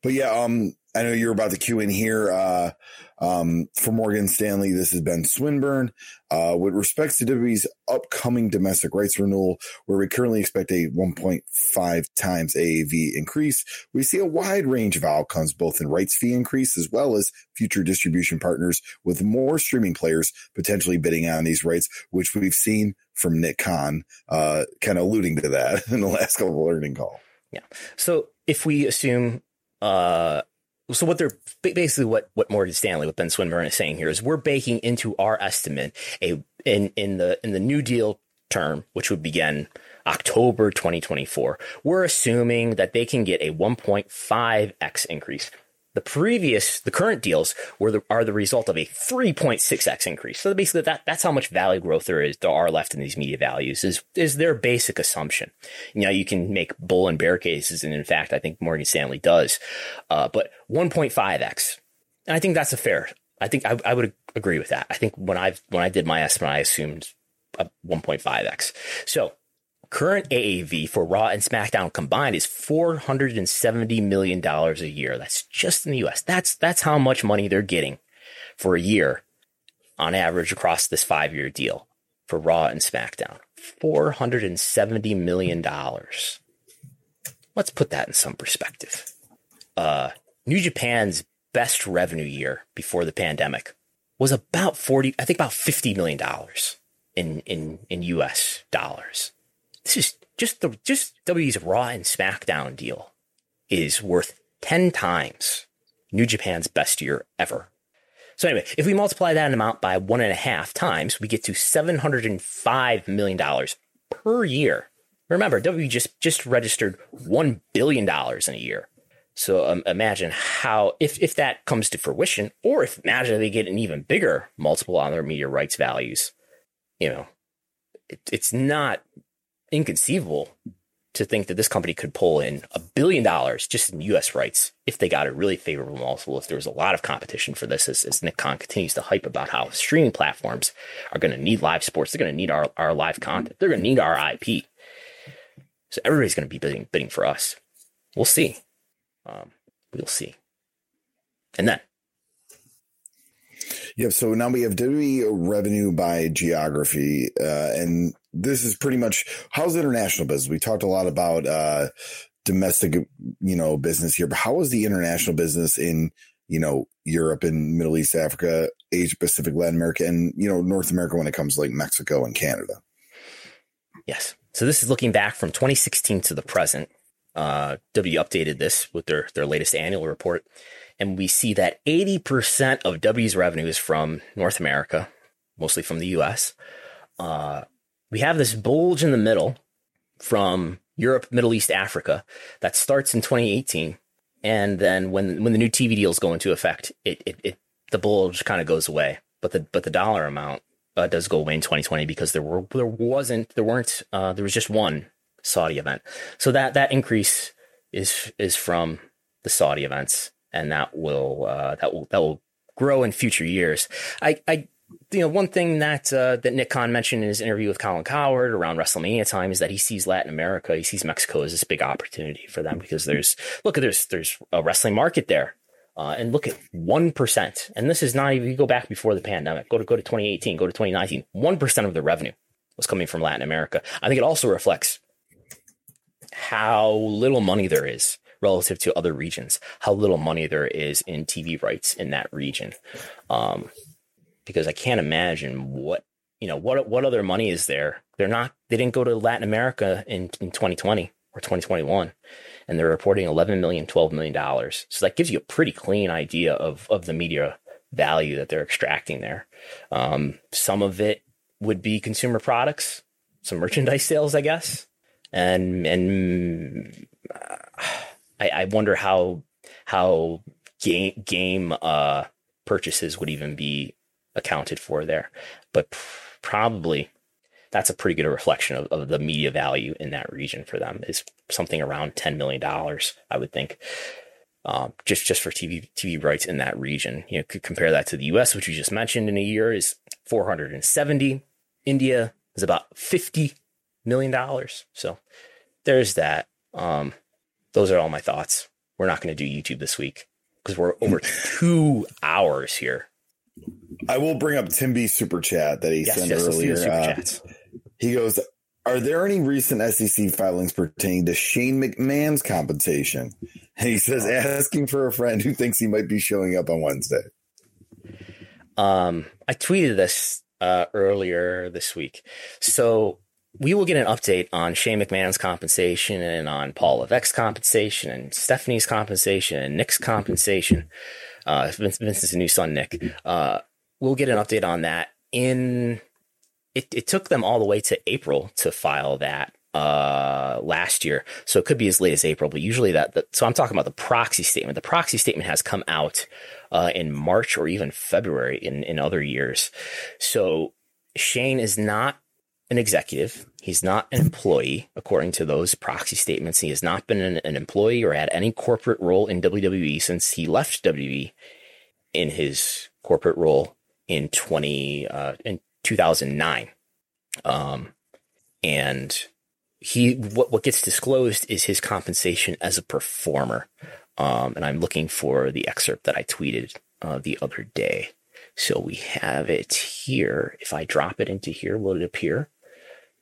but yeah, um, I know you're about to cue in here. Uh, um, for Morgan Stanley, this has been Swinburne. Uh, with respects to WWE's upcoming domestic rights renewal, where we currently expect a 1.5 times AAV increase, we see a wide range of outcomes, both in rights fee increase as well as future distribution partners, with more streaming players potentially bidding on these rights, which we've seen from Nick Khan, uh, kind of alluding to that [LAUGHS] in the last couple of learning call. Yeah. So if we assume uh, so what they're basically what what Morgan Stanley, what Ben Swinburne is saying here is we're baking into our estimate a in in the in the New Deal term, which would begin October 2024. We're assuming that they can get a 1.5x increase the previous, the current deals were the, are the result of a 3.6x increase. So basically, that that's how much value growth there is there are left in these media values is is their basic assumption. You know, you can make bull and bear cases, and in fact, I think Morgan Stanley does. Uh, but 1.5x, and I think that's a fair. I think I, I would agree with that. I think when I when I did my estimate, I assumed 1.5x. So Current AAV for Raw and SmackDown combined is $470 million a year. That's just in the US. That's, that's how much money they're getting for a year on average across this five year deal for Raw and SmackDown. $470 million. Let's put that in some perspective. Uh, New Japan's best revenue year before the pandemic was about 40, I think about $50 million in, in, in US dollars this is just the just WWE's Raw and SmackDown deal is worth ten times New Japan's best year ever. So anyway, if we multiply that amount by one and a half times, we get to seven hundred and five million dollars per year. Remember, WWE just just registered one billion dollars in a year. So um, imagine how if if that comes to fruition, or if imagine they get an even bigger multiple on their media rights values. You know, it, it's not inconceivable to think that this company could pull in a billion dollars just in U.S. rights if they got a really favorable multiple. If there was a lot of competition for this, as, as Nick Khan continues to hype about how streaming platforms are going to need live sports, they're going to need our, our live content, they're going to need our IP. So everybody's going to be bidding, bidding for us. We'll see. Um, we'll see. And then. Yeah, so now we have WWE revenue by geography, uh, and this is pretty much how's international business. We talked a lot about uh, domestic, you know, business here, but how is the international business in you know Europe and Middle East, Africa, Asia Pacific, Latin America, and you know North America when it comes to like Mexico and Canada? Yes. So this is looking back from 2016 to the present. Uh, W updated this with their their latest annual report, and we see that 80% of W's revenue is from North America, mostly from the U.S. Uh, we have this bulge in the middle from Europe, Middle East, Africa that starts in 2018, and then when when the new TV deals go into effect, it it, it the bulge kind of goes away, but the but the dollar amount uh, does go away in 2020 because there were there wasn't there weren't uh, there was just one Saudi event. So that that increase is is from the Saudi events, and that will uh, that will that will grow in future years. I, I you know one thing that uh, that Nick Khan mentioned in his interview with Colin Cowherd around WrestleMania time is that he sees Latin America, he sees Mexico as this big opportunity for them because there's look there's there's a wrestling market there uh, and look at 1%. And this is not even, you go back before the pandemic, go to, go to 2018, go to 2019, 1% of the revenue was coming from Latin America. I think it also reflects how little money there is relative to other regions, how little money there is in TV rights in that region. Um, because I can't imagine what, you know, what, what other money is there? They're not, they didn't go to Latin America in, in 2020 or 2021 and they're reporting 11 million, 12 million dollars. So that gives you a pretty clean idea of of the media value that they're extracting there. Um, some of it would be consumer products, some merchandise sales, I guess, and and uh, I, I, wonder how how game game uh, purchases would even be accounted for there, but probably that's a pretty good reflection of, of the media value in that region for them is something around $10 million, I would think. Um, just just for TV TV rights in that region, you know, could compare that to the U.S., which you just mentioned in a year is 470. India is about 50 million dollars. So there's that. Um, those are all my thoughts. We're not going to do YouTube this week because we're over [LAUGHS] two hours here. I will bring up Tim B super chat that he yes, sent yes, earlier. Uh, he goes, Are there any recent SEC filings pertaining to Shane McMahon's compensation? And he says, asking for a friend who thinks he might be showing up on Wednesday. Um, I tweeted this uh, earlier this week. So we will get an update on Shane McMahon's compensation and on Paul Levesque's compensation and Stephanie's compensation and Nick's compensation. Uh, Vince, Vince's new son, Nick. Uh, we'll get an update on that in it, it took them all the way to April to file that uh, last year. So it could be as late as April, but usually that, so I'm talking about the proxy statement. The proxy statement has come out uh, in March or even February in, in other years. So Shane is not an executive. He's not an employee, according to those proxy statements. He has not been an, an employee or had any corporate role in WWE since he left WWE in his corporate role in 20 uh, in 2009. Um, and he, what, what gets disclosed is his compensation as a performer. Um, and I'm looking for the excerpt that I tweeted uh, the other day. So we have it here. If I drop it into here, will it appear?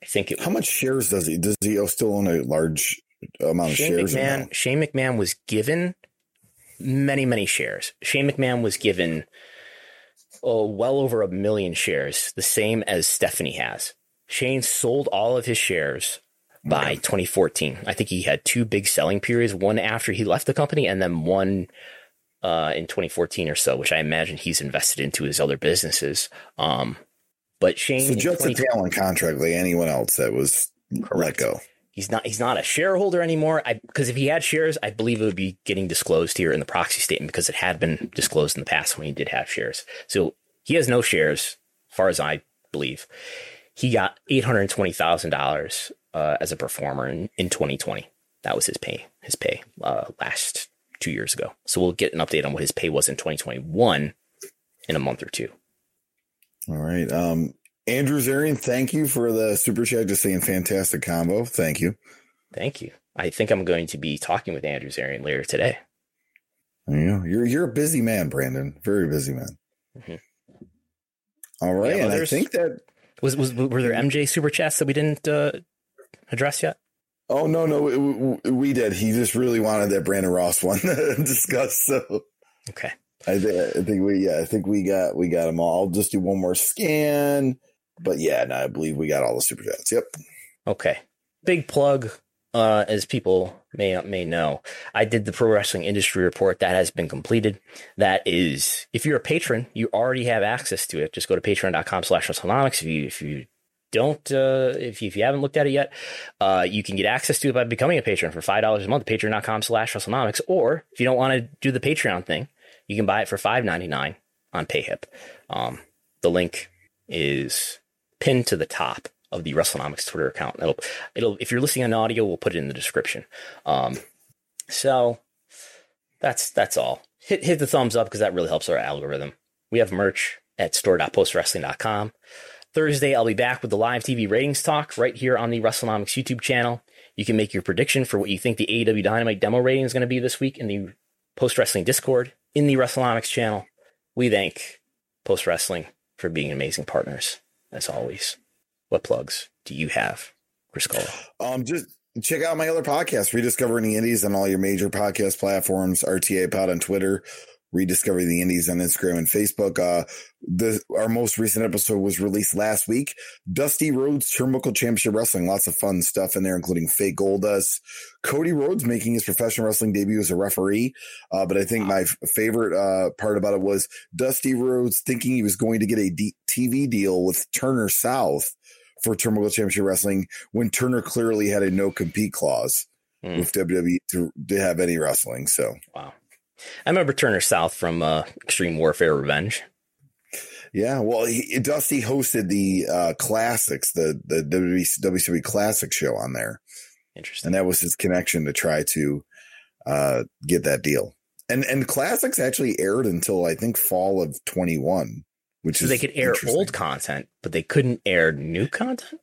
I think it. How much shares does he? Does he still own a large amount of Shane shares? McMahon, Shane McMahon was given many, many shares. Shane McMahon was given oh, well over a million shares, the same as Stephanie has. Shane sold all of his shares by 2014. I think he had two big selling periods, one after he left the company and then one uh, in 2014 or so, which I imagine he's invested into his other businesses. Um, but Shane, so just 20- a talent contract like anyone else that was correct. let go. He's not. He's not a shareholder anymore. Because if he had shares, I believe it would be getting disclosed here in the proxy statement because it had been disclosed in the past when he did have shares. So he has no shares, as far as I believe. He got eight hundred twenty thousand uh, dollars as a performer in, in 2020. That was his pay. His pay uh, last two years ago. So we'll get an update on what his pay was in 2021 in a month or two. All right. Um, Andrew Zarian, thank you for the super chat. Just saying fantastic combo. Thank you. Thank you. I think I'm going to be talking with Andrew Zarian later today. Yeah, you're you're a busy man, Brandon. Very busy man. Mm-hmm. All right, yeah, and I think that was was were there MJ super chats that we didn't uh, address yet? Oh no, no, we, we, did. He just really wanted that Brandon Ross one [LAUGHS] discussed. So okay, I think I think we yeah I think we got we got them all. I'll just do one more scan, but yeah, no, I believe we got all the super chats. Yep. Okay, big plug uh, as people may may know, I did the pro wrestling industry report that has been completed. That is, if you're a patron, you already have access to it. Just go to patreon.com/slash. If you if you don't uh, if you, if you haven't looked at it yet, uh, you can get access to it by becoming a patron for five dollars a month. Patreon.com/slash WrestleNomics. Or if you don't want to do the Patreon thing, you can buy it for five ninety nine on PayHip. Um, the link is pinned to the top of the WrestleNomics Twitter account. It'll, it'll, if you're listening on audio, we'll put it in the description. Um, so that's, that's all. Hit, hit the thumbs up because that really helps our algorithm. We have merch at store.postwrestling.com. Thursday, I'll be back with the live TV ratings talk right here on the WrestleNomics YouTube channel. You can make your prediction for what you think the AEW Dynamite demo rating is going to be this week in the Post Wrestling Discord in the WrestleNomics channel. We thank Post Wrestling for being amazing partners, as always. What plugs do you have, Chris Gullo? Um, just check out my other podcast, Rediscovering the Indies, on all your major podcast platforms. RTA Pod on Twitter, Rediscover the Indies on Instagram and Facebook. Uh, the our most recent episode was released last week. Dusty Rhodes Turnbuckle Championship Wrestling, lots of fun stuff in there, including fake Goldust. Cody Rhodes making his professional wrestling debut as a referee. Uh, but I think my f- favorite uh, part about it was Dusty Rhodes thinking he was going to get a D- TV deal with Turner South for Turnbuckle Championship Wrestling when Turner clearly had a no compete clause mm. with WWE to, to have any wrestling. So wow, I remember Turner South from uh, Extreme Warfare Revenge. Yeah, well, he, Dusty hosted the uh, classics, the the WWE Classic show on there. Interesting, and that was his connection to try to uh, get that deal. And and classics actually aired until I think fall of twenty one which so is they could air old content, but they couldn't air new content.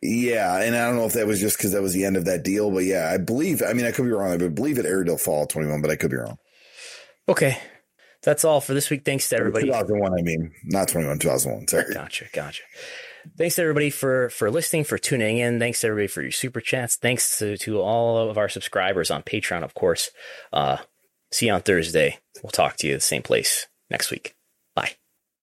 Yeah, and I don't know if that was just because that was the end of that deal, but yeah, I believe. I mean, I could be wrong. I believe it aired till fall twenty one, but I could be wrong. Okay, that's all for this week. Thanks to everybody. Two thousand one, I mean, not twenty one, two thousand one. Sorry. Gotcha, gotcha. Thanks to everybody for for listening, for tuning in. Thanks to everybody for your super chats. Thanks to to all of our subscribers on Patreon, of course. Uh, see you on Thursday. We'll talk to you the same place next week.